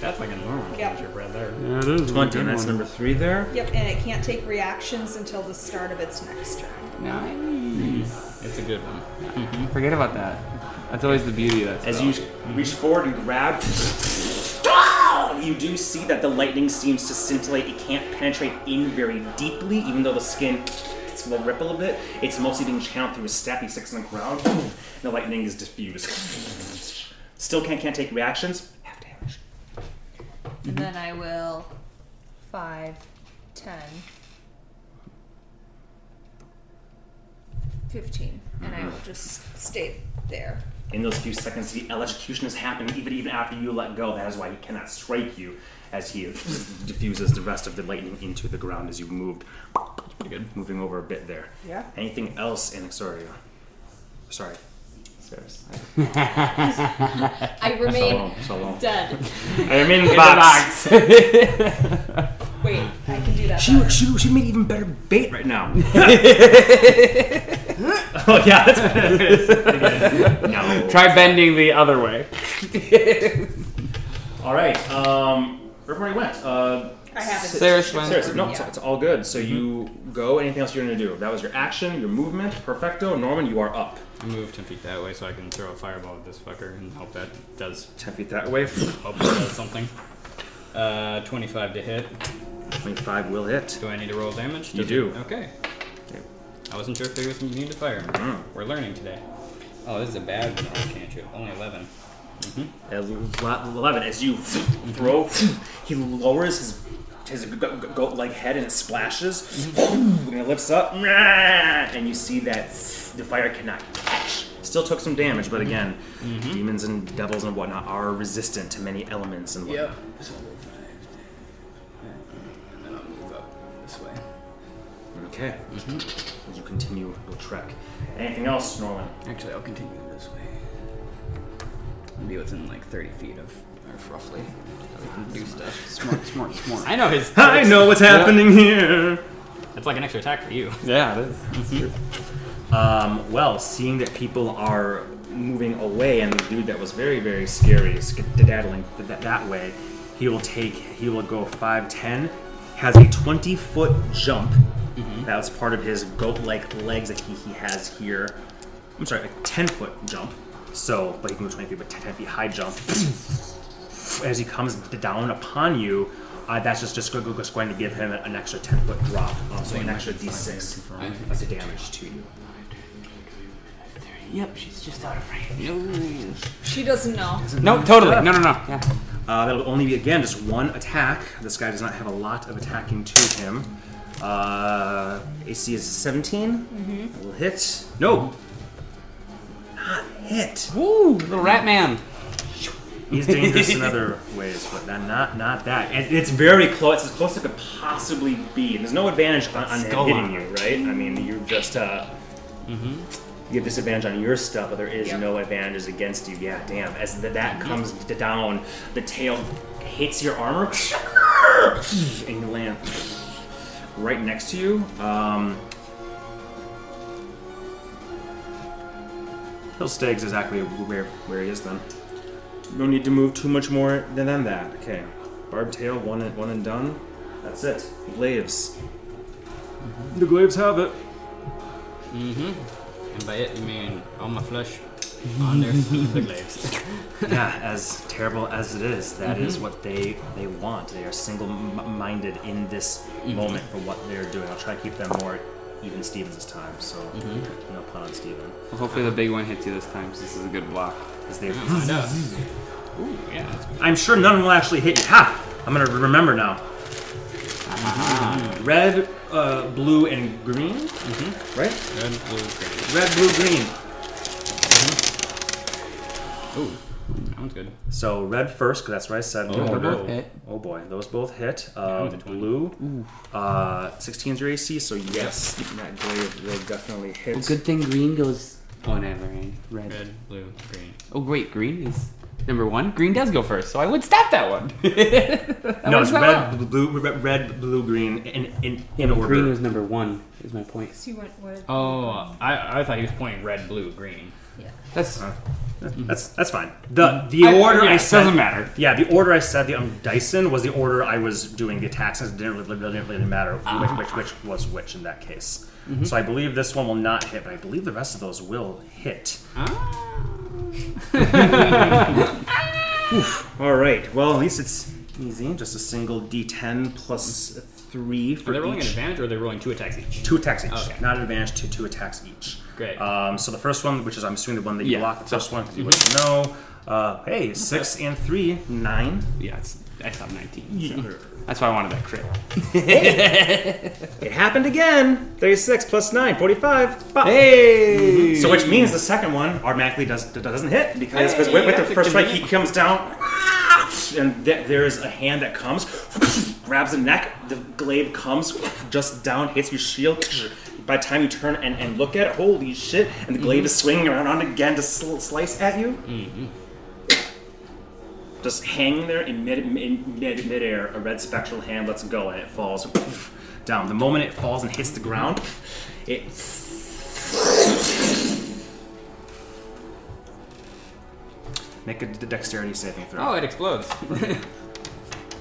That's like a normal Yep. creature right there. Yeah, it is. Twenty, and that's number three there. Yep, and it can't take reactions until the start of its next turn. Nice. It's a good one. Forget about that. That's always the beauty of that. As spell. you reach forward and grab, you do see that the lightning seems to scintillate. It can't penetrate in very deeply, even though the skin will ripple a bit. It's mostly being channeled through a step. He sticks on the ground. and the lightning is diffused. Still can't can't take reactions. Half damage. And mm-hmm. then I will 5, 10, 15. And I mm-hmm. will just stay there. In those few seconds, the electrocution is happening even even after you let go. That is why he cannot strike you, as he diffuses the rest of the lightning into the ground as you moved. Pretty good. Moving over a bit there. Yeah. Anything else in Exoria? Sorry. Sarah's. I remain So long. dead. I remain in the In the box. Wait, I can do that. She, better. she, she made even better bait right now. oh yeah, that's what it is. no. Try bending the other way. All right. Um, where everybody went? Uh, I haven't. Sarah went. Seriously, no, it's, Yeah. it's all good. So you go. Anything else you're gonna do? That was your action, your movement. Perfecto. Norman, you are up. I move 10 feet that way so I can throw a fireball at this fucker and hope that does Ten feet that way. hope it does something. Uh, 25 to hit. Twenty-five will hit. Do I need to roll damage? You Does do. It? Okay. Yep. I wasn't sure if there was immune to fire. Mm. We're learning today. Oh, this is a bad cantrip. Only 11. Mm-hmm. Ele- Eleven. As you throw, he lowers his his goat go- like head and it splashes, and it lifts up, and you see that the fire cannot catch. Still took some damage, but again, demons and devils and whatnot are resistant to many elements and whatnot. So Okay. As you continue your trek. Anything else, Norman? Actually, I'll continue this way. I'll be within like 30 feet of Earth, roughly. So we can do stuff. Smart, smart, smart. I know his. I know what's happening here. It's like an extra attack for you. Yeah, it is. Um, well, seeing that people are moving away, and the dude that was very, very scary, skedaddling that, that way, he will take, he will go 5, 10, has a 20 foot jump. That was part of his goat like legs that he, he has here. I'm sorry, a 10 foot jump. So, but he can go 20 feet, but 10, 10 feet high jump. As he comes down upon you, uh, that's just, just, go- go- just going to give him an extra 10 foot drop. Um, so an extra d6 of damage to you. Yep, she's just out of range. She doesn't know. No, totally. No, no, no. Yeah. Uh, that'll only be again just one attack. This guy does not have a lot of attacking to him. Uh, AC is 17. Mm-hmm. That will hit. No, not hit. Woo, little rat man. He's dangerous in other ways, but not not, not that. And it's very close. It's as close as it could possibly be. There's no advantage on, on him Skull hitting on. you, right? I mean, you're just uh, you have disadvantage on your stuff, but there is Yep. no advantages against you. Yeah, damn. As the, that comes d- down, the tail hits your armor, and you land right next to you. Um, he'll stay exactly where where he is then. No need to move too much more than, than that. Okay, barb tail, one and one and done. That's it. Glaives. The glaives have it. Mm-hmm. And by it, you mean all my flesh on their the glaives. yeah, as terrible as it is, that is mhm. what they they want. They are single-minded in this mhm. moment for what they're doing. I'll try to keep them more even Stevens this time. So mhm. no pun on Steven. Well, hopefully the big one hits you this time, 'cause this is a good block. As they, Find out. Ooh, yeah. I'm sure none will actually hit you. Ha! I'm gonna remember now. Red, uh, blue, and green. Mm-hmm. Right? good. Blue, green. Red, blue, green. Ooh, that one's good. So red first, because that's what I said. Oh, order. both hit. Oh boy, those both hit. Uh, with a 20. blue, uh, 16 is your AC, so yes, that glaive will definitely hit. Well, good thing green goes. Oh, never mind. Red. Red, blue, green. Oh, wait, green is number one. Green does go first, so I would stop that one. That no, it's red, wrong. blue, red, red, blue, green, in in, Yeah, in but order. green was number one. Is my point. So you went with. Oh, I, I thought he was pointing red, blue, green. Yeah. That's uh, That's mhm. that's fine. The the I- order yeah, I said doesn't matter. Yeah, the order I said the um, Dyson was the order I was doing the attacks. It didn't really, really, really matter ah. which, which which was which in that case. Mm-hmm. So I believe this one will not hit, but I believe the rest of those will hit. Ah. All right. Well, at least it's easy. Just a single D10 plus three Are for they rolling an each. advantage or are they rolling two attacks each? Two attacks each. Okay. Not an advantage. Two two attacks each. Great. Um, so the first one, which is I'm assuming the one that you Yeah. blocked, the first one because you wouldn't know. Uh, hey, six and three, nine. yeah. It's I thought 19. Yeah. That's why I wanted that crit. It happened again. 36 plus 9, 45. Pop. Hey. So which means the second one automatically does doesn't hit because because with, with the that's first strike he comes down and th- there is a hand that comes grabs the neck the glaive comes just down hits your shield by the time you turn and, and look at it, holy shit! And the glaive is swinging around again to sl- slice at you. Just hanging there in mid, in mid midair, a red spectral hand lets go and it falls down. The moment it falls and hits the ground, it make a d- dexterity saving throw. Oh, it explodes.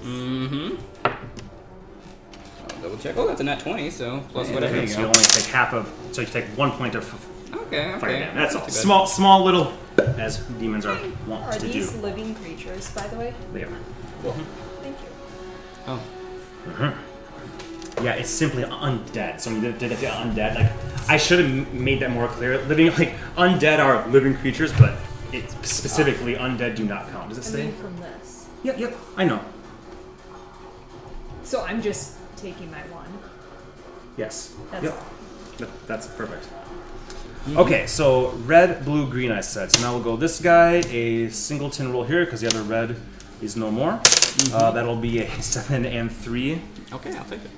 mm-hmm. I'll double check. Oh, that's a nat 20, so plus whatever you so you only take half of, so you take one point of Okay, okay. fire damage. That's all. Not too bad. Small, small little, as demons are wont Are to do. Are these living creatures, by the way? They are. Thank you. Oh, mm-hmm. Yeah, it's simply undead. So did, did it say undead? Like, I should have made that more clear. Living, like, undead are living creatures, but it's specifically undead do not count. Does it I say? mean, from this. Yep, yep. I know. So I'm just taking my one. Yes. That's yep. all. That- that's perfect. Okay, so red, blue, green. I said. So now we'll go this guy a singleton roll here because the other red is no more. Uh, that'll be a seven and three okay, I'll take it.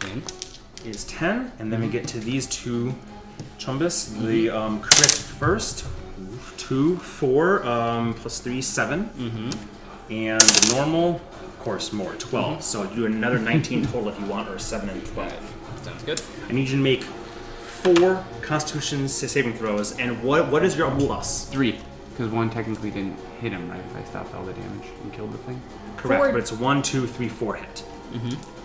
10. is 10, and then we get to these two chumbus. The um, crit first, 2, 4, um, plus 3, 7. Mm-hmm. And the normal, of course, more, 12. So you do another 19 total if you want, or 7 and 12. Sounds good. I need you to make four constitution sa- saving throws, and what what is your plus? Three, because one technically didn't hit him, right? If I stopped all the damage and killed the thing. Correct, Four. but it's 1, 2, 3, 4 hit.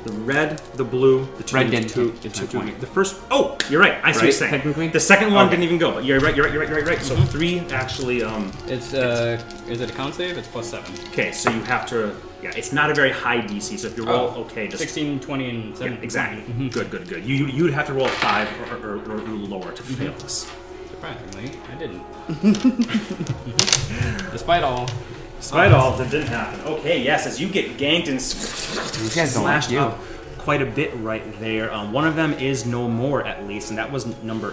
The red, the blue, the two, Red the didn't two, hit, is two- my two- point. the first. Oh, you're right. I see what you're Right, saying. technically? the second one Okay. didn't even go, but you're right. You're right. You're right. You're right. You're right. So three actually. Um. It's, uh, is it a con save? It's plus 7. Okay, so you have to. Yeah, it's not a very high DC. So if you roll, Oh, okay, just 16, 20, and Yeah, 7. exactly. Good, good, good. You you you'd have to roll a five or, or, or, or lower to fail this. Surprisingly, I didn't. Despite all. Despite all, that didn't happen. Okay, yes, as you get ganked and These like slashed you. up quite a bit right there. Um, one of them is no more at least, and that was number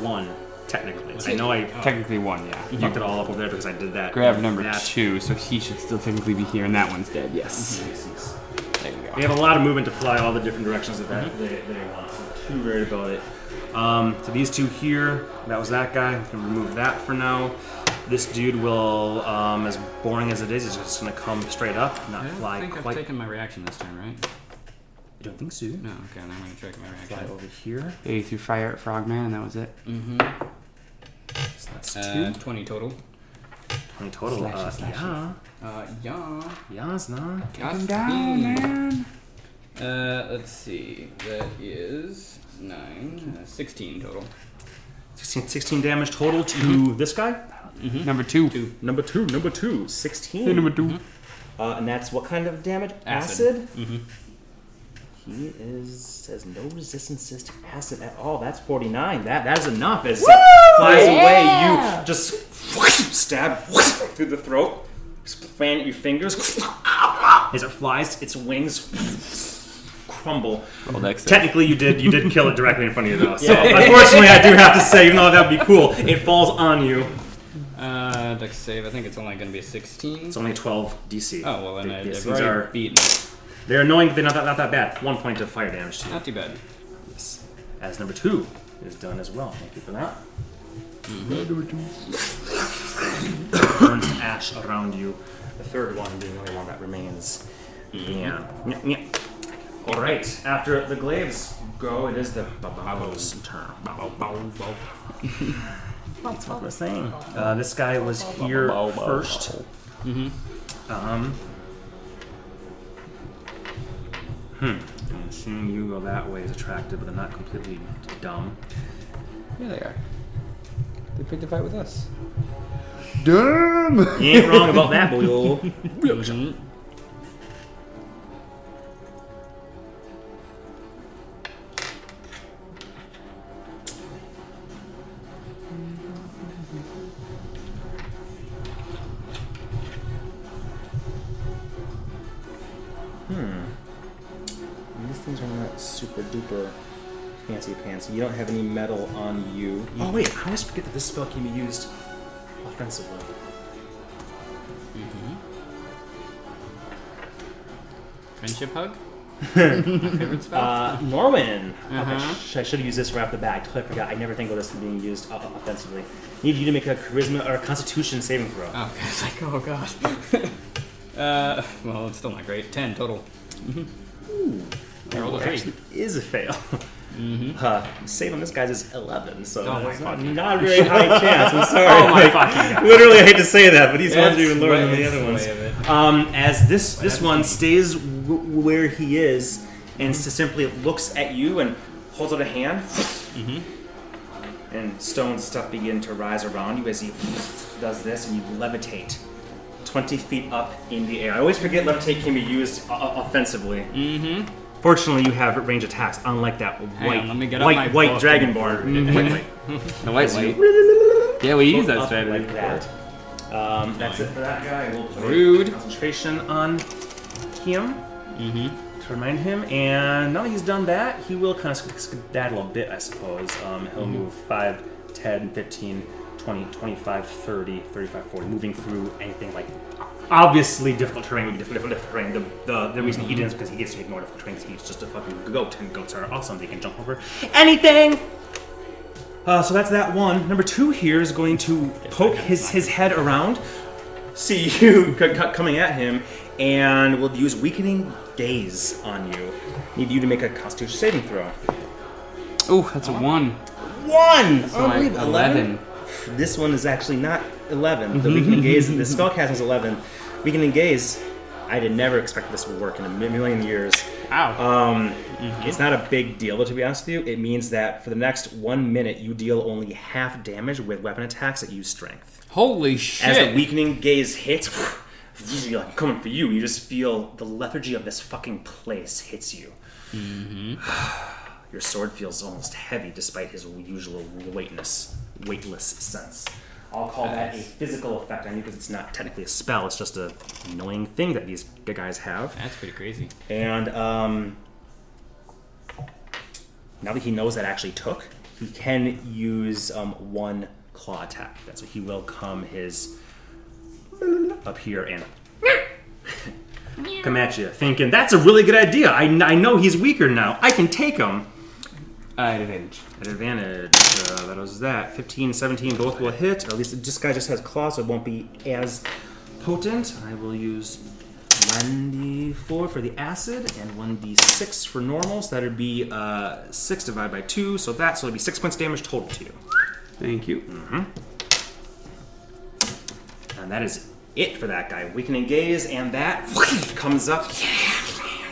one technically. I know I Technically one, yeah. fucked it all up over there because I did that. Grab number two, so he should still technically be here, and that one's dead. Yes. There we go. They have a lot of movement to fly all the different directions that, that they, they want. I'm too worried about it. Um, so these two here, that was that guy. We can remove that for now. This dude will, um, as boring as it is, is just gonna come straight up, not I fly think quite. I've taken my reaction this turn, right? I don't think so. No, okay, then I'm gonna check my Fly reaction. over here. Yeah, you threw fire at Frogman, and that was it. Mm-hmm. So that's Uh, two. 20 total. 20 total. Slash Uh, slash yeah. Uh, yeah. Yes, no. Got Down, man. Uh, let's see. That is 9. Uh, 16 total. 16, 16 damage total to this guy. Number two. Two. Number two, number two, 16. Hey, number 2 Uh, and that's what kind of damage? Acid. Mm-hmm. He is has no resistances to acid at all. That's 49. That that is enough. As it flies away, you just stab through the throat. Fan your fingers. As it flies, its wings crumble. Roll dex save. Technically, you did you did kill it directly in front of you though. So unfortunately, I do have to say, even though that'd be cool, it falls on you. Uh, dex save. I think it's only gonna be a 16. It's only 12 DC. Oh, well, then I, These I've already are beaten. They're annoying, but they're not that, not that bad. One point of fire damage to you. Not too bad. Yes. As number two is done as well. Thank you for that. Burns ash around you. The third one being the only one that remains. Yeah. Yeah, yeah. All right. After the glaives go, it is the Bababo's turn. That's what we're saying. Uh, this guy was here first. Um. Hmm. And seeing you go that way is attractive, but they're not completely dumb. Yeah, they are. They picked a fight with us. Damn! You ain't wrong about that, boy. Mhm. These things are not super duper fancy pants. You don't have any metal on you. Oh wait, I always forget that this spell can be used offensively. Friendship hug? My favorite spell? Uh, Norman. Uh-huh. Okay, sh- I should have used this right off the bat. I totally forgot. I never think of this being used uh, offensively. Need you to make a charisma or a constitution saving throw. Oh, it's like, oh god. uh, well, it's still not great. Ten total. I three. actually is a fail. Mm-hmm. Uh, save on this guy's is 11, so Oh it's not, not a very high chance. I'm sorry. Oh my Like, fucking. Literally, I hate to say that, but these ones are even lower than the other ones. way of it. Um, as this this one stays w- where he is and s- simply looks at you and holds out a hand, Mm-hmm. and stones and stuff begin to rise around you as he does this, and you levitate. 20 feet up in the air. I always forget levitate can be used uh, offensively. Mm-hmm. Fortunately, you have range attacks, unlike that white, on, let me get up white, my white book dragonborn. and- White, white. The white white. Yeah, we use that up strategy. like that. Um, that's it for that guy. We'll put a Rude. concentration on him Mm-hmm. to remind him. And now that he's done that, he will kind of sk- skedaddle a bit, I suppose. Um, he'll move 5, 10, 15, 20, 25, 30, 35, 40, moving through anything like obviously difficult terrain would be difficult, difficult terrain. The, the, the reason he didn't is because he gets to ignore difficult terrain because he's just a fucking goat, and goats are awesome. They can jump over anything. Uh, so that's that one. Number two here is going to poke his, his head around, see you c- c- coming at him, and will use weakening gaze on you. Need you to make a Constitution saving throw. Oh, that's a one. One. So I, Unbelievable. eleven. This one is actually not eleven. Mm-hmm. The weakening gaze. The spellcasting is eleven. Weakening gaze. I did never expect this would work in a million years. Wow. Um, mm-hmm. It's not a big deal, to be honest with you. It means that for the next one minute, you deal only half damage with weapon attacks that use strength. Holy shit. As the weakening gaze hits, I'm coming for you. You just feel the lethargy of this fucking place hits you. Mm-hmm. Your sword feels almost heavy despite his usual weightness, weightless sense. I'll call that a physical effect on you because it's not technically a spell. It's just a annoying thing that these guys have. That's pretty crazy. And um, now that he knows that actually took, he can use um, one claw attack. That's what he will come his up here and come at you, thinking that's a really good idea. I, I know he's weaker now. I can take him. I advantage. At advantage, uh, that was that. 15, 17, both will hit. Or at least this guy just has claws, so it won't be as potent. I will use 1d4 for the acid and 1d6 for normal. So that'd be uh, 6 divided by 2. So that, so it'd be 6 points damage total to you. Thank you. And that is it for that guy. Weakening gaze, and that comes up,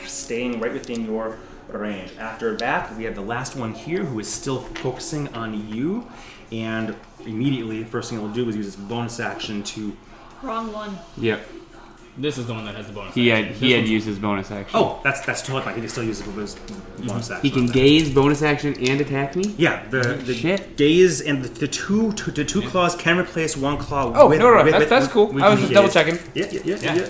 staying right within your range. After that, we have the last one here who is still focusing on you. And immediately, the first thing he'll do is use his bonus action to. Wrong one. Yep. This is the one that has the bonus. He had he This had used his bonus action. Oh, that's that's totally fine. He can still use his bonus action. He can gaze, bonus action, and attack me. Yeah, the, the Shit. gaze and the, the two, two the two claws can replace one claw. Oh, with, no, no, with, that's- with- that's cool. with I was the just double checking. Yeah, yeah, yeah, Yeah. yeah.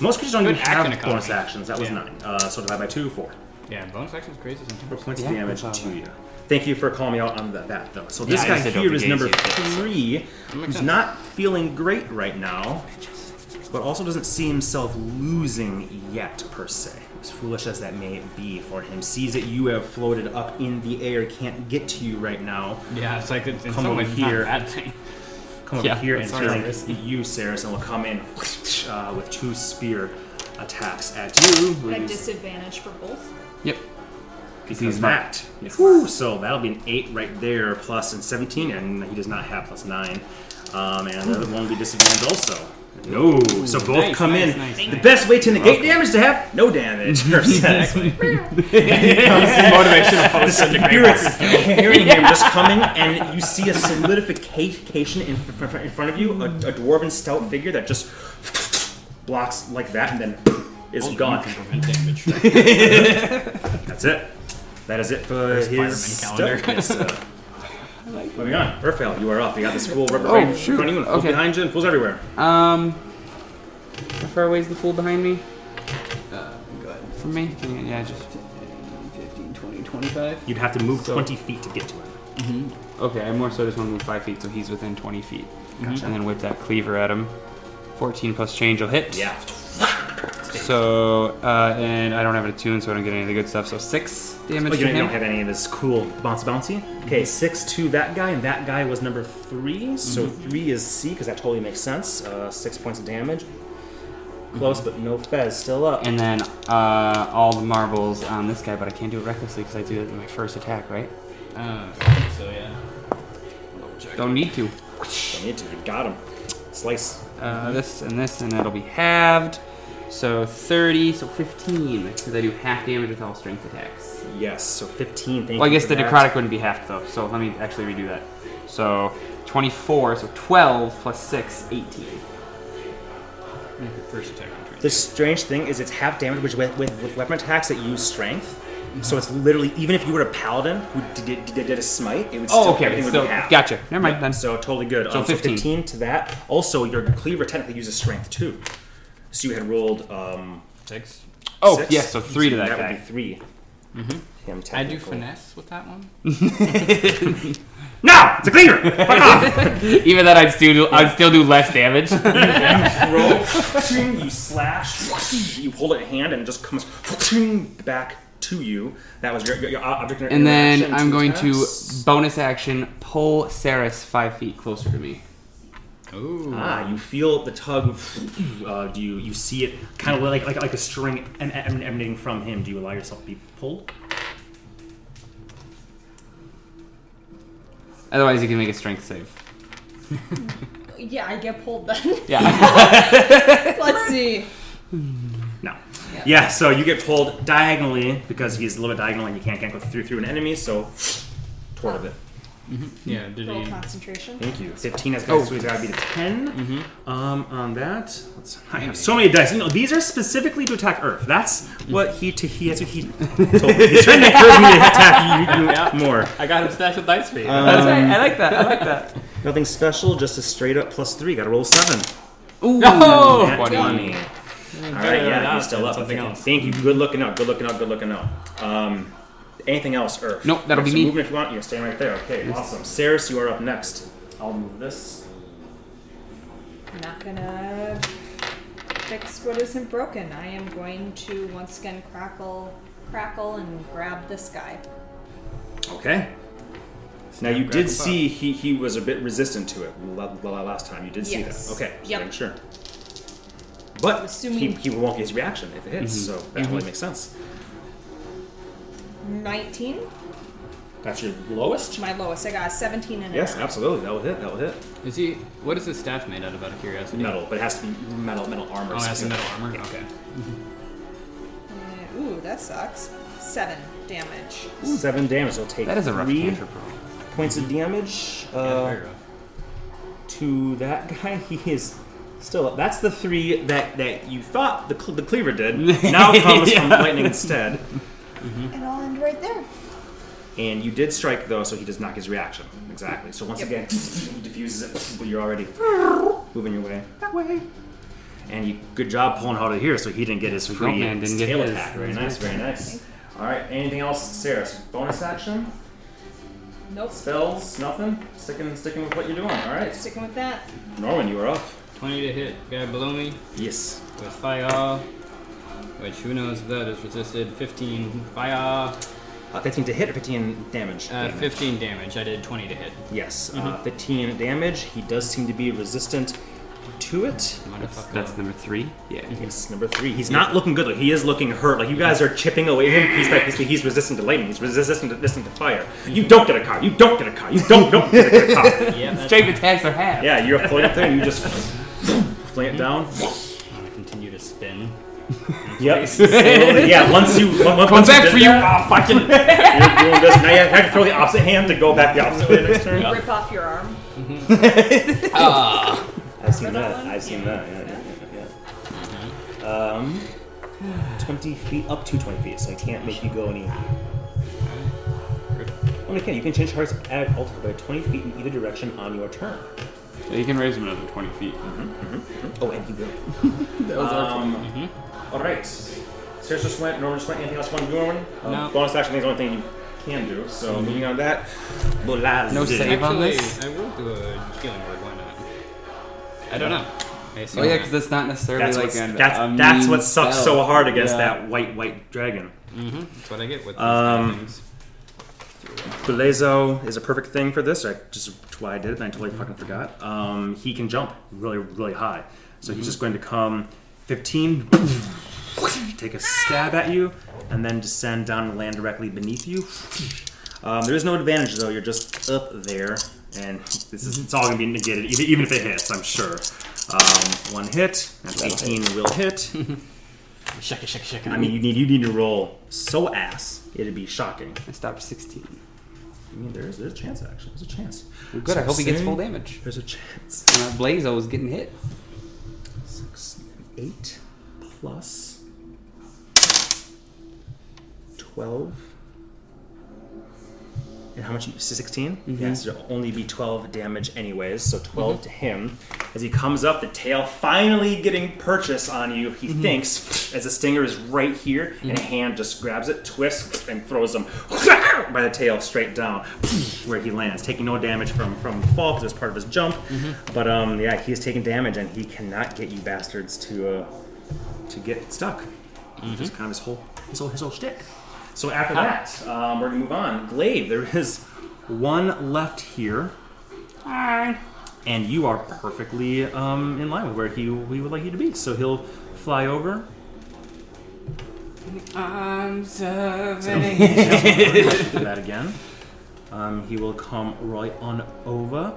Most creatures don't Good even have action bonus actions. That was Yeah. nine. Uh, so divide by two, four. Yeah, bonus action is crazy Four sometimes. points Yeah, of damage that's to right. you. Thank you for calling me out on that, that though. So this I guy just said don't here is forget number you. three, who's sense. not feeling great right now, but also doesn't see himself losing yet per se. As foolish as that may be for him, sees that you have floated up in the air, can't get to you right now. Yeah, it's like it's, in Come some over ways it's not a here. bad thing. Come over Yeah, here and that's sorry, flank Saris. you, Saris, and will come in uh, with two spear attacks at you. At disadvantage for both. Yep. because he's of that. Whew, so that'll be an 8 right there, plus and 17, and he does not have plus 9. Um, and the other one will be disadvantage also. No, so both nice, come nice, in. nice, the nice. best way to negate damage is to have no damage. Exactly. Motivational. The spirits hearing him just coming, and you see a solidification in, in front of you, a, a dwarven stout figure that just blocks like that, and then is Only gone. you can prevent damage. That's it. That is it for his fireman stuff. calendar. Yes, uh, moving on. Urfael, you are up. You got this fool right Oh, right in shoot. front of you and fools Okay. behind you and fools everywhere. Um, how far away is the fool behind me Uh, go ahead. from me? Can you- Yeah, just 15, 20, 25. You'd have to move So- 20 feet to get to him. okay. I more so just want to move five feet, so he's within twenty feet, Gotcha. and then whip that cleaver at him. Fourteen plus change will hit. Yeah. So, uh, and I don't have it attuned, so I don't get any of the good stuff. So six damage Oh, you don't, you him. don't have any of this cool bouncy bouncy? Okay, six to that guy, and that guy was number three, so three is C, because that totally makes sense. Uh, six points of damage. Close, but no Fez, still up. And then uh, all the marbles on this guy, but I can't do it recklessly because I do it in my first attack, right? Uh, so yeah. Don't need to. Don't need to, you got him. Slice. Uh, this and this, and it'll be halved. So 30, so 15, because I do half damage with all strength attacks. Yes, so 15. Thank Well, I guess the that. necrotic wouldn't be half though, so let me actually redo that. So 24, so 12 plus 6, 18. First attack. The strange thing is it's half damage, which with, with, with weapon attacks that use strength. So it's literally, even if you were a paladin who did, did, did a smite, it would still, Oh, okay, everything would so be half. gotcha. Never mind Yep, then. So totally good. So Um, 15. 15 to that. Also, your cleaver technically uses strength too. So you had rolled um, Six. Oh, six. yeah, so three to that that guy. would be 3 Mm-hmm. Him I do finesse with that one. No, it's a cleaver. Even then, I'd still do, I'd still do less damage. Throw, you slash, you hold it in hand, and it just comes back to you. That was your, your, your object. and then I'm going attacks. to bonus action pull Saris five feet closer to me. Ooh. Ah, you feel the tug. Of, uh, do you you see it kind of like like, like a string em- em- emanating from him? Do you allow yourself to be pulled? Otherwise, you can make a strength save. Yeah, I get pulled then. Yeah. Let's see. No. Yeah. so you get pulled diagonally because he's a little bit diagonal and you can't, can't go through through an enemy. So toward of it. Mm-hmm. Yeah. Did Roll he? concentration. Thank you. 15 has Oh. got, so he's got to be the 10. Mm-hmm. Um, on that, let's, I have so many dice. You know, these are specifically to attack Earth. That's mm-hmm. what he to he. That's what he. told me. He's trying to encourage me to attack you, you more. I got him stashed with dice for you. Um, That's right. I like that. I like that. Nothing special, just a straight up plus three. Got to roll seven. Ooh. No! Nat 20. 20. All right, yeah, he's still up. Something Thank- else. Thank you. Good looking out. Good looking out. Good looking out. Um, anything else, Earth? Nope, that'll You be some me. Movement if you want. You're staying right there. Okay, awesome. Saris, you are up next. I'll move this. I'm not gonna fix what isn't broken. I am going to once again crackle, crackle, and grab this guy. Okay. Now you did see he, he was a bit resistant to it la- la- last time. You did see Yes. that. Okay. Yep. Sure. But he, Assuming- he won't get his reaction if it hits, so that totally makes sense. 19, That's your lowest. my lowest. I got a 17 and a Yes, nine. absolutely. That will hit. That will hit. Is he? What is his staff made out of? Out of curiosity. Metal, but it has to be metal metal armor. Oh, it has to be metal armor. Okay. Uh, ooh, that sucks. Seven damage. Seven damage. It'll take That is a rough three cantrip roll. points of damage. Yeah, Uh, very rough. to that guy, he is still up. That's the three that, that you thought the, cle- the cleaver did. Now comes from lightning instead. And I'll end right there. And you did strike though, so he does not get his reaction. Exactly. So once Yep. again, he diffuses it, but you're already moving your way that way. And you good job pulling out of here, so he didn't get his free goat man didn't get tail his. attack. Very nice, very nice. All right. Anything else, Sarah? Bonus action, Nope. spells, nothing. Sticking, sticking with what you're doing. All right. Sticking with that. Norman, you are up. Twenty to hit. Guy below me Yes. with fire. Which who knows if that is resisted. Fifteen fire. Uh, 15 to hit or 15 damage? Uh, Damage. Fifteen damage. I did twenty to hit. Yes. Uh, 15 damage. He does seem to be resistant to it. Motherfucker. That's number three. Yeah. Yes, number three. He's not looking good. Like he is looking hurt. Like you guys are chipping away at him. He's like he's, he's resistant to lightning. He's resistant to, resistant to fire. You don't get a car. You don't get a car. You don't don't get a car. yeah, that's Strength attacks are half. yeah, you're floating up there and you just fling it mhm. down. I'm gonna continue to spin. Yep. Slowly- yeah. Once you once, Come once back did for you. that, Oh, fucking. You're doing this. Now you have to throw the opposite hand to go back the opposite way next turn. Rip off your arm. Mm-hmm. Ah. Ah. I've seen that. I've seen that. Yeah, yeah, yeah, yeah. Mm-hmm. Um, twenty feet up to twenty feet, so I can't make you go any. Well, oh, you can. You can change targets at alter by twenty feet in either direction on your turn. You can raise him another 20 feet. Oh, and you will. that was um, All right. Sarah just went. Norman just went. Anything else you want to do, Norman? Um, No. Bonus action is the only thing you can do. So moving on that. Bolaz. No save on Actually, this? I will do a healing word. Why not? I don't know. I assume Oh yeah, because it's not necessarily That's, like what's, an, that's, a that's mean what sucks spell. so hard against Yeah. that white, white dragon. Mhm, That's what I get with these Um, kind of things. Belezo is a perfect thing for this. I just why I did it, and I totally fucking forgot. Um, he can jump really, really high. So he's just going to come 15, take a stab at you, and then descend down and land directly beneath you. Um, there is no advantage though. You're just up there, and this is it's all gonna be negated, even, even if it hits. I'm sure. Um, one hit, that's 18 will hit. Shaka, shaka, shaka. I mean, you need you need to roll so ass it'd be shocking. I stopped 16. I mean, there's there's a chance actually. There's a chance. Well, good. I hope he gets full damage. There's a chance. Uh, Blazo was getting hit. Six, eight plus twelve. And how much? you 16 mm-hmm. Yes, it'll only be 12 damage anyways. So 12 mm-hmm. to him. As he comes up, the tail finally getting purchase on you. He mm-hmm. thinks as the stinger is right here, and a hand just grabs it, twists, and throws him by the tail straight down where he lands, taking no damage from from the fall because it's part of his jump. But um, yeah, he is taking damage, and he cannot get you bastards to uh, to get stuck. Which is kind of his whole his whole his whole shtick. So after that, um, we're gonna move on. Glaive, there is one left here, and you are perfectly um, in line with where he we would like you to be. So he'll fly over. I'm serving. Do that again. Um, he will come right on over.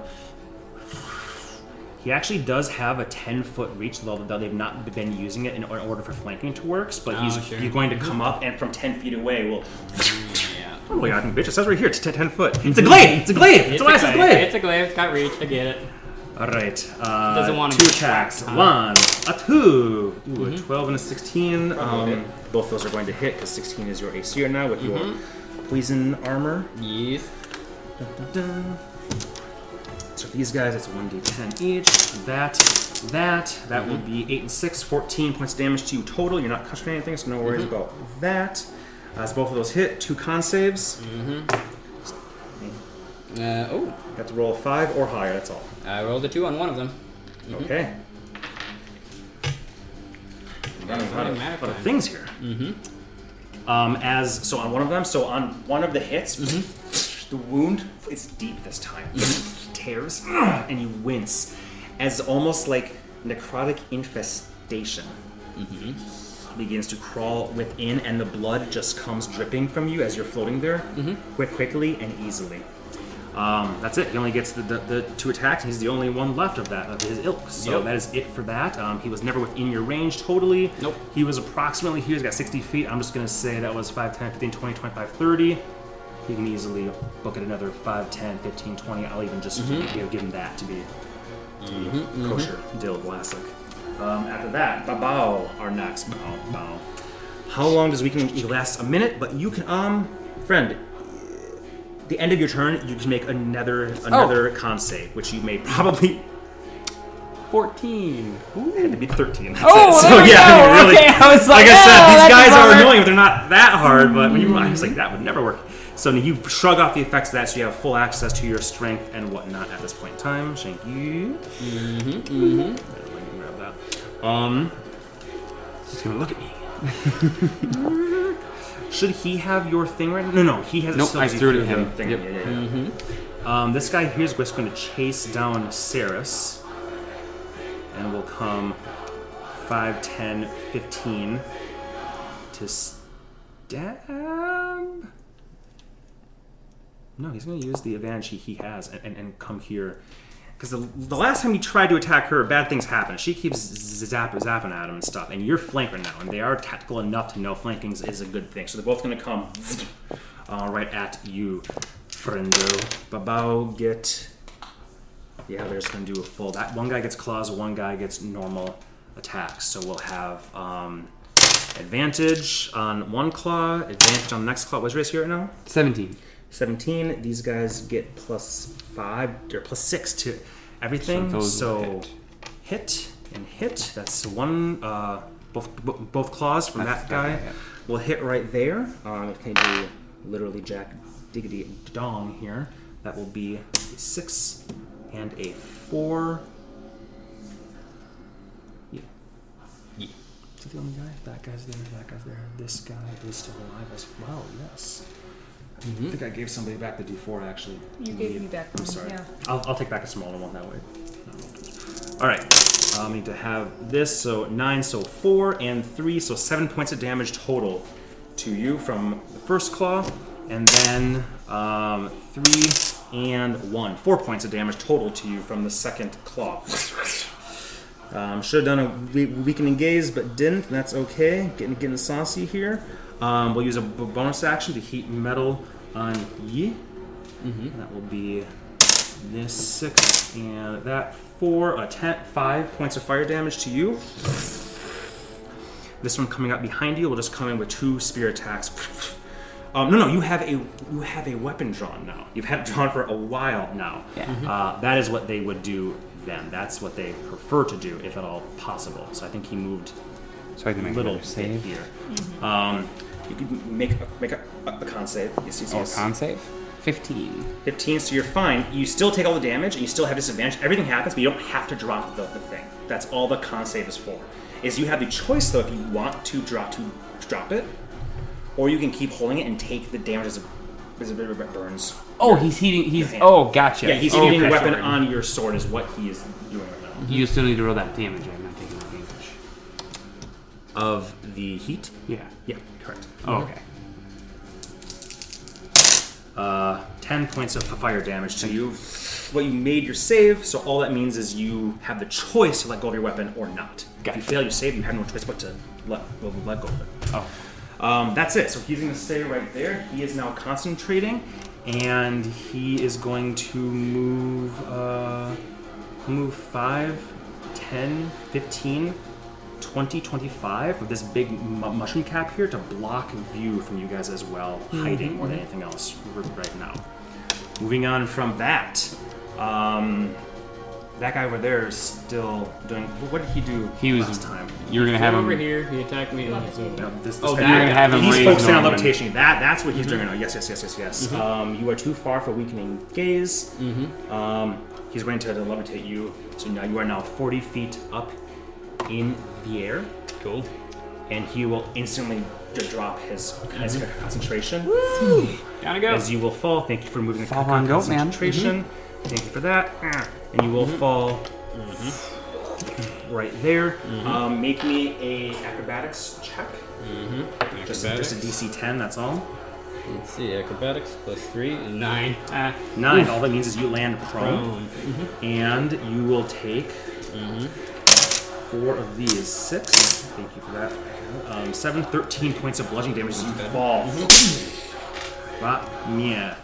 He actually does have a 10 foot reach, though though they've not been using it in order for flanking to work. But Oh, he's, sure. he's going to come up and from 10 feet away will. Yeah. Oh, yeah, I can bitch. It says right here, it's 10, 10 foot. It's a glaive! It's a glaive! It's, a massive glaive! It's a glaive. It's got reach. I get it. All right. Uh, Doesn't wanna two attacks. whacked, huh? One, a two. Ooh, a 12 and a 16. Um, both of those are going to hit because 16 is your AC right now with your mm-hmm. poison armor. Yes. Dun, dun, dun. So for these guys, it's 1d10 each. That, that, that will mm-hmm. be 8 and 6, 14 points of damage to you total. You're not crushing anything, so no worries mm-hmm. about that. Uh, As both of those hit, two con saves. Uh, oh, You have to roll a 5 or higher, that's all. I rolled a two on one of them. Okay. Running out of, automatic lot of things here. Mm-hmm. Um, as so on one of them, so on one of the hits, the wound it's deep this time. Tears and you wince as almost like necrotic infestation begins to crawl within, and the blood just comes dripping from you as you're floating there, quick, quickly and easily. Um, that's it. He only gets the, the, the two attacks. and He's the only one left of that of his ilk. So Yep. that is it for that. Um, he was never within your range totally. Nope. He was approximately here. He's got 60 feet. I'm just going to say that was 5, 10, 15, 20, 25, 30. He can easily book it another 5, 10, 15, 20. I'll even just give, give him that to be, to be kosher. Dill Vlasic. Um, after that, Babau, our next Bao. Bao. How long does weakening last? A minute, but you can, um, friend, the end of your turn, you can make another another con save, which you may probably 14. Ooh, had to be 13. That's Oh, it. So yeah. I mean, really, Okay, I was like, like, I said, oh, these guys are annoying, but they're not that hard. But when you, I was like, that would never work. So you shrug off the effects of that, so you have full access to your strength and whatnot at this point in time. Thank you. Mm-hmm. Mm-hmm. Grab that. Um, He's gonna look at me. should he have your thing right? Now? No, no, he has. Nope, I threw it at him. Thing. Yep. Yeah, yeah, yeah. Um, this guy here's just going to chase down Saris and will come 5, 10, 15 to stab. No, he's going to use the advantage he, he has and, and, and come here. Because the, the last time you tried to attack her, bad things happen. She keeps zap, zapping at him and stuff. And you're flanking now, and they are tactical enough to know flanking is a good thing. So they're both going to come uh, right at you, friendo. Babau get. Yeah, they're just going to do a full. That one guy gets claws, one guy gets normal attacks. So we'll have um, advantage on one claw, advantage on the next claw. What's your race here right now? 17. 17. These guys get plus 5 or plus 6 to everything. So So, hit. hit. and hit. That's one. Uh, both bo- both claws from That's that guy yeah. will hit right there. Um, if they do literally jack diggity dong here, that will be a 6 and a 4. yeah Is that the only guy? That guy's there. That guy's there. This guy is still alive as well. Yes. I think I gave somebody back the D4 actually. You gave me back I'm sorry. yeah. I'll, I'll take back a smaller one that way. All right. I'll need to have this. So nine, so four and three, so seven points of damage total to you from the first claw, and then um, three and one, four points of damage total to you from the second claw. Um, should have done a weakening gaze, but didn't. and That's okay. Getting getting saucy here. Um, we'll use a b- bonus action to heat metal on Yi. Mm-hmm. That will be this six and that four, a ten, five points of fire damage to you. This one coming up behind you will just come in with two spear attacks. Um, no, no, you have a you have a weapon drawn now. You've had it drawn for a while now. Yeah. Uh, that is what they would do then. That's what they prefer to do, if at all possible. So I think he moved So I can a make little another bit save. here. Um, you can make a, make a, a con save. Yes, yes, Oh, yes. con save. Fifteen. 15, so you're fine. You still take all the damage, and you still have disadvantage. Everything happens, but you don't have to drop the, the thing. That's all the con save is for. Is you have the choice though if you want to drop to drop it, or you can keep holding it and take the damage as it, as it burns. Oh, he's heating. He's. hand. Oh, gotcha. Yeah, he's oh, hitting the okay. weapon on your sword is what he is doing right now. You still need to roll that damage. I'm not taking the damage. Of the heat? Yeah. Oh, okay. Uh, 10 points of fire damage to you. Well, you made your save, so all that means is you have the choice to let go of your weapon or not. If you fail your save, you have no choice but to let, well, let go of it. Oh. Um, that's it. So he's going to stay right there. He is now concentrating, and he is going to move, uh, move 5, 10, 15, 20, 25 with this big mu- mushroom cap here to block view from you guys as well, hiding more than anything else r- right now. Moving on from that, um, that guy over there is still doing. What did he do He was- last time? You're gonna have him. over here. He attacked me. No, this, this Oh, guy- that You're gonna have him He's raise focusing on Norman. levitation. That that's what he's doing right now. Yes, yes, yes, yes, yes. Um, you are too far for weakening gaze. Mm-hmm. Um, he's going to, to levitate you. So now you are now 40 feet up in the air, Cool. and he will instantly d- drop his, his concentration. Gotta go. As you will fall. Thank you for moving the Fall con- on goat, man. concentration. Thank you for that. Ah. And you will fall right there. Um, make me a acrobatics check. Mm-hmm. Just, just a DC 10. That's all. Let's see. Acrobatics plus three nine. Ah, Nine. All that means is you land prone, Prone. and you will take four of these. Six. Thank you for that. Um, seven, 13 points of bludgeoning damage as you fall. Right, yeah.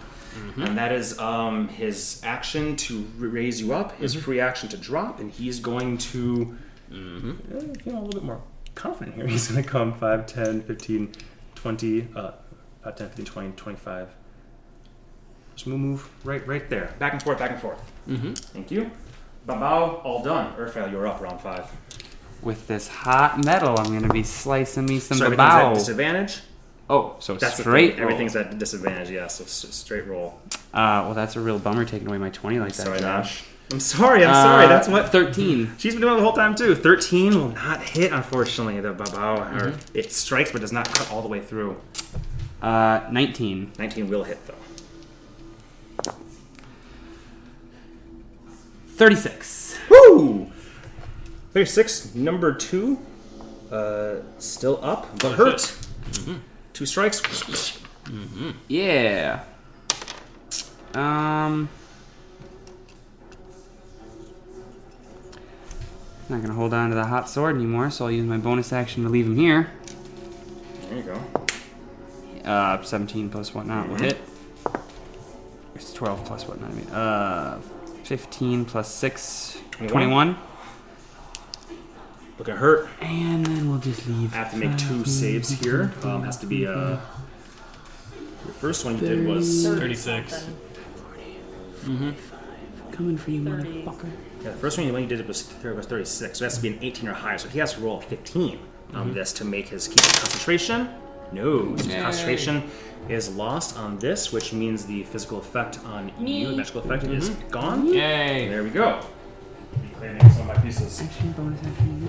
And that is um, his action to r- raise you up, his free action to drop, and he's going to. Uh, feel a little bit more confident here. He's going to come 5, 10, 15, 20, uh, 5, 10, 15, 20, 25. Just move, move right, right there. Back and forth, back and forth. Mm-hmm. Thank you. Babau, all done. Urfael, you're up, round five. with this hot metal, I'm gonna be slicing me some So everything's at babau. disadvantage. Oh, so That's the straight. thing. Everything's at disadvantage. Yeah, so s- straight roll. Uh, well, that's a real bummer taking away my 20 like that, Sorry, Josh. I'm sorry. I'm sorry. Uh, That's what 13. she's been doing the whole time too. Thirteen will not hit, unfortunately. The babau, or Mm-hmm. it strikes but does not cut all the way through. Uh, 19. Nineteen will hit though. 36. Woo! Thirty-six. Number two, uh, still up but hurt. Two strikes. Yeah. Um. Not gonna hold on to the hot sword anymore, so I'll use my bonus action to leave him here. There you go. Uh, 17 plus whatnot will Mhm. hit. It's 12 plus whatnot. I mean, uh, 15 plus 6, 21. 21. Looking hurt. And then we'll just leave. I have to make two saves here. Um, has to be uh. The first one you did was 36. Mm-hmm. Coming for you, 30. motherfucker. Yeah, the first one you did was, was 36, so it has to be an 18 or higher. So he has to roll a 15 on this to make his keep his concentration. No, so concentration is lost on this, which means the physical effect on you, the magical effect, is mm-hmm. gone. Yay. There we go. Reclaiming some of my pieces. Action, bonus action.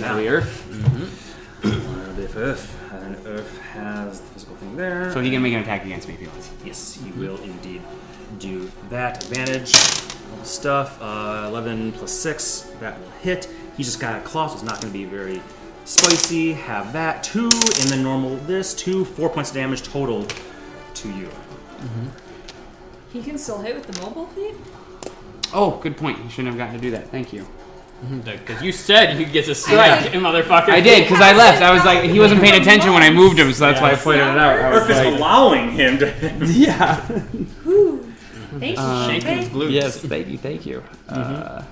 Now, Earth. Mm-hmm. if Earth, and Earth has the physical thing there. So he can make an attack against me if he wants. Yes, he mm-hmm. will indeed do that. Advantage, all the stuff. Uh, 11 plus 6, that will hit. He just got a claw, so it's not going to be very spicy. Have that. 2, and then normal this. 2, 4 points of damage total to you. He can still hit with the mobile feat? Oh, good point. You shouldn't have gotten to do that. Thank you. Because you said you get to strike, motherfucker. I did because I left. I was like, he wasn't paying attention when I moved him, so that's why I pointed it out. I was Earth is like, allowing him to. yeah. Thank you, Shaking his Shantae. glutes. Yes, thank you, thank you. Uh,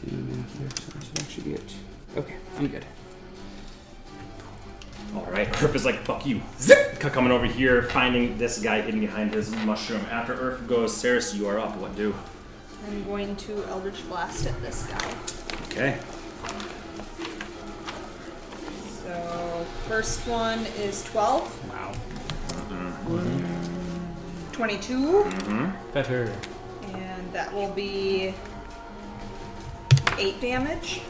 two and a half there, so I should actually get. Okay, I'm good. Alright, Earth is like, fuck you. Zip! Coming over here, finding this guy hidden behind his mushroom. After Earth goes, Ceres, you are up. What do? I'm going to Eldritch Blast at this guy. Okay. So, first one is 12. Wow. 22. Better. And that will be 8 damage.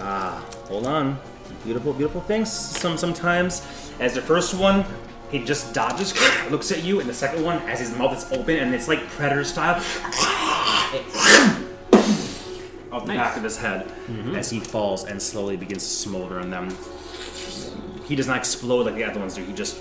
Ah, hold on. Beautiful, beautiful things. Some sometimes, as the first one, he just dodges, looks at you, and the second one, as his mouth is open and it's like predator style, off the back of his head mm-hmm. as he falls and slowly begins to smolder, and then he does not explode like the other ones do. He just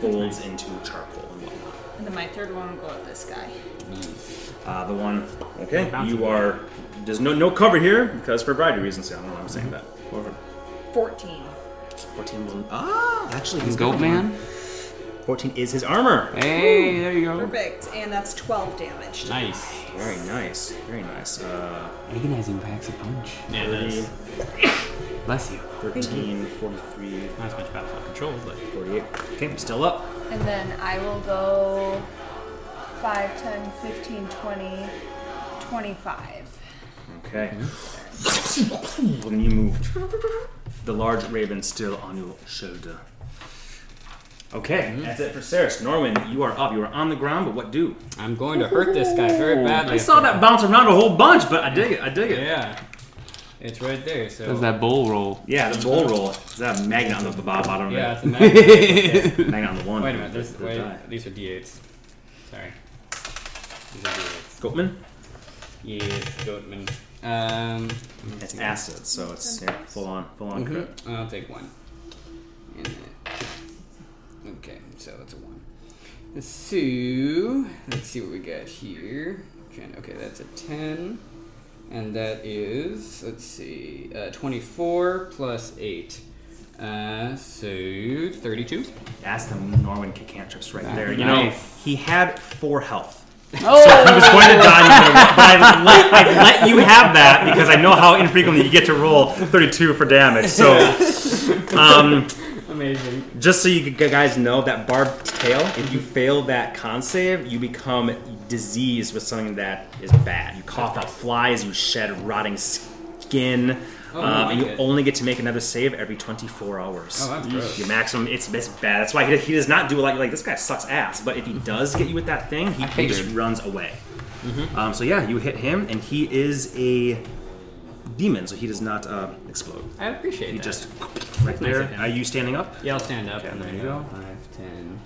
folds into charcoal and whatnot. And then my third one will go at this guy. Mm. Uh, the one, okay, you are. There's no no cover here because for a variety of reasons. I don't know why I'm saying mm-hmm. that. Over 14. 14 will. Ah, actually, he's Goat got man. 14 is his armor. Hey, there you go. Perfect. And that's 12 damage. Nice. Very nice. Very nice. Uh, Agonizing packs a punch. Yeah, it 30, is. Bless you. 13, 43, Not as much battlefield control, but 48. Okay, I'm still up. And then I will go 5, 10, 15, 20, 25. Okay. when you move, the large raven still on your shoulder. Okay, mm-hmm. that's it for Ceres. Norman, you are up. You are on the ground, but what do? I'm going to hurt this guy very badly. I saw that bounce around a whole bunch, but I dig it. I dig it. Yeah. It's right there, so. Does that bull roll? Yeah, the bull roll. Is that a magnet on the bottom Yeah, it's a magnet. Yeah. Magnet on the one. Wait a minute, this, The wait, die. these are d8s. Sorry. These are d8s. Goatman? Yes, Goatman. Um, It's acid, so it's yeah, full on, full on crit. mhm, I'll take one. And then- okay, so that's a one. So let's see what we got here. Okay, that's a ten, and that is let's see, uh, twenty-four plus eight. Uh, so thirty-two. That's the Norman cantrips right there. You know, he had four health. So he was going to die, he was gonna- but I let, I let you have that because I know how infrequently you get to roll 32 for damage. So, um, Amazing. just so you guys know, that barbed tail, if you fail that con save, you become diseased with something that is bad. You cough out flies, you shed rotting skin, Oh, um, and you only get to make another save every 24 hours. Oh, that's gross. Your maximum, it's, it's bad. That's why he, he does not do it like like this guy sucks ass. But if he does get you with that thing, he, he just runs away. Mm-hmm. Um, so yeah, you hit him, and he is a demon, so he does not uh, explode. I appreciate it. He that. just right there. him. Are you standing up? Yeah, I'll stand up Okay, and there you go. go. 5, 10,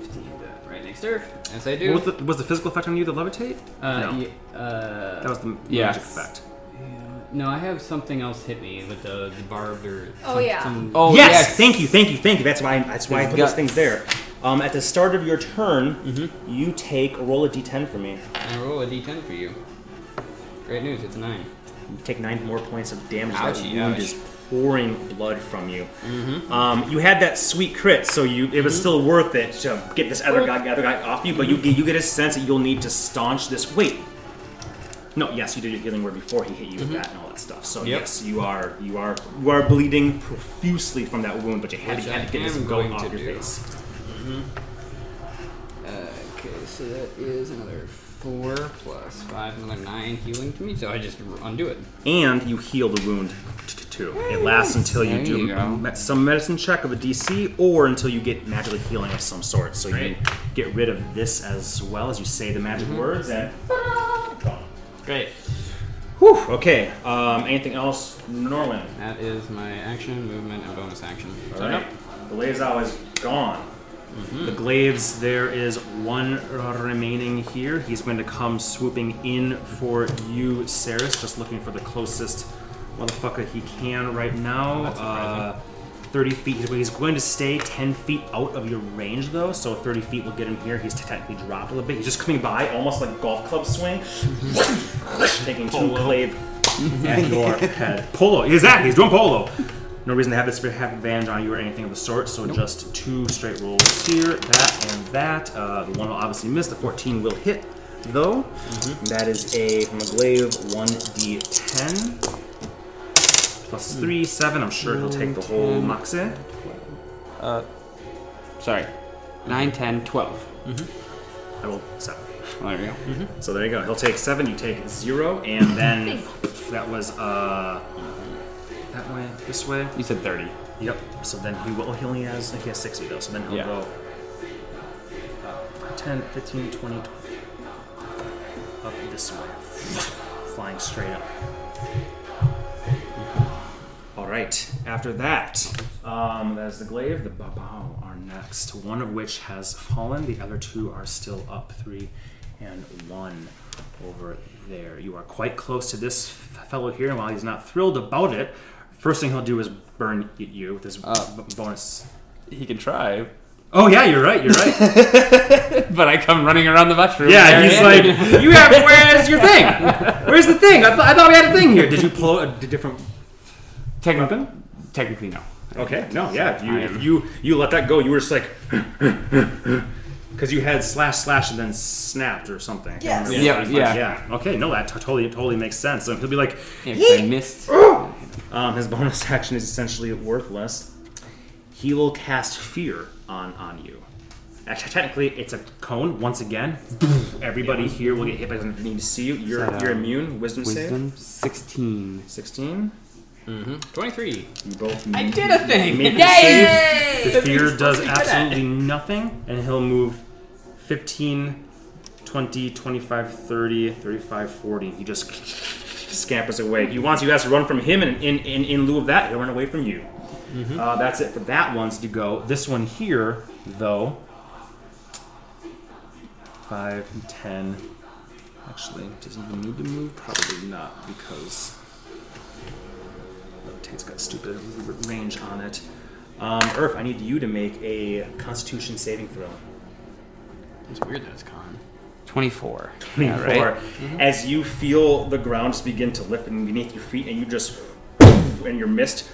15, right next to Earth. As I do. What was the, was the physical effect on you the levitate? uh, no, uh, that was the Yes. magic effect. No, I have something else hit me with the, the barbed or. Oh, yeah. some- Oh yes, yes. thank you, thank you, thank you. That's why I, that's why I His put those things there. Um, at the start of your turn, Mm-hmm. you take a roll a d10 for me. I roll a d10 for you. Great news, it's a 9. You take nine more points of damage. that Ouchie, wound ouch. is pouring blood from you. Mm-hmm. Um, you had that sweet crit, so you it was still worth it to get this other guy, other guy off you. But you you get a sense that you'll need to staunch this. Wait. No, yes, you did your healing word before he hit you with that and all that stuff. So Mm-hmm. Yep. yes, you are you are you are bleeding profusely from that wound, but you had, Which to, had to get this goat going off to your do. face. Okay, so that is another 4 plus 5, another 9 healing to me, so I just undo it. and you heal the wound t- t- too. It lasts until you There do you some medicine check of a DC, or until you get magically healing of some sort. So Great. you get rid of this as well as you say the magic words, and gone. Great. Whew, okay. Um, anything else, Norman? That is my action, movement, and bonus action. All So, right. The Lazao is gone. The glaives, there is one remaining here. He's going to come swooping in for you, Saris, just looking for the closest motherfucker he can right now. That's uh, 30 feet. He's- He's going to stay 10 feet out of your range, though, so 30 feet will get him here. He's technically dropped a little bit. He's just coming by, almost like golf club swing, taking two glaive at your head. Polo, exactly. He's doing polo. No reason to have this have advantage on you or anything of the sort. So just two straight rolls here, that and that. Uh, the one will obviously miss. The 14 will hit, though. That is a from a glaive one d10 plus three, seven. I'm sure he'll take the whole maxe. Uh, sorry. 9, 10, 12. I rolled seven. Well, there you go. So there you go. He'll take seven. You take zero, and then that was uh that way, this way. You said 30. Yep. So then he will. He only has. He has 60 though. So then he'll Yeah. go. Uh, 10, 15, 20, 20. Up this way, flying straight up. All right. After that, um, that's the glaive. The babau are next. One of which has fallen. The other two are still up. Three and one over there. You are quite close to this f- fellow here, and while he's not thrilled about it, first thing he'll do is burn you with his Uh. b- bonus. He can try, Oh yeah, you're right. You're right. but I come running around the mushroom. yeah, he's like, you have. Where's your thing? Where's the thing? I, th- I thought we had a thing here. Did you pull a different Technically, technically no. Okay, no, yeah. If you if you you let that go, you were just like because you had slash slash and then snapped or something. I Yes. remember Yeah, yeah. yeah. Okay, no, that t- totally totally makes sense. So he'll be like, Yeah, 'cause I missed. um, his bonus action is essentially worthless. He will cast fear on on you. Actually, technically, it's a cone. Once again, everybody here will get hit by something. They need to see you. You're that, you're um, immune. Wisdom, Wisdom 16. Sixteen. Mm-hmm. 23. You both. I did a thing! Make Yay! a. The fear does supposed to be good at. absolutely nothing, and he'll move 15, 20, 25, 30, 35, 40. He just scampers away. He wants you guys to run from him, and in, in, in lieu of that, he'll run away from you. Mm-hmm. Uh, that's it for that one's to go. This one here, though, 5, 10. Actually, does he even need to move? Probably not, because rotate's got stupid range on it. Um, Earth, I need you to make a Constitution saving throw. It's weird that it's con. 24. 24. Yeah, right? As you feel the ground just begin to lift beneath your feet, and you just and your mist,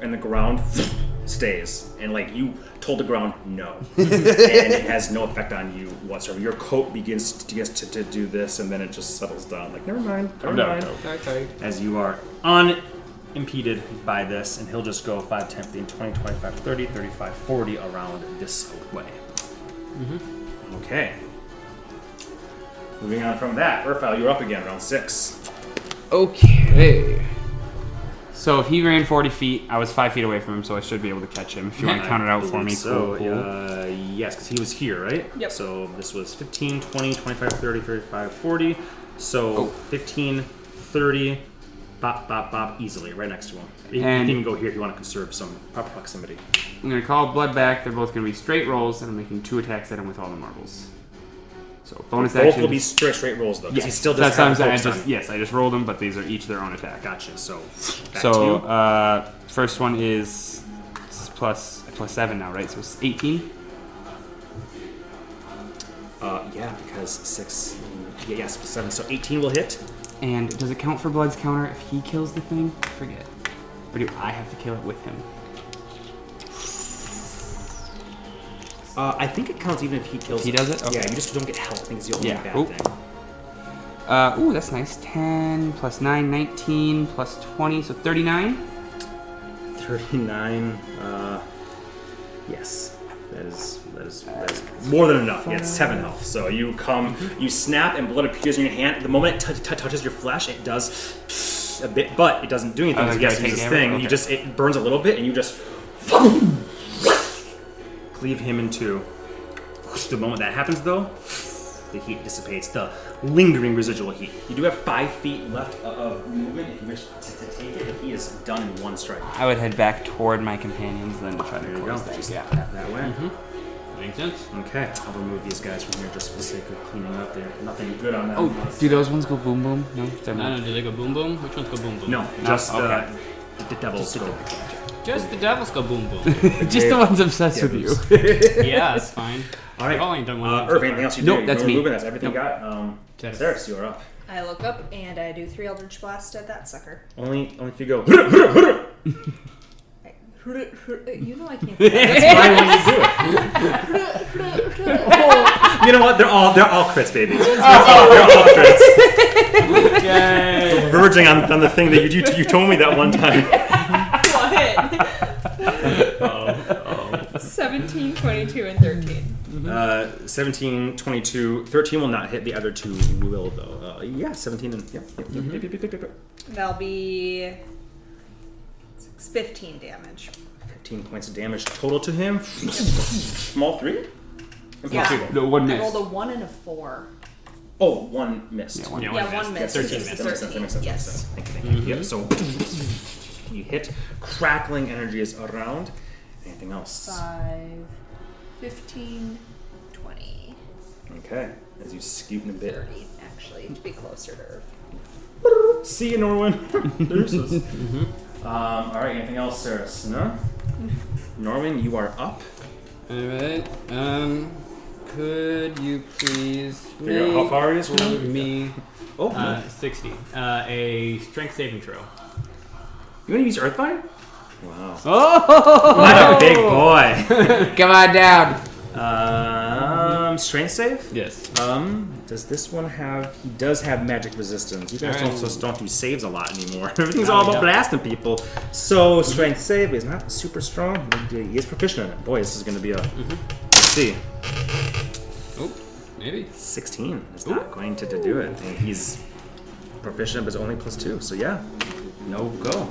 and the ground stays, and like you told the ground no, and it has no effect on you whatsoever. Your coat begins to, begins to, to do this, and then it just settles down. Like never mind, never mind. Okay. as you are unimpeded by this, and he'll just go 5, 10, 15, 20, 25, 30, 35, 40 around this way. Okay. Moving on from that, Urfal, you're up again, round 6. Okay. So if he ran 40 feet, I was 5 feet away from him, so I should be able to catch him. If you want to count it out for me, So, cool, cool. uh, yes, because he was here, right? Yep. So this was 15, 20, 25, 30, 35, 40. So Oh. 15, 30, bop, bop, bop, easily, right next to him. You And- can even go here if you want to conserve some proper proximity. I'm going to call Blood back. They're both going to be straight rolls, and I'm making two attacks at him with all the marbles. So bonus Both action. will be straight, straight rolls, though. 'cause yes, he still that's doesn't what have. I just, yes, I just rolled them, but these are each their own attack. Gotcha. So, back So you. uh, first one is plus plus seven now, right? So it's 18. Uh, yeah, because six. Yeah, yes, seven. So 18 will hit. And does it count for Blood's counter if he kills the thing? I forget. Or do I have to kill it with him? Uh, I think it counts even if he kills. He does it. Yeah, you just don't get health. I think it's the only Yeah. bad Oop. thing. Uh, ooh, that's nice. 10 plus 9, 19 plus 20, so 39. 39. Uh, yes, that is that is that is more than enough. Yeah, it's seven health. So you come, mm-hmm. you snap, and blood appears in your hand. The moment it t- t- touches your flesh, it does a bit, but it doesn't do anything. Oh, yes, it's this thing. You just it burns a little bit, and you just cleave him in two. The moment that happens, though, the heat dissipates, the lingering residual heat. You do have five feet left of movement if you wish to, to take it, he is done in one strike. I would head back toward my companions, then try to close that gap. that, that way. Mm-hmm. Makes sense. Okay, I'll remove these guys from here just for the sake of cleaning up there. Nothing good on them. Oh, do those ones go boom boom? No, they're No, not. no, do they go boom boom? Which ones go boom boom? No, just okay. uh, the, the devil's go. Just the devils go boom boom. Just the ones obsessed with you. yeah, that's fine. All right. I've only done one. Uh, Irv, anything else you Nope, do? that's me. movement, that's everything Nope. you got. Um, That's- Ceres, you are up. I look up and I do three Eldritch Blast at that sucker. Only, only if you go. I- You know I can't. That's why when you do it. You know what? They're all they're all crits, baby. they're all crits. Verging on, on the thing that you, you you told me that one time. what? 17, 22, and 13. Uh, 17, 22, 13 will not hit. The other two will though. Uh, yeah, 17 and yep, yep, yep. That'll be six- 15 damage. 15 points of damage total to him. Small three. Yeah. No, one I rolled a 1 and a 4. Oh, one missed. Yeah, one Yeah, yeah, one missed. miss. Thirteen This is That makes sense. That makes sense. That Yes. Thank you. Thank you. Yep. So you hit. Crackling energies around. Anything else? 5, 15, 20, Okay. As you scoot in a bit. 30, actually, to be closer to Earth. See you, Norwin. Deuces. Mm-hmm. Um, all right. Anything else, Ceres? No. Norman, you are up. Alright. Um, could you please Figure out how make far he is from me Oh, uh, 60? Uh, a strength saving throw. you want to use Earthfire? Wow. Oh! What a big boy. Come on down. Um, strength save. Yes. Um, does this one have? He does have magic resistance. You guys Alright. don't just don't do saves a lot anymore. Everything's No, all about don't. blasting people. So strength save is not super strong. but He is proficient in it. Boy, this is going to be a. Let's see. Oh, maybe. 16 is not going to, to do it. And he's proficient, but it's only plus two. So yeah, no go.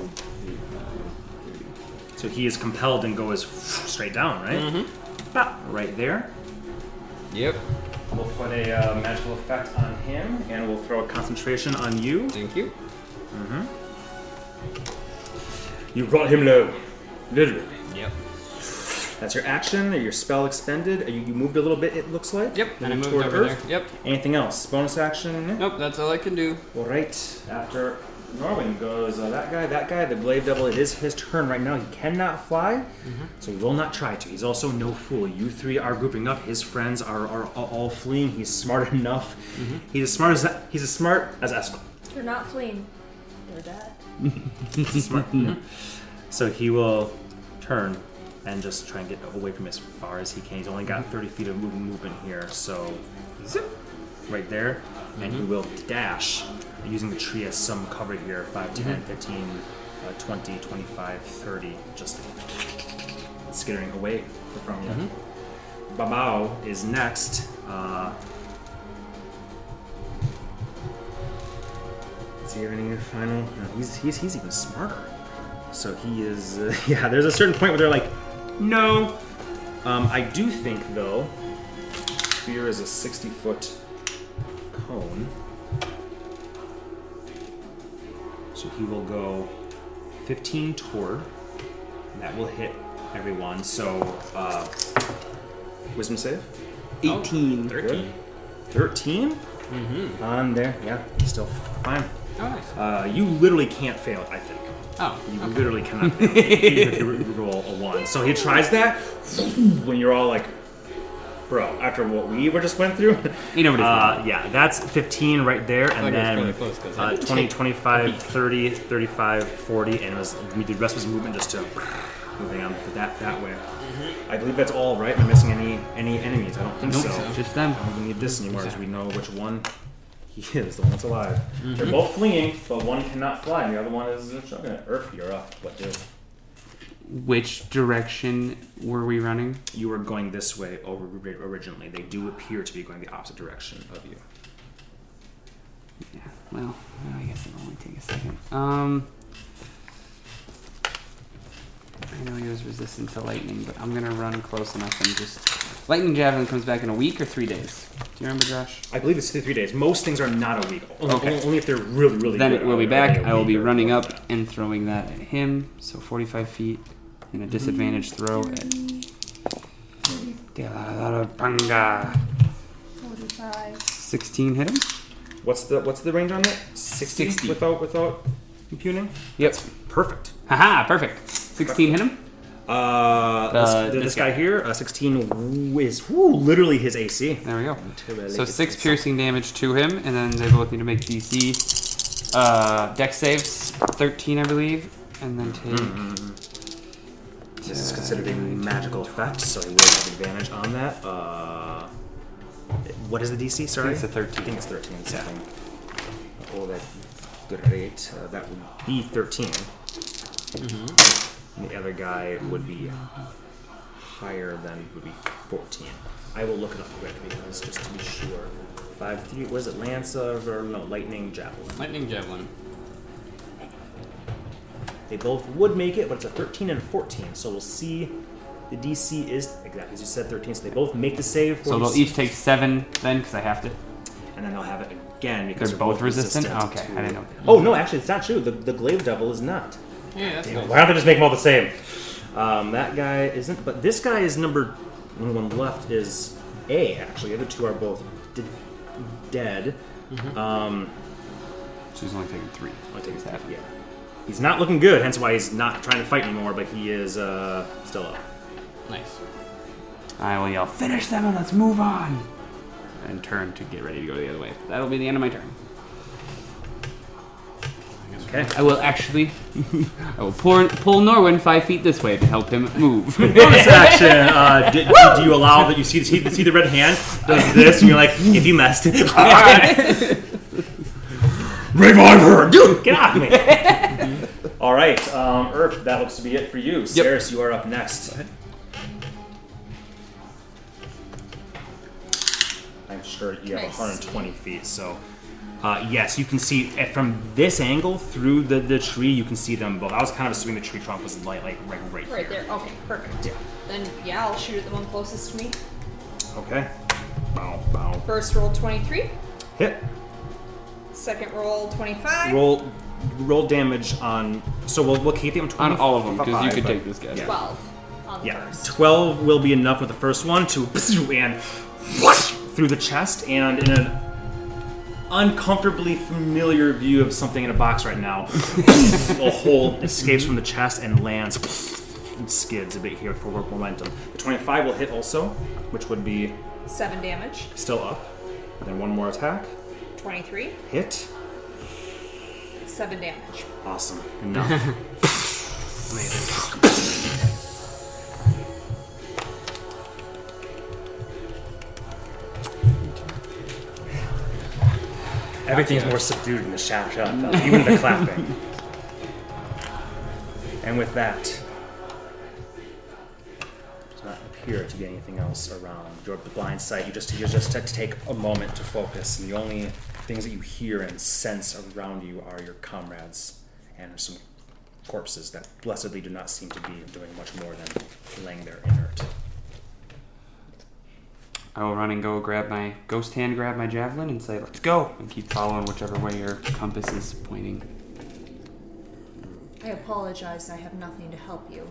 So he is compelled and goes straight down, right? Mm-hmm. Right there. Yep. We'll put a uh, magical effect on him, and we'll throw a concentration on you. Thank you. Mm-hmm. You brought him low, literally. Yep. That's your action. Your spell expended. You, you moved a little bit. It looks like. Yep. And I Moved moved over Earth. there. Yep. Anything else? Bonus action. Nope. That's all I can do. All right. After Norwin goes, uh, that guy, that guy, the Glaive Devil. It is his turn right now. He cannot fly, mm-hmm. so he will not try to. He's also no fool. You three are grouping up. His friends are, are all- all fleeing. He's smart enough. Mm-hmm. He's as smart as that. he's as smart as Eskel. They're not fleeing. They're dead. smart. yeah. So he will turn and just try and get away from as far as he can. He's only got mm-hmm. 30 feet of movement here, so zip right there, and he will dash using the tree as some cover here 5, 10, 15, uh, 20, 25, 30, just skittering away from you. Babau is next. Uh, Is he having a final? No, he's, he's, he's even smarter. So he is. Uh, yeah, there's a certain point where they're like, no. Um, I do think, though, Fear is a 60 foot cone. So he will go 15 toward. And that will hit everyone. So, uh, wisdom save? 18. 13. 13? Mm-hmm. On there. Yeah, He's still fine. Oh, nice. Uh, you literally can't fail it, I think. Oh. You literally cannot fail it, if you roll a one. So he tries that when you're all like, bro, after what we were just went through. You know what it's Uh, yeah, that's 15 right there, and then fairly close 'cause uh, 20, 25, 30, 35, 40, and it was we did rest was movement just to moving on that that way. I believe that's all right. Am I missing any any enemies? I don't think Nope, so. just them. I don't even need this anymore, as we know which one he is, the one that's alive. They're both fleeing, but one cannot fly, and the other one is chugging it. Earth, you're up. What do? Which direction were we running? You were going this way originally. They do appear to be going the opposite direction of you. Yeah. Well, I guess it'll only take a second. Um. I know he was resistant to lightning, but I'm gonna run close enough and just. Lightning javelin comes back in a week or three days. Do you remember, Josh? I believe it's three days. Most things are not a week. Only, Okay. only if they're really, really then good. it will be back. I will be running up and throwing that at him. So 45 feet and a disadvantage throw at. Panga. 45. 16 hit him. What's the what's the range on that? 60, 60. without without impugning. Yep. Perfect. Haha, perfect. 16 hit him. Uh, Uh, this, this this guy here, uh, 16 is woo, literally his AC. There we go. So six piercing damage to him, and then they both need to make DC. Uh, Dex saves, 13, I believe, and then take. Mm-hmm. This is considered a magical effect, so he will have advantage on that. Uh, what is the DC? Sorry, it's a 13. I think it's 13. Something. Oh, that great. Uh, that would be 13. And the other guy would be higher than would be 14. I will look it up quick because just to be sure. Five three. Was it lance of or no lightning javelin? Lightning javelin. They both would make it, but it's a 13 and a 14. So we'll see. The DC is exactly as you said, 13. So they both make the save. For So they'll each take seven then, because I have to. and then they'll have it again because They're both resistant? resistant Okay, to- I didn't know. Oh no, actually, it's not true. The the glaive devil is not. Yeah, that's Damn, nice. why don't they just make them all the same? Um, that guy isn't, but this guy is number. Only one left is A. Actually, the other two are both d- dead. Um, So he's only taking three. I think it's half. Yeah. He's not looking good, hence why he's not trying to fight anymore, but he is uh, still up. Nice. I will yell, finish them and let's move on! And turn to get ready to go the other way. That'll be the end of my turn. Okay. I will actually, I will pull, pull Norwin five feet this way to help him move. Bonus action. Uh, do, do you allow that you see, see, see the red hand does this, and you're like, if you messed, it. revive her, dude, get off me. All right, um, Earth, that looks to be it for you. Saris, you are up next. I'm sure you have Nice. 120 feet, so. Uh, yes, you can see uh, from this angle through the, the tree. You can see them both. I was kind of assuming the tree trunk was like like right, right, Right here. there. Okay, perfect. Yeah. Then, yeah, I'll shoot at the one closest to me. Okay. Bow, bow. First roll 23. Hit. Second roll 25. Roll roll damage on. So we'll, we'll keep them 20, On all of them, because you could take this guy. Yeah. 12 on the Yeah, first. 12 will be enough with the first one to and through the chest and in an uncomfortably familiar view of something in a box right now. a hole escapes from the chest and lands and skids a bit here for work momentum. The 25 will hit also, which would be 7 damage. still up. Then one more attack. 23. Hit. 7 damage. Awesome. Enough. Everything's more subdued in the shout, shut up, uh, even the clapping. And with that, does not appear to be anything else around. Your blind sight, you just you just have to take a moment to focus, and the only things that you hear and sense around you are your comrades and some corpses that blessedly do not seem to be doing much more than laying there inert. I will run and go grab my ghost hand, grab my javelin, and say, let's go! And keep following whichever way your compass is pointing. I apologize, I have nothing to help you,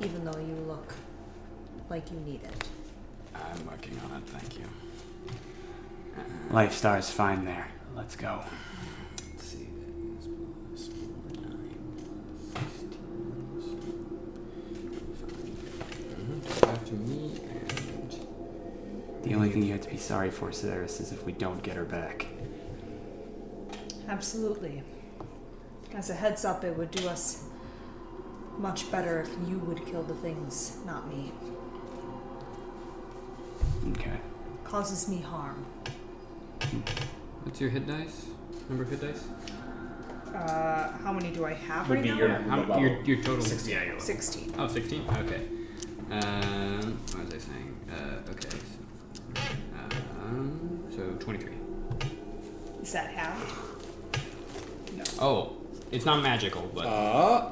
even though you look like you need it. I'm working on it, thank you. Life Star's fine there. Let's go. Let's see. This plus four, nine, Mhm. After me and The only thing you have to be sorry for, Ceres, is if we don't get her back. Absolutely. As a heads up, it would do us much better if you would kill the things, not me. Okay. Causes me harm. What's your hit dice? Number of hit dice? Uh, how many do I have Would right be now? your- How, level. your, your total. 60, yeah, your 16. Oh, 16? Okay. Um, what was I saying? Uh, okay. So, um, so 23. Is that half? No. Oh, it's not magical, but. Uh,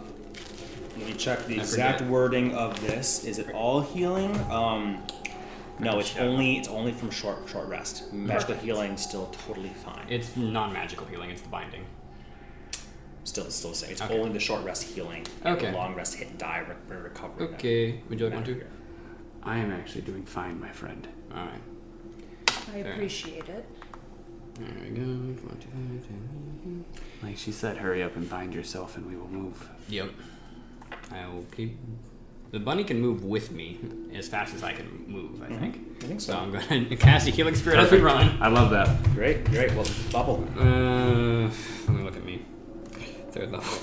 Let me check the I exact forget. wording of this. Is it all healing? Um, no, it's check. only it's only from short short rest. Magical Perfect. healing still totally fine. It's non-magical healing. It's the binding. still still the same. It's Okay. only the short rest healing. and Okay. The long rest hit die re- re- recovery. Okay. Would you like one Matter too? I am actually doing fine, my friend. All right. I appreciate it. There we go. One, two, five, ten. Like she said, hurry up and bind yourself, and we will move. Yep. I will keep. The bunny can move with me as fast as I can move. I mm-hmm. think. I think So so. I'm going to cast a healing spirit as we run. I love that. Great, great. Well, bubble. Uh, let me look at me. Third level.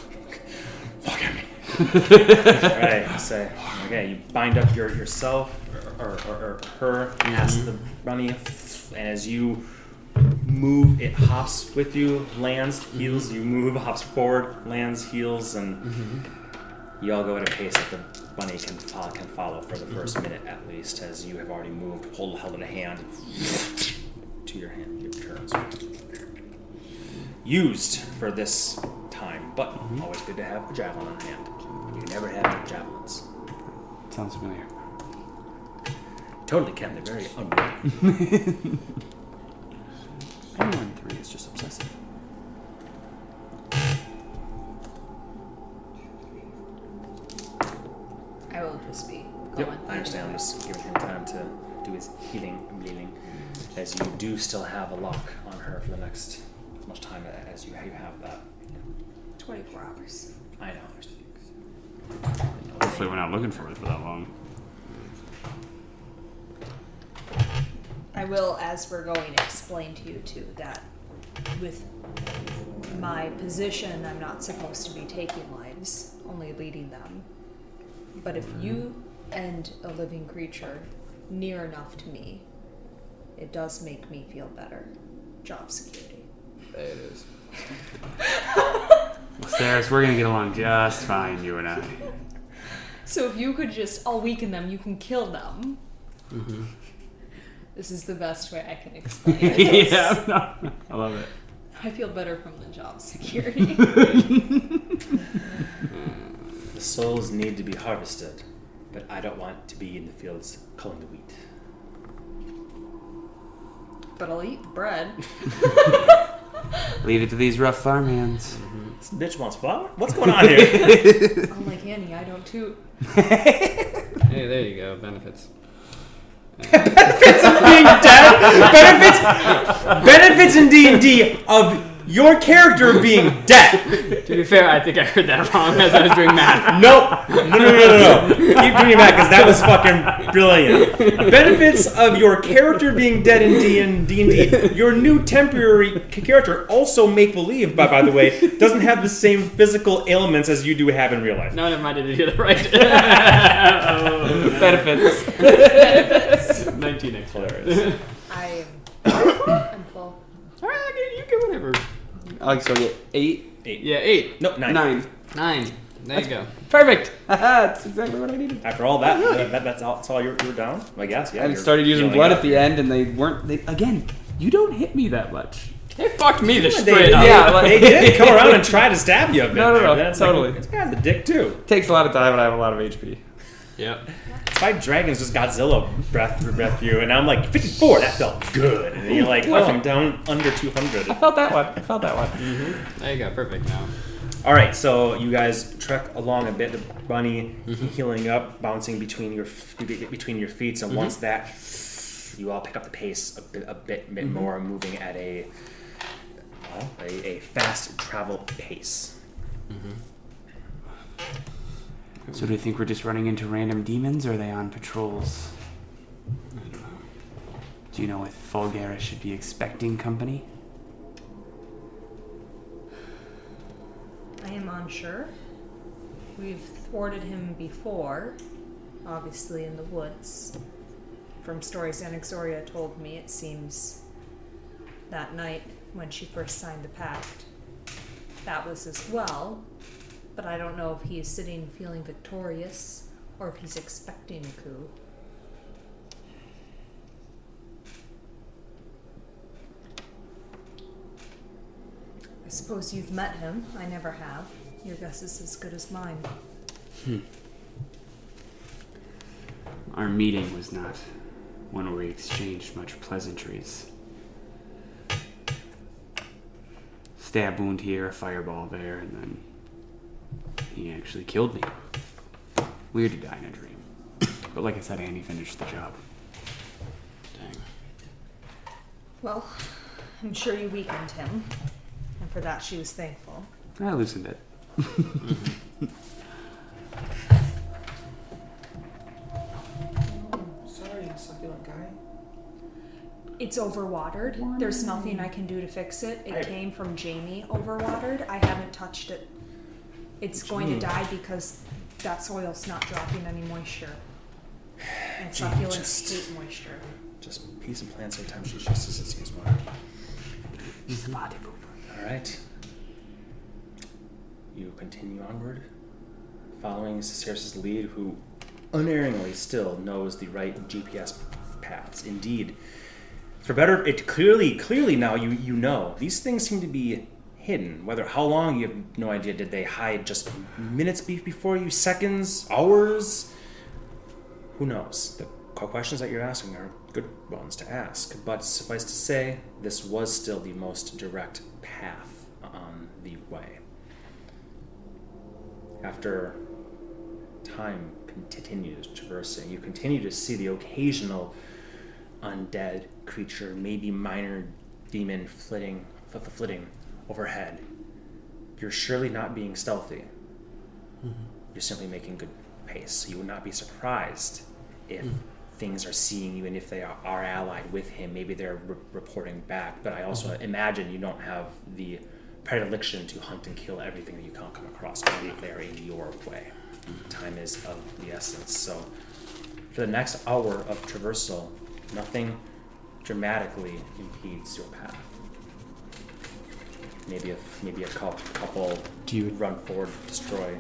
Look at me. All right. Say okay. You bind up your yourself or, or, or, or her past mm-hmm. the bunny, and as you move, it hops with you, lands, mm-hmm. heals. You move, hops forward, lands, heals, and you all go at a pace that the bunny can follow, can follow for the 1st mm-hmm. minute at least, as you have already moved, hold held in a hand to your hand, your turns. Used for this time, but mm-hmm. always good to have a javelin in hand. You never have javelins. Sounds familiar. Totally can. They're very unwieldy. Anyone three is just obsessive. I will just be Yep, going. I understand. I'm just giving him time to do his healing and bleeding, as you do still have a lock on her for the next as much time as you you have that. 24 hours. I know. Hopefully, we're not looking for it for that long. I will, as we're going, explain to you too that with my position, I'm not supposed to be taking lives, only leading them. But if you mm-hmm. end a living creature near enough to me, it does make me feel better. Job security. There it is. Saris, we're gonna get along just fine, you and I. So if you could just, I'll weaken them, you can kill them. Mm-hmm. This is the best way I can explain it. yeah, no, I love it. I feel better from the job security. The souls need to be harvested, but I don't want to be in the fields culling the wheat. but I'll eat the bread. Leave it to these rough farmhands. Mm-hmm. This bitch wants flour? What's going on here? Unlike Ani, I don't too. Hey, there you go. Benefits. Benefits of being dead? Benefits benefits in D and D of your character being dead. To be fair, I think I heard that wrong as I was doing math. Nope. No, no, no, no, no. Keep doing math because that was fucking brilliant. Benefits of your character being dead in D and D and D. Your new temporary character, also make believe, by by the way, doesn't have the same physical ailments as you do have in real life. No, never mind. I did it right. Benefits. Benefits. 19 extra. Hilarious. I am full. All right, you get whatever. Alex, so get eight, Eight. Yeah, eight, No, nine. nine. nine. There you go. Perfect. That's exactly what I needed. After all that, that, that- that's all. That's all you're, you're down. I guess. Yeah. and started using blood at the end, and they weren't. They again. You don't hit me that much. They fucked me the They, straight up. Yeah, like- they did come around and try to stab you a bit. No, no, there. no, That's totally. Like, this guy's a dick too. Takes a lot of time, and I have a lot of HP. Yep. Fight dragons just Godzilla breath breath you, and I'm like 54. That felt good. And you're like, oh, I'm down under 200. I felt that one. I felt that one. Mm-hmm. There you go. Perfect now. All right, so you guys trek along a bit. The bunny mm-hmm. healing up, bouncing between your between your feet. So mm-hmm. once that, you all pick up the pace a bit, a bit, bit more, moving at a well, a, a fast travel pace. So do you think we're just running into random demons, or are they on patrols? I don't know. Do you know if Fulgara should be expecting company? I am unsure. We've thwarted him before, obviously in the woods. From stories Anaxoria told me, it seems that night when she first signed the pact, that was as well. But I don't know if he is sitting feeling victorious or if he's expecting a coup. I suppose you've met him. I never have. Your guess is as good as mine. Hmm. Our meeting was not one where we exchanged much pleasantries. Stab wound here, a fireball there, and then he actually killed me. Weird to die in a dream. But like I said, Ani finished the job. Dang. Well, I'm sure you weakened him, and for that she was thankful. I loosened it. Sorry, succulent guy. It's overwatered. There's nothing I can do to fix it. It I- came from Jamie overwatered. I haven't touched it. It's going to die because that soil's not dropping any moisture. And succulents just- hate moisture. Just peas and plants sometimes she's just as easy as water. Alright. You continue onward, following Caceres' lead, who unerringly still knows the right GPS paths. Indeed. For better it clearly clearly now you you know. These things seem to be hidden. Whether how long you have no idea. Did they hide just minutes before you? Seconds? Hours? Who knows? The questions that you're asking are good ones to ask, but suffice to say, this was still the most direct path on the way. After time continues traversing, you continue to see the occasional undead creature, maybe minor demon flitting, fl- fl- flitting overhead. You're surely not being stealthy. Mm-hmm. You're simply making good pace. You would not be surprised if mm. things are seeing you and if they are, are allied with him. Maybe they're re- reporting back. But I also mm-hmm. imagine you don't have the predilection to hunt and kill everything that you can't come across, only if they are in your way. Time is of the essence. So, for the next hour of traversal, nothing dramatically impedes your path. Maybe a maybe a cou- couple Do you- run forward, destroy.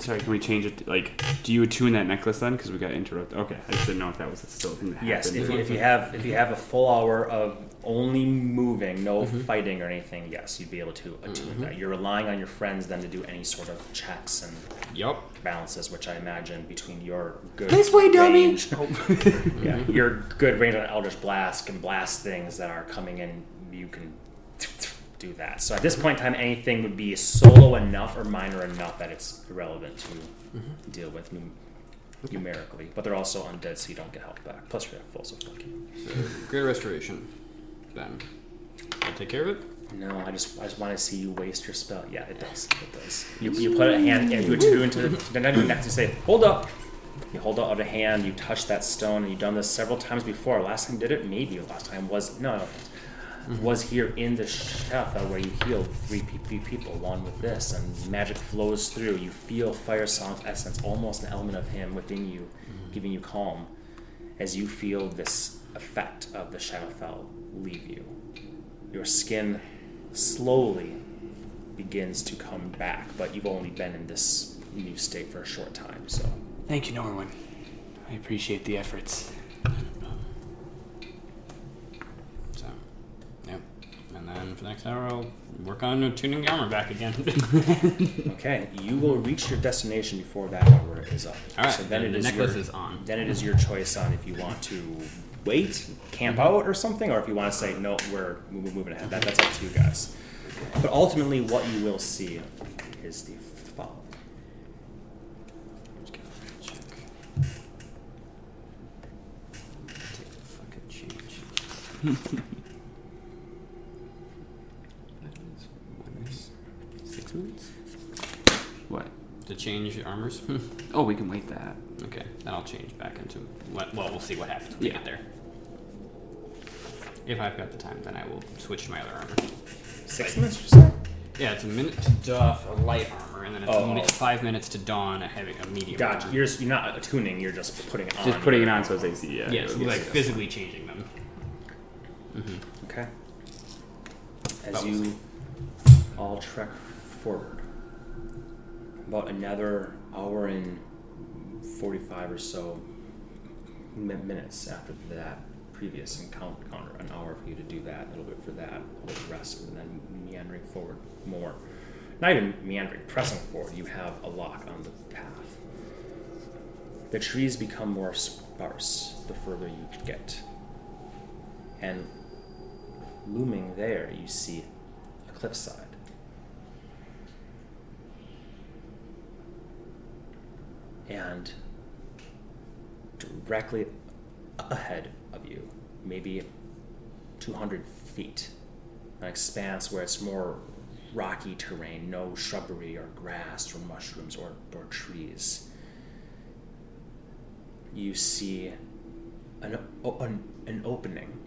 Sorry, can we change it? To, like, do you attune that necklace then? Because we got interrupted. Okay, I just didn't know if that was still a thing that Yes, happened. if you, if you have if you have a full hour of only moving, no mm-hmm. fighting or anything, yes, you'd be able to attune mm-hmm. that. You're relying on your friends then to do any sort of checks and Yup. balances, which I imagine between your good This way, dummy! range, oh. yeah, mm-hmm. your good range on Eldritch Blast can blast things that are coming in. You can do that. So at this point in time, anything would be solo enough or minor enough that it's irrelevant to mm-hmm. deal with num- numerically. But they're also undead, so you don't get health back. Plus, you're at full, so fuck you. So, great restoration. Then I'll take care of it. No, I just I just want to see you waste your spell. Yeah, it does. It does. You, you put a hand and you attune to into the next you say, hold up. You hold out a hand, you touch that stone, and you've done this several times before. Last time you did it, maybe last time was no, no was here in the Sheffield where you healed three, three people, one with this, and magic flows through. You feel Fire Song's essence, almost an element of him within you, mm-hmm. giving you calm as you feel this effect of the Shadowfell leave you. Your skin slowly begins to come back, but you've only been in this new state for a short time, so. Thank you, Norwin. I appreciate the efforts. So, yep. And for the next hour, I'll work on tuning the armor back again. Okay, you will reach your destination before that hour is up. All right, so then then it the is necklace your, is on. Then it is your choice on if you want to wait, camp out, or something, or if you want to say no, we're we're moving ahead. That, that's up to you guys. But ultimately, what you will see is the following. Just. Take the fucking change. That is Six minutes What? to change your armors. Oh, we can wait that. okay, then I'll change back into. Well, well, we'll see what happens when we get there. If I've got the time, then I will switch to my other armor. Six minutes, you say? Yeah, it's a minute to doff a light armor, and then it's Oh. a minute, five minutes to don a heavy, a medium. Gotcha. armor. You're, you're not attuning. You're just putting it on. Just putting it on so it's AC. Yeah. yeah, so yes, like yes. physically changing them. Mm-hmm. Okay. As That you all trek forward, about another hour and 45 or so minutes after that previous encounter, an hour for you to do that, a little bit for that, a little rest, and then meandering forward more. not even meandering, pressing forward, you have a lock on the path. The trees become more sparse the further you get. And looming there, you see a cliffside. And directly ahead of you, maybe 200 feet, an expanse where it's more rocky terrain, no shrubbery or grass or mushrooms or, or trees. You see an, an, an opening